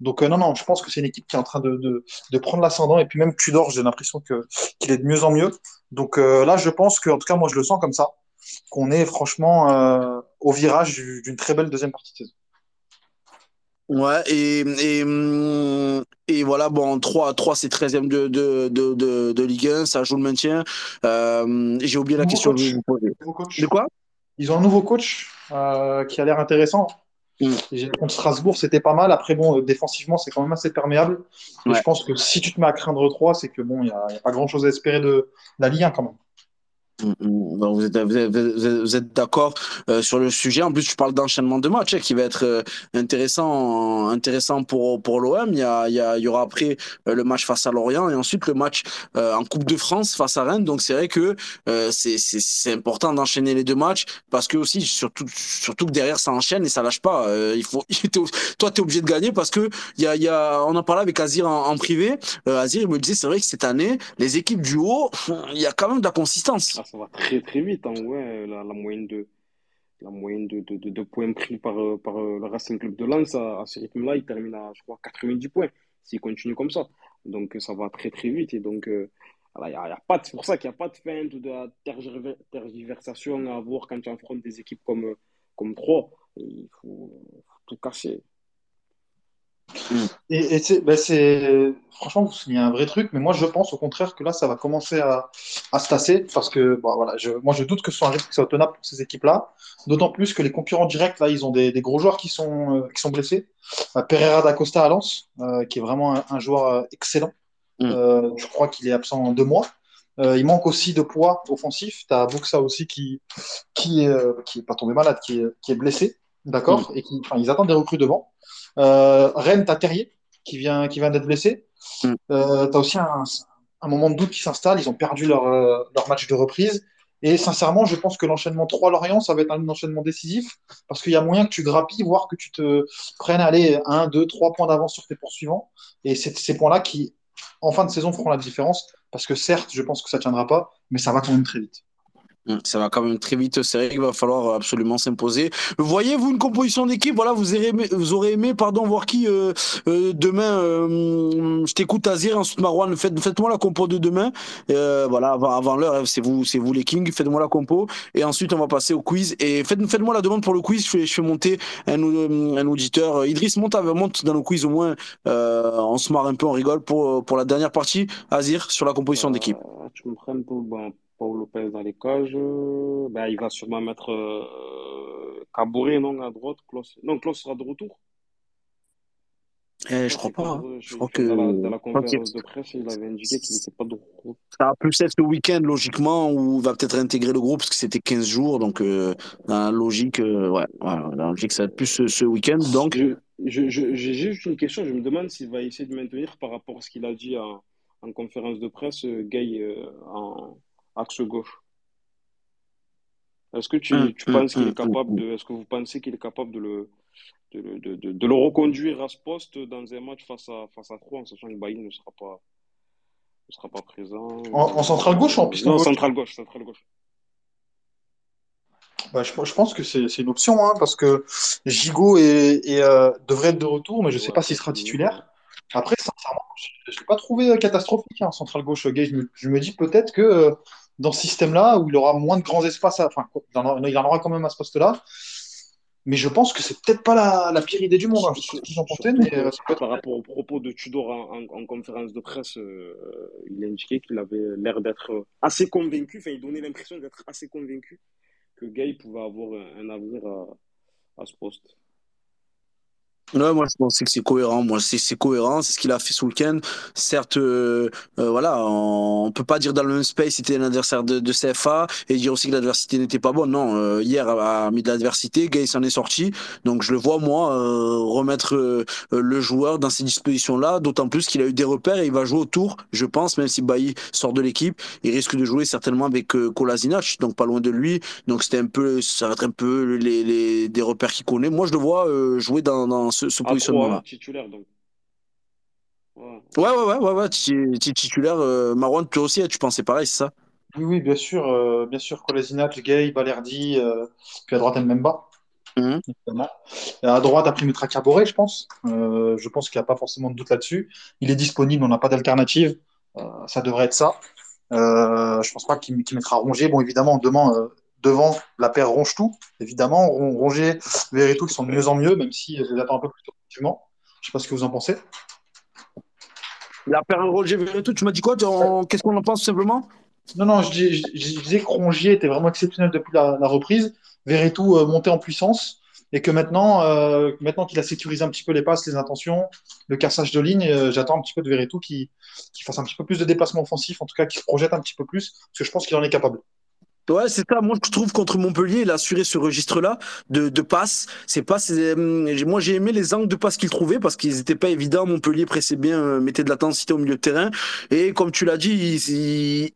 Donc euh, non, non, je pense que c'est une équipe qui est en train de, prendre l'ascendant. Et puis même Tudor, j'ai l'impression que qu'il est de mieux en mieux. Donc euh, là, je pense que, en tout cas, moi, je le sens comme ça, qu'on est franchement au virage du- d'une très belle deuxième partie de saison. Ouais, et, et, et voilà, bon, 3, 3 c'est 13e de, de, de, de, Ligue 1, ça joue le maintien. Euh, j'ai oublié la Nouveau question coach. vous. De quoi? Ils ont un nouveau coach euh, qui a l'air intéressant. Mm. J'ai- Contre Strasbourg, c'était pas mal. Après, bon, euh, défensivement, c'est quand même assez perméable. Et Ouais. je pense que si tu te mets à craindre 3, c'est que bon, il n'y a, a pas grand-chose à espérer de la Ligue 1 quand même. Bon, Vous êtes, vous êtes, vous êtes- d'accord euh, sur le sujet. En plus, tu parles d'enchaînement de matchs hein, qui va être euh, intéressant, intéressant pour, pour l'OM. Il il il y aura après euh, le match face à Lorient et ensuite le match euh, en Coupe de France face à Rennes. Donc, c'est vrai que euh, c'est important d'enchaîner les deux matchs parce que aussi, surtout, surtout que derrière, ça enchaîne et ça lâche pas. Euh, il faut, toi, tu es obligé de gagner parce que il y a, il y a, on en parlait avec Azir en, en privé. Azir, il me disait, c'est vrai que cette année, les équipes du haut, il y a quand même de la consistance. Ça va très très vite, hein, ouais, la, la moyenne de, la moyenne de, de, points pris par, euh, par euh, le Racing Club de Lens à, ce rythme-là, il termine à, je crois, 90 points, s'il continue comme ça. Donc ça va très très vite. Et donc, euh, il y pas pour ça qu'il n'y a pas de feinte ou de tergiversation à avoir quand tu affrontes des équipes comme, comme 3. Il faut, tout casser. Et, et c'est, ben c'est, franchement, vous soulignez un vrai truc, mais moi je pense au contraire que là ça va commencer à, à se tasser parce que bon, voilà, je, moi je doute que ce soit un risque qui soit tenable pour ces équipes-là, d'autant plus que les concurrents directs là ils ont des, des gros joueurs qui sont, euh, qui sont blessés. Euh, Pereira da Costa à Lens, euh, qui est vraiment un, un joueur euh, excellent. Mm. Je crois qu'il est absent en deux mois. Euh, il manque aussi de poids offensif. Tu as Buxa aussi qui, qui, est, euh, qui est pas tombé malade, qui est blessé, d'accord, et qui, enfin, ils attendent des recrues devant. Euh, Rennes, t'as Terrier qui vient, qui vient d'être blessé. Mm. Euh, t'as aussi un, un moment de doute qui s'installe. Ils ont perdu leur, euh, leur match de reprise. Et sincèrement, je pense que l'enchaînement 3 Lorient, ça va être un enchaînement décisif parce qu'il y a moyen que tu grappilles, voire que tu te prennes aller 1, 2, 3 points d'avance sur tes poursuivants. Et c'est ces points-là qui, en fin de saison, feront la différence parce que certes, je pense que ça tiendra pas, mais ça va quand même très vite. Hum, Ça va quand même très vite, c'est vrai qu'il va falloir absolument s'imposer. Voyez-vous une composition d'équipe, voilà, vous aurez aimé, vous aurez aimé pardon, voir qui euh, euh, demain. euh, je t'écoute Azir, ensuite Marouane, faites, faites-moi la compo de demain. Voilà, avant, avant l'heure, hein, c'est vous, c'est vous les kings, faites-moi la compo. Et ensuite, on va passer au quiz. Et faites, faites-moi la demande pour le quiz, je fais, je fais monter un, un auditeur. Idriss, monte, monte dans le quiz au moins, on se marre un peu, on rigole pour, pour la dernière partie. Azir, sur la composition d'équipe. Tu me prends pour Lopez dans les cages. euh, Ben, il va sûrement mettre euh, Caboret, non, à droite. Klaus. Non, Klaus sera de retour. Eh, je Ça, crois pas. hein. Je crois que. Dans la, dans je conférence de presse, il avait indiqué qu'il n'était pas de retour. Ça va plus être ce week-end, logiquement, où il va peut-être intégrer le groupe, parce que c'était 15 jours. Donc, euh, dans la logique, euh, ouais, voilà, dans la logique, ça va être plus ce, ce week-end. Donc, Je, je, je- j'ai juste une question. Je me demande s'il va essayer de maintenir par rapport à ce qu'il a dit en, en conférence de presse, euh, Gay euh, en axe gauche. Est-ce que tu, Hum, tu hum, penses qu'il est capable hum, de, est-ce que vous pensez qu'il est capable de le, de, de, de, de le reconduire à ce poste dans un match face à, face à Troyes, en sachant que Bailly ne sera pas, ne sera pas présent? En, en centrale gauche ou en piston Non, gauche? centrale gauche, centrale gauche. Bah, je, je pense que c'est c'est une option, hein, parce que Gigot est, est, euh, devrait être de retour, mais je ne sais Ouais, pas s'il sera titulaire. Après, sincèrement, je ne l'ai pas trouvé catastrophique, hein, central gauche gay. Je me, je me dis peut-être que euh, dans ce système-là, où il aura moins de grands espaces, à- enfin, il en, aura, quand même à ce poste-là, mais je pense que c'est peut-être pas la, la, pire idée du monde. Hein. Je mais euh, par rapport aux propos de Tudor en, en, conférence de presse, euh, il a indiqué qu'il avait l'air d'être assez convaincu, enfin, il donnait l'impression d'être assez convaincu que Gay pouvait avoir un, un avenir à, à ce poste. Ouais, moi je pensais que c'est cohérent. Moi, c'est cohérent, c'est ce qu'il a fait sous le week-end. Certes, euh, euh, voilà, on, peut pas dire dans le même space c'était un adversaire de, de, CFA et dire aussi que l'adversité n'était pas bonne. Non, euh, hier a, mis de l'adversité, Gay s'en est sorti. Donc je le vois moi remettre le joueur dans ces dispositions-là, d'autant plus qu'il a eu des repères et il va jouer autour. Je pense, même si Bailly sort de l'équipe, il risque de jouer certainement avec Kolasinac, donc pas loin de lui. Donc c'était un peu, ça va être un peu les, les des repères qu'il connaît. Moi je le vois jouer dans, dans ce, ce positionnement-là. Titulaire, donc. Ouais, ouais, ouais, ouais, ouais, titulaire. Euh, Marwan, toi aussi, tu pensais pareil, c'est ça? Oui, oui, bien sûr. Euh, bien sûr, Kolasinac, Gay, Balerdi, euh, puis à droite, Mbemba. Mmh. À droite, après mettra Caboret, je pense. Euh, je pense qu'il n'y a pas forcément de doute là-dessus. Il est disponible, on n'a pas d'alternative. Euh, ça devrait être ça. Euh, je pense pas qu'il mettra Rongier. Bon, évidemment, demain, euh, Devant, la paire ronge tout, évidemment. Rongier, Verretou qui sont de mieux en mieux, même si je les attends un peu plus tôt, effectivement. Je ne sais pas ce que vous en pensez. La paire Rongier, Verretou, tu m'as dit quoi Qu'est-ce qu'on en pense simplement? Non, non, je, disais que Rongier était vraiment exceptionnel depuis la, reprise. Verretou euh, montait en puissance et que maintenant, euh, maintenant qu'il a sécurisé un petit peu les passes, les intentions, le cassage de ligne, euh, j'attends un petit peu de Verretou qui, qui fasse un petit peu plus de déplacements offensifs, en tout cas qui se projette un petit peu plus, parce que je pense qu'il en est capable. Ouais, c'est ça. Moi, je trouve contre Montpellier, il a assuré ce registre-là de, de passes. C'est pas, hum, moi, j'ai aimé les angles de passes qu'il trouvait parce qu'ils n'étaient pas évidents. Montpellier pressait bien, euh, mettait de l'intensité au milieu de terrain. Et comme tu l'as dit, il, il,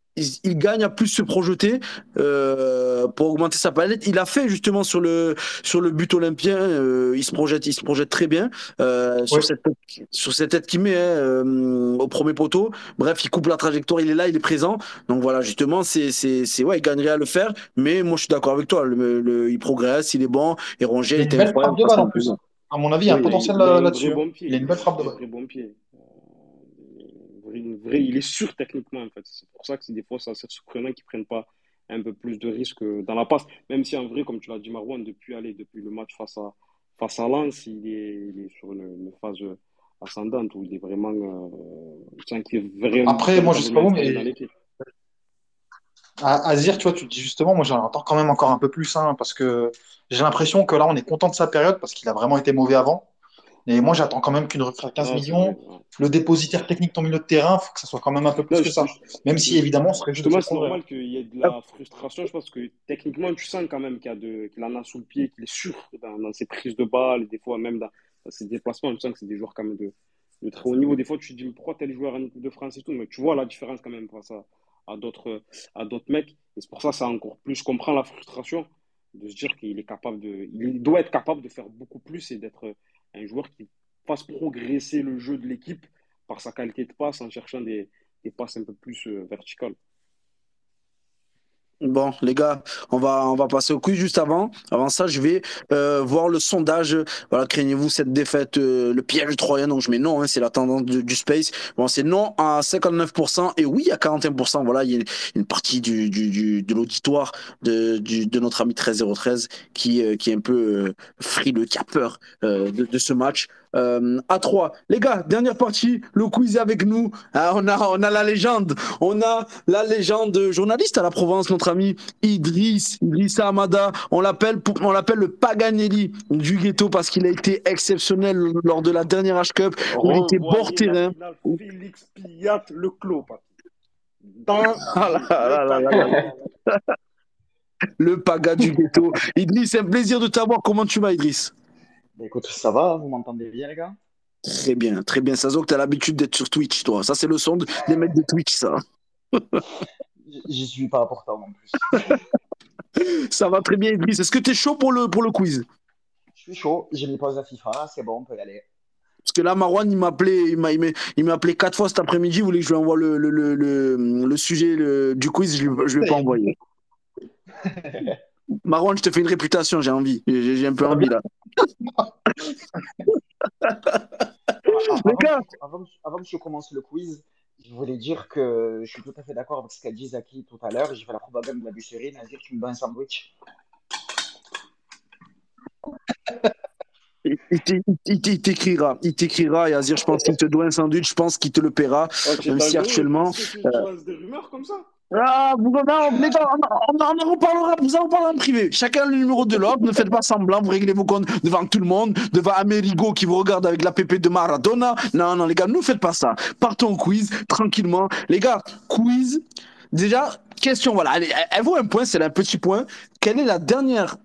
gagne à plus se projeter euh, pour augmenter sa palette. Il a fait justement sur le sur le but olympien, euh, il se projette, il se projette très bien euh, sur cette sur cette tête qu'il met hein, euh, au premier poteau. Bref, il coupe la trajectoire, il est là, il est présent. Donc voilà, justement, c'est c'est c'est ouais, il gagnerait à le faire. Mais moi, je suis d'accord avec toi. Le, il progresse, il est bon. Et Rongier, il était incroyable. De balle en plus. À mon avis, il y a un potentiel là-dessus. il a une belle frappe de balle. Il est sûr techniquement en fait. C'est pour ça que des fois c'est surprenant qu'ils prennent pas un peu plus de risques dans la passe. Même si en vrai, comme tu l'as dit Marouane, depuis aller depuis le match face à face à Lens, il est, sur une, phase ascendante où il est vraiment, euh, vraiment Après, moi je sais pas où, mais Azir, tu vois, tu dis justement, moi j'en entends quand même encore un peu plus, hein, parce que j'ai l'impression que là on est content de sa période parce qu'il a vraiment été mauvais avant. Et moi, j'attends quand même qu'une à 15 millions. Le dépositaire technique ton milieu de terrain, il faut que ça soit quand même un peu plus que ça. Même si, évidemment, ce serait juste. c'est normal qu'il y ait de la frustration. Je pense que techniquement, tu sens quand même qu'il en a sous le pied, qu'il est sûr dans, ses prises de balles, des fois même dans, ses déplacements. Tu sens que c'est des joueurs quand même de, de, très haut niveau. Des fois, tu te dis, pourquoi tel joueur de France et tout? Mais tu vois la différence quand même face à, à d'autres mecs. Et c'est pour ça que ça encore plus comprend la frustration de se dire qu'il est capable de. Il doit être capable de faire beaucoup plus et d'être un joueur qui fasse progresser le jeu de l'équipe par sa qualité de passe en cherchant des, passes un peu plus euh, verticales. Bon, les gars, on va, on va passer au quiz juste avant. Avant ça, je vais euh, voir le sondage. Voilà, craignez-vous cette défaite, euh, le piège troyen? Donc, je mets non, hein, c'est la tendance du space. Bon, c'est non à 59% et oui à 41%. Voilà, il y a une partie du, du, du de l'auditoire de, de notre ami 13013 qui, euh, qui est un peu frileux, qui a peur de, de ce match euh, à 3. Les gars, dernière partie, le quiz est avec nous. Ah, on, a, on a la légende, on a la légende journaliste à la Provence, notre ami Idriss, Idrissa Amada. On l'appelle, on l'appelle le Paganelli du ghetto parce qu'il a été exceptionnel lors de la dernière H-Cup où il était bord terrain. Félix Piat, le clos. Dans ah le Paga du ghetto. Idriss, c'est un plaisir de t'avoir. Comment tu vas, Idriss? Écoute, ça va, vous m'entendez bien, les gars? Très bien, très bien. Ça se que tu as l'habitude d'être sur Twitch, toi. Ça, c'est le son des mecs de Twitch, ça. J'y suis pas important en plus. ça va très bien, Idriss. Est-ce que tu es chaud pour le, pour le quiz? Je suis chaud. J'ai mis pause à FIFA. C'est bon, on peut y aller. Parce que là, Marwan, il m'a appelé, il m'a, il m'a appelé quatre fois cet après-midi. Il voulait que je lui envoie le, le, le, le sujet du quiz. Je ne lui ai pas envoyé. Marwan, je te fais une réputation, j'ai envie. J'ai un peu envie là. avant, avant, que je commence le quiz, je voulais dire que je suis tout à fait d'accord avec ce qu'a dit Zaki tout à l'heure. J'ai fait la propagande de la dire que tu me donnes un sandwich. Il, t'écrira, il t'écrira, et Azir, je pense qu'il te doit un sandwich, je pense qu'il te le paiera. Ok, Même si actuellement, tu, lances des rumeurs comme ça? Ah, on, en reparlera, vous en en privé. Chacun le numéro de l'autre, ne faites pas semblant, vous réglez vos comptes devant tout le monde, devant Amerigo qui vous regarde avec la pépé de Maradona. Non, non, les gars, ne faites pas ça. Partons au quiz, tranquillement. Les gars, quiz. Déjà, question, voilà, allez, elle, vaut un point, c'est un petit point. Quelle est la dernière.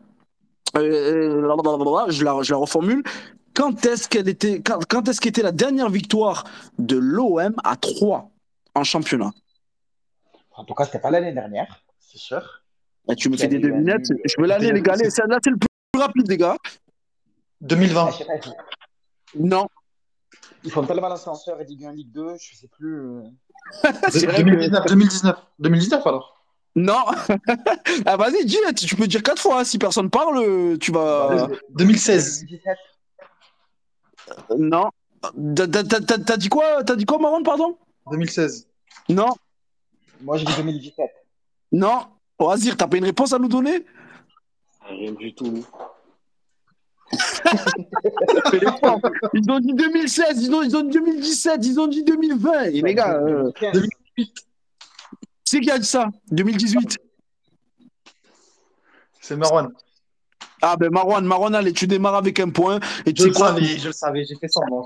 euh, blablabla, je, la, je la reformule. Quand est-ce qu'elle était, quand, quand est-ce qu'était la dernière victoire de l'OM à 3 en championnat? En tout cas, c'était pas l'année dernière, c'est sûr. Ah, tu me fais des devinettes. Je veux l'année, les gars. Là, c'est le plus rapide, les gars. 2020. Ah, Non. Ils font tellement l'ascenseur et Ligue 1, Ligue 2, je sais plus. euh. C'est vrai que- 2019, 2019. 2019 alors. Non. ah, vas-y, dis, tu peux dire quatre fois. hein. Si personne parle, tu vas. Bah, 2016. 2017. Non. T'as- t'as- t'as- T'as t'as dit quoi? T'as dit quoi, Marwan, pardon? 2016. Non. Moi, je dis 2017. Non. Oh, Azir, t'as pas une réponse à nous donner? Rien du tout. Ils ont dit 2016, ils ont, ils ont dit 2017, ils ont dit 2020. Et les gars, euh, 2015. c'est qui a dit ça? 2018 C'est Marwan. Ah ben Marwan, Marwan, allez, tu démarres avec un point. Et tu Je le quoi savais, je le savais, j'ai fait semblant.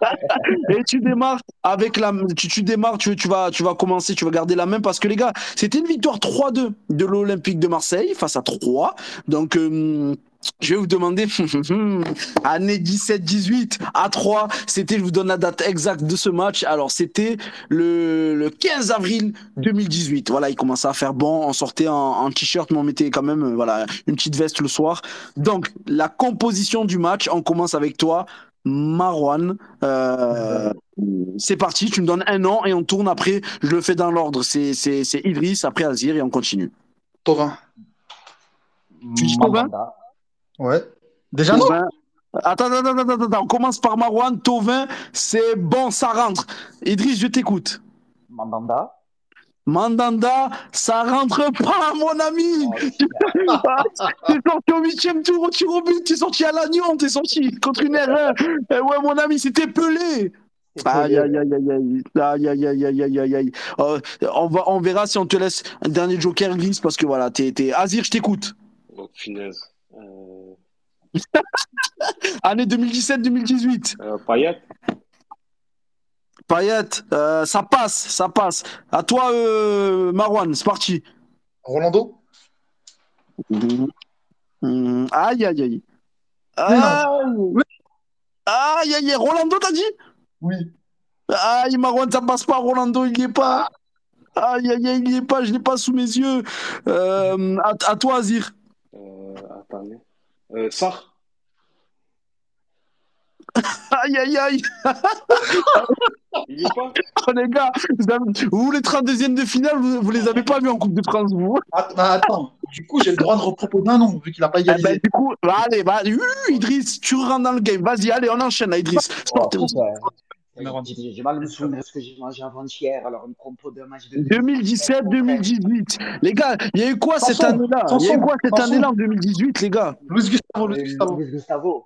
Et tu démarres avec la, tu, tu démarres, tu, tu vas, tu vas commencer, tu vas garder la main parce que les gars, c'était une victoire 3-2 de l'Olympique de Marseille face à 3. Donc, euh, je vais vous demander, année 17-18 à 3, c'était, je vous donne la date exacte de ce match. Alors, c'était le, le 15 avril 2018. Voilà, il commençait à faire bon, on sortait en, en t-shirt, mais on mettait quand même, euh, voilà, une petite veste le soir. Donc, la composition du match, on commence avec toi, Marwan. Euh, c'est parti, tu me donnes un nom et on tourne après. Je le fais dans l'ordre. C'est, c'est, c'est Idriss, après Azir et on continue. Tovin. Tu dis. Ouais. Déjà non. Attends, attends, attends, attends, attends, on commence par Marwan. Tovin, c'est bon, ça rentre. Idriss, je t'écoute. Mandanda. Mandanda, ça rentre pas, mon ami. Oh. T'es sorti au huitième tour au tir au but, t'es sorti à Lannion, t'es sorti contre une erreur. Eh ouais, mon ami, c'était pelé. Aïe, aïe, aïe, aïe, aïe, aïe, aïe, aïe, aïe, aïe, aïe, aïe. Euh, on, va, on verra si on te laisse un dernier joker gris parce que voilà, t'es, t'es... Azir, je t'écoute. Oh, finesse. Euh, Année 2017-2018. euh, Payet. Payet, euh, ça passe, ça passe. À toi, euh, Marwan, c'est parti. Rolando Hum, Aïe, aïe, aïe. Aïe, aïe, aïe, aïe. Rolando, t'as dit? Oui. Aïe, Marwan, ça passe pas. Rolando, il y est pas. Aïe, aïe, aïe, il y est pas. Je l'ai pas sous mes yeux. Euh, à, à toi, Azir. Euh, attendez. Euh, Sarr. Aïe, aïe, aïe. Il est pas? Oh, les gars, vous, avez- vous, les 32e de finale, vous, vous les avez pas vus en Coupe de France, vous bah, attends, du coup, j'ai le droit de reproposer un nom, vu qu'il n'a pas Eh ben, égalisé. du coup, bah, allez, bah, oui, Idriss, tu rentres dans le game. Vas-y, allez, on enchaîne, là, Idriss. Sortez- Oh, J'ai j'ai mal me souvenir de ce que j'ai mangé avant-hier, alors une compo de match de 2017-2018. Les gars, il y a eu quoi cette année-là? Il y a eu quoi cette année-là en 2018, les gars? Luis Gustavo, Luis Euh, Gustavo. Luis Gustavo.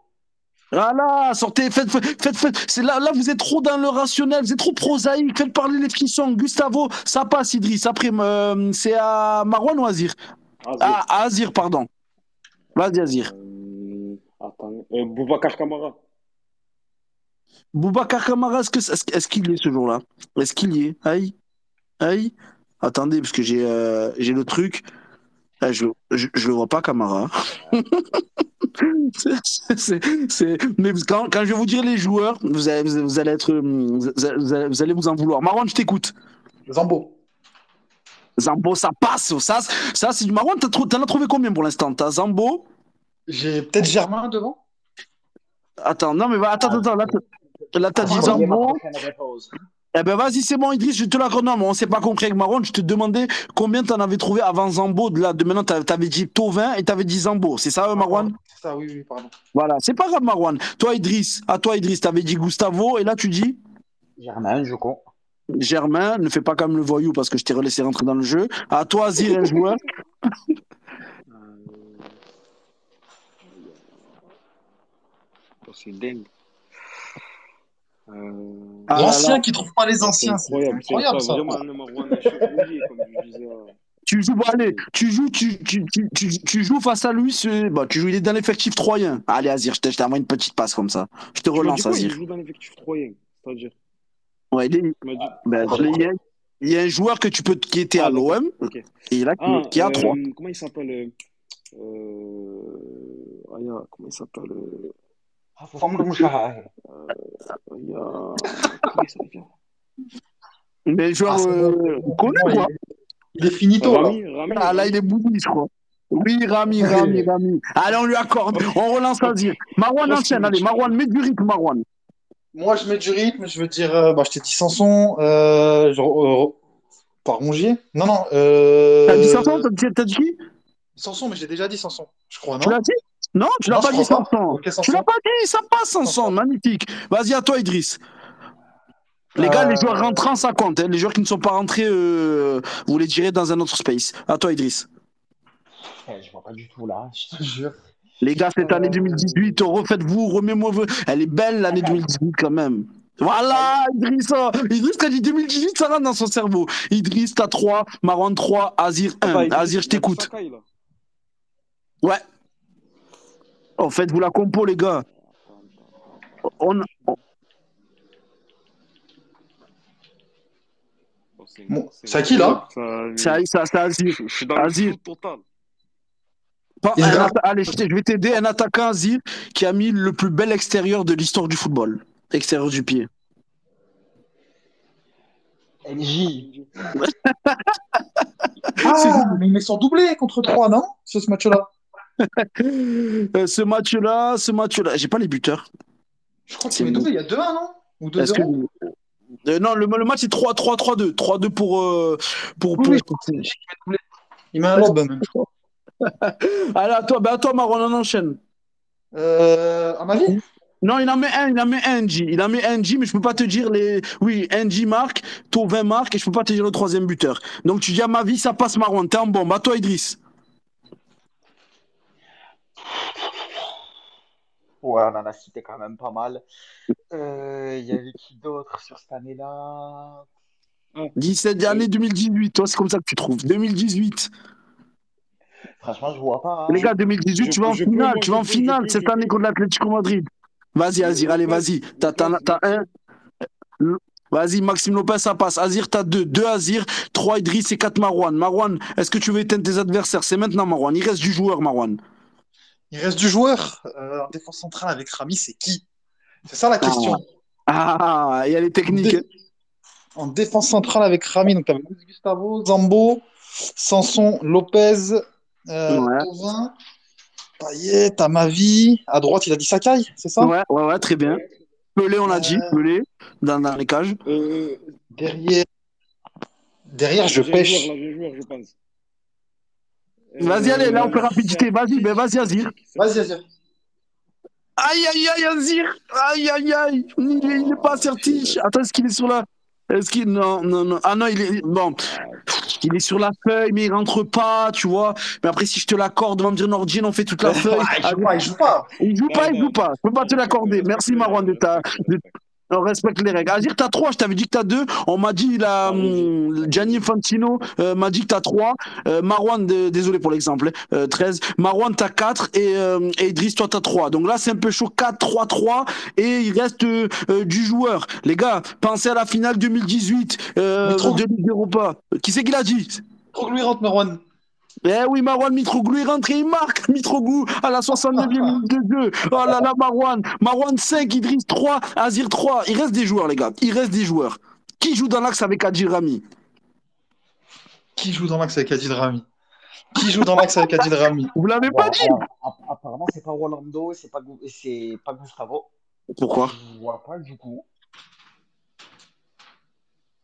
Voilà, sortez, faites, faites, faites. C'est là, là, vous êtes trop dans le rationnel, vous êtes trop prosaïque. Faites parler les frissons. Gustavo, ça passe, Idriss. Après, euh, c'est à Marwan ou Azir? Azir. Ah, à Azir, pardon. Vas-y, Azir. Euh, attendez. Euh, Boubacar. Boubacar Kamara, est-ce qu'il y est ce jour-là? Est-ce qu'il y est? Aïe Aïe Attendez, parce que j'ai euh, le truc. Ah, je, je, je le vois pas, Camara. C'est- Mais quand, quand je vais vous dire les joueurs, vous allez, vous allez être, hum, vous allez, vous allez vous en vouloir. Marwan, je t'écoute. Zambo. Zambo, ça passe. Ça, ça c'est du Marwan. T'en as trouvé combien pour l'instant? T'as Zambo? J'ai peut-être Germain devant? Attends, non, mais va- attends, attends. Là, là, t'as dit Voyez ma Zambo. prochaine réponse. Eh ben vas-y, c'est bon, Idriss, je te. Non, mais on s'est pas compris avec Marwan. Je te demandais combien t'en avais trouvé avant Zambo. De là, de maintenant, t'avais dit Tovin et t'avais dit Zambo. C'est ça, euh, Marwan C'est ça, oui, oui, pardon. Voilà, c'est pas grave, Marwan. Toi, Idriss, à toi, Idriss, t'avais dit Gustavo et là, tu dis? Germain, Joko. Germain. Ne fais pas comme le voyou parce que je t'ai relaissé rentrer dans le jeu. À toi, Azir, un joueur. Euh, c'est dingue. Euh, Ah L'ancien qui trouve pas les anciens, c'est incroyable, incroyable ça. incroyable. Vraiment, le Marouane est chevrouillé, comme je disais. euh, Tu joues, bon, allez, tu joues, tu, tu, tu, tu, tu joues face à lui, c'est- bon, tu joues, il est dans l'effectif troyen. Allez, Azir, je te- je t'envoie une petite passe comme ça. Je te relance, quoi? Il Azir. joue dans l'effectif troyen. C'est-à-dire, Ouais, il, est- ben, il y a, il y a un joueur que tu peux, qui était à Ah, d'accord. l'OM, Ok. et là, qui, Ah, qui est à 3. euh, comment il s'appelle? euh, Euh... Aya, comment il s'appelle? Il euh, y a. Mais genre, ah, euh, on connaît quoi. Il est finito. Là. Ah, là, il est bouddhiste, quoi. Oui, Rami, Rami, Rami. Allez, on lui accorde. On relance Azir. Marwan enchaîne. Allez, Marwan, mets du rythme, Marwan. Moi, je mets du rythme. Je veux dire, euh, bah, je t'ai dit Sanson. Euh, euh par Rongier Non, non. T'as dit Sanson T'as dit, dit qui? Sanson, mais j'ai déjà dit Sanson, je crois, non? Tu l'as dit? Non, tu l'as pas dit crois pas. Sanson. Ok, Sanson. Tu l'as pas dit, ça passe Sanson, magnifique. Vas-y, à toi, Idriss. Les gars, les Euh, joueurs rentrants, ça compte. hein. Les joueurs qui ne sont pas rentrés, euh, vous les direz dans un autre space. À toi, Idriss. Je vois pas du tout là, je te jure. Les gars, cette année Euh. 2018, refaites-vous, remets-moi. vos- Elle est belle, l'année 2018, quand même. Voilà, Idriss. oh. Idriss, quand il dit 2018, ça rentre dans son cerveau. Idriss, t'as 3, Marwan 3, Azir 1. Attends, il- Azir, je t'écoute. Ouais. En fait, vous la compo, les gars. On... Bon, c'est- à qui, là Ça, C'est ça, c'est Azir. je, je suis dans le Azir. flou total. Pas- Il un a- atta- Allez, je, vais t'aider. Un attaquant Azir qui a mis le plus bel extérieur de l'histoire du football. Extérieur du pied. NJ, Ah, mais ils sont doublés contre 3, non Sur ce match-là? Euh, ce match-là, ce match-là, j'ai pas les buteurs. Je crois C'est bon. doublé. Il y a 2-1, non Ou Est-ce que 2-0 Euh, non, le, le match est 3-3-3-2. 3-2 pour, euh, pour, Oui, pour- oui, je que c'est-. Il met un lob, même. je crois. Allez, à toi, ben à toi, on enchaîne. Euh, à ma vie Non, il en met un, il en met un, NG. Il en met un, NG, mais je peux pas te dire les. Oui, NG marque, Tovin marque, et je peux pas te dire le troisième buteur. Donc tu dis à ma vie, ça passe Marwan, t'es en bombe. À toi, Idriss. Ouais, on en a cité quand même pas mal. Euh, Il y avait qui d'autre sur cette année-là? 17 année 2018, toi, c'est comme ça que tu trouves. 2018. Franchement, je vois pas. hein. Les gars, 2018, Je tu vas en finale, tu vas en finale cette année contre l'Atlético Madrid. Vas-y, Azir, allez, vas-y. T'as, t'as, t'as un. Vas-y, Maxime Lopez, ça passe. Azir, t'as deux. Deux Azir, trois Idriss et quatre Marwan. Marwan, est-ce que tu veux éteindre tes adversaires? C'est maintenant, Marwan. Il reste du joueur, Marwan. Il reste du joueur. Euh, en défense centrale avec Rami, c'est qui? C'est ça la question. Ah, il y a les techniques. Dé- En défense centrale avec Rami, donc avec Gustavo, Zambo, Sanson, Lopez, euh, Ouais. Thauvin, Payet, à ma vie. À droite, il a dit Sakai, c'est ça? Ouais, ouais, ouais, très bien. Pelé, on l'a dit, Euh. Pelé, dans, dans les cages. Euh, Derrière, derrière, je pêche. joueur, là, j'ai un joueur, je pense. Vas-y, allez, là, on fait Euh, rapidité. Vas-y, ben vas-y, Azir. Vas-y, vas-y. Aïe, aïe, aïe, Azir. Aïe, aïe, aïe. Il est, il est pas assertif. Attends, est-ce qu'il est sur la. Est-ce qu'il. Non, non, non. Ah non, il est. Bon. Il est sur la feuille, mais il rentre pas, tu vois. Mais après, si je te l'accorde, on va me dire Nordine, on fait toute la feuille. Ah, il joue pas, il joue pas. Il joue pas, il joue pas. Je peux pas te l'accorder. Merci, Marwan, de ta. de- On respecte les règles. Azir, t'as 3, je t'avais dit que t'as 2. On m'a dit, la, hum, Gianni Infantino euh, m'a dit que t'as 3. Euh, Marwan, de- désolé pour l'exemple, hein, euh, 13. Marwan, t'as 4. Et, euh, et Idriss, toi, t'as 3. Donc là, c'est un peu chaud. 4, 3, 3. Et il reste du joueur. Les gars, pensez à la finale 2018 euh, Mais trop- de Ligue Europa. Qui c'est qui l'a dit? Trop que lui rentre, Merwan. Eh oui, Marwan Mitroglou, il rentre et il marque. Mitroglou à la 69e minute de jeu. Oh là là, Marwan. Marwan 5, Idriss 3, Azir 3. Il reste des joueurs, les gars. Il reste des joueurs. Qui joue dans l'axe avec Adil Rami? Qui joue dans l'axe avec Adil Rami? Qui joue dans l'axe avec Adil Rami? Vous l'avez pas dit apparemment, c'est pas Rolando, c'est pas, Gu- c'est pas Gustavo. Pourquoi? Je vois pas du coup.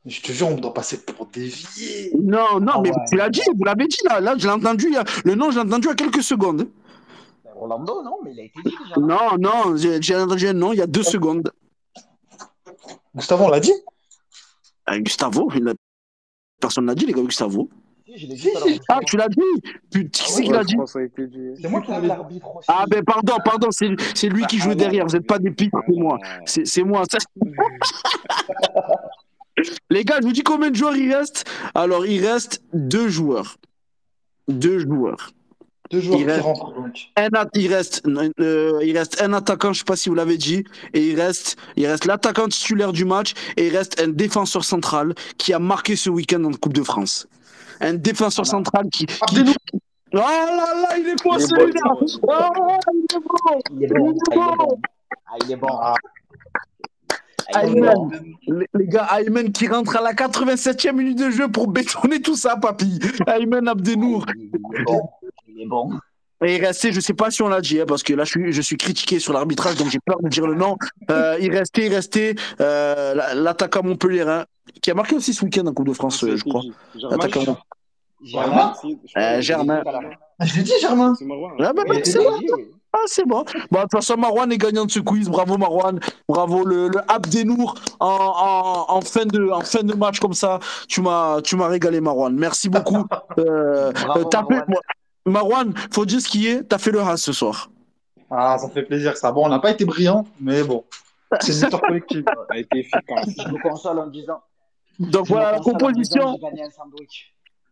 Je te jure, on doit passer pour dévier. Non, non, Ah mais ouais. tu l'as dit, vous l'avez dit là. Là, je l'ai entendu. il y a- Le nom, je l'ai entendu il y a quelques secondes. Ben, Rolando, non, mais il a été dit déjà. Non, non, j'ai entendu un nom il y a deux secondes. Gustavo, on l'a dit? Euh, Gustavo, il a- personne n'a dit, les gars, Gustavo. Je l'ai dit Si, si. Ah, tu l'as dit? Putain, Qui c'est qui l'a dit? C'est moi qui dit. l'arbitre aussi. Ah ben pardon, pardon, c'est c'est lui qui joue derrière, vous n'êtes pas des pires, c'est moi. C'est c'est moi. ça. Les gars, je vous dis combien de joueurs il reste? Alors, il reste deux joueurs. Deux joueurs. Deux joueurs Il qui reste- rentrent, donc. Un il, reste, euh, il reste un attaquant, je sais pas si vous l'avez dit, et il reste, il reste l'attaquant titulaire du match, et il reste un défenseur central qui a marqué ce week-end en Coupe de France. Un défenseur central qui. Oh là là, il est est celui-là bon, il est bon. Il est beau Il est bon. Ah, il est bon. Ah, il est bon. Ah, Ayman. Les, gars, Ayman qui rentre à la 87e minute de jeu pour bétonner tout ça, papy. Ayman Abdenour. Il est bon. Il est bon. Et il restait, je sais pas si on l'a dit, hein, parce que là je suis, je suis critiqué sur l'arbitrage, donc j'ai peur de dire le nom. Euh, il restait, il restait euh, la- l'attaquant Montpellier, hein, qui a marqué aussi ce week-end en Coupe de France, euh, je crois. dit. Germain, je Euh, Germain. Ah, Je l'ai dit, Germain. C'est Marwan. Ah, bah, c'est Ah, c'est bon. Bon, de toute façon, Marwan est gagnant de ce quiz. Bravo, Marwan. Bravo, le, le Abdenour en, en, en, fin de, en fin de match comme ça. Tu m'as, tu m'as régalé, Marwan. Merci beaucoup. Euh, Bravo, euh, t'as fait- Marwan. Faut dire ce qui est. T'as fait le has ce soir. Ah, ça me fait plaisir, ça. Bon, on n'a pas été brillant, mais bon. C'est une victoire collective. Ça a été efficace. Je me console en disant. Donc je voilà la composition.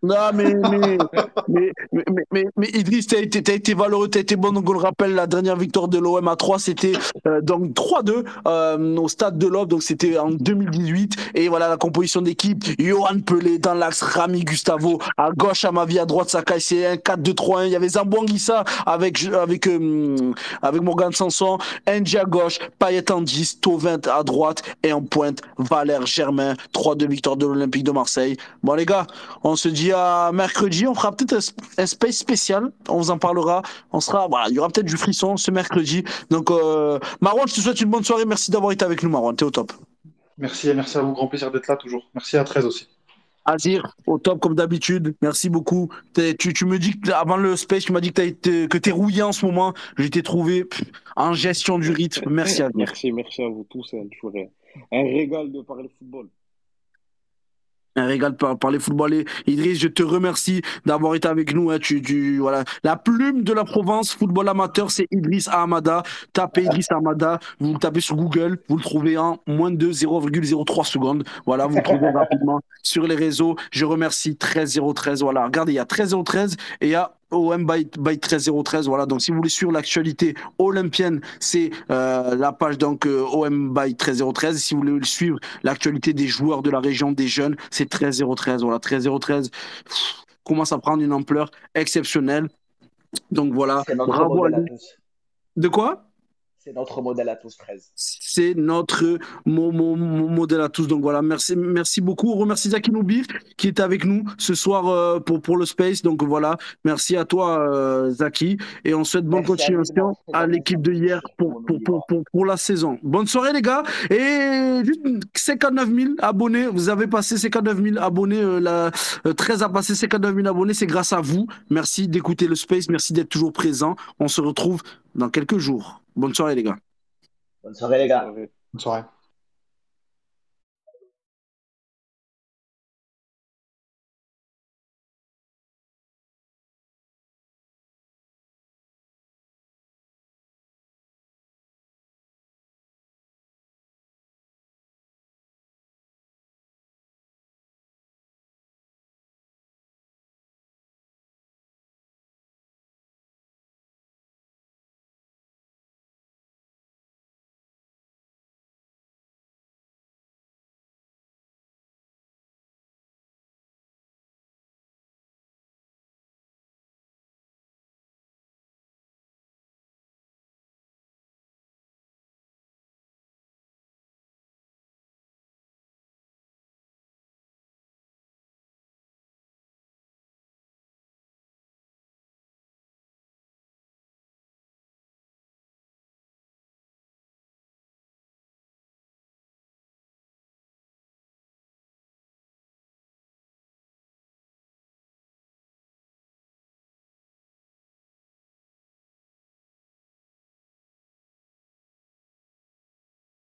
Non, mais, mais, mais, mais, mais, mais, mais Idriss, t'as été, t'as été valeureux, t'as été bon. Donc, on le rappelle, la dernière victoire de l'OM à 3, c'était euh, donc 3-2 euh, au stade de l'Aube. Donc, c'était en 2018. Et voilà la composition d'équipe. Johan Pelé dans l'axe, Rami Gustavo à gauche, à ma vie, à droite, Sakai, c'est un 4-2-3-1. Il y avait Zamboanguissa avec, avec, euh, avec Morgan Sanson, Angie à gauche, Payet en 10, Tovin à droite et en pointe, Valère Germain. 3-2 victoire de l'Olympique de Marseille. Bon, les gars, on se dit à mercredi. On fera peut-être un, un space spécial. On vous en parlera. On sera, voilà, il y aura peut-être du frisson ce mercredi. Donc, euh, Marwan, je te souhaite une bonne soirée. Merci d'avoir été avec nous, Marwan. T'es au top. Merci, merci à vous. Grand plaisir d'être là toujours. Merci à 13 aussi. Azir, au top comme d'habitude. Merci beaucoup. Tu, tu me dis que avant le space, tu m'as dit que été, que t'es rouillé en ce moment. J'ai été trouvé pff, en gestion du rythme. Merci Azir. Merci, merci à vous tous. C'est toujours un un régal de parler football. Un régal par, par les footballeurs. Idriss, je te remercie d'avoir été avec nous. hein. Tu, tu, voilà. La plume de la Provence, football amateur, c'est Idriss Ahmada. Tapez Idriss Ahmada, vous le tapez sur Google, vous le trouvez en moins de 0,03 secondes. Voilà, vous le trouvez rapidement sur les réseaux. Je remercie 13013. Voilà, regardez, il y a 13013 et il y a OM by, by 13013. Voilà, donc si vous voulez suivre l'actualité olympienne, c'est euh, la page donc euh, OM by 13013. Si vous voulez suivre l'actualité des joueurs de la région, des jeunes, c'est 13013. Voilà, 13013 pff, commence à prendre une ampleur exceptionnelle. Donc voilà, bravo à. De quoi? C'est notre modèle à tous, 13. c'est notre mo- mo- mo- modèle à tous. Donc voilà, merci, merci beaucoup. On remercie Zaki Noubir qui est avec nous ce soir euh, pour, pour le Space. Donc voilà, merci à toi euh, Zaki. Et on souhaite bonne à continuation à l'équipe de hier pour, pour, pour, pour, pour la saison. Bonne soirée les gars. Et juste 59 000 abonnés. Vous avez passé 59 000 abonnés. euh, la, euh, 13 a passé 59 000 abonnés. C'est grâce à vous. Merci d'écouter le Space. Merci d'être toujours présent. On se retrouve dans quelques jours. Soirée les gars. Bonne soirée, les gars. Ouais. Bonne soirée.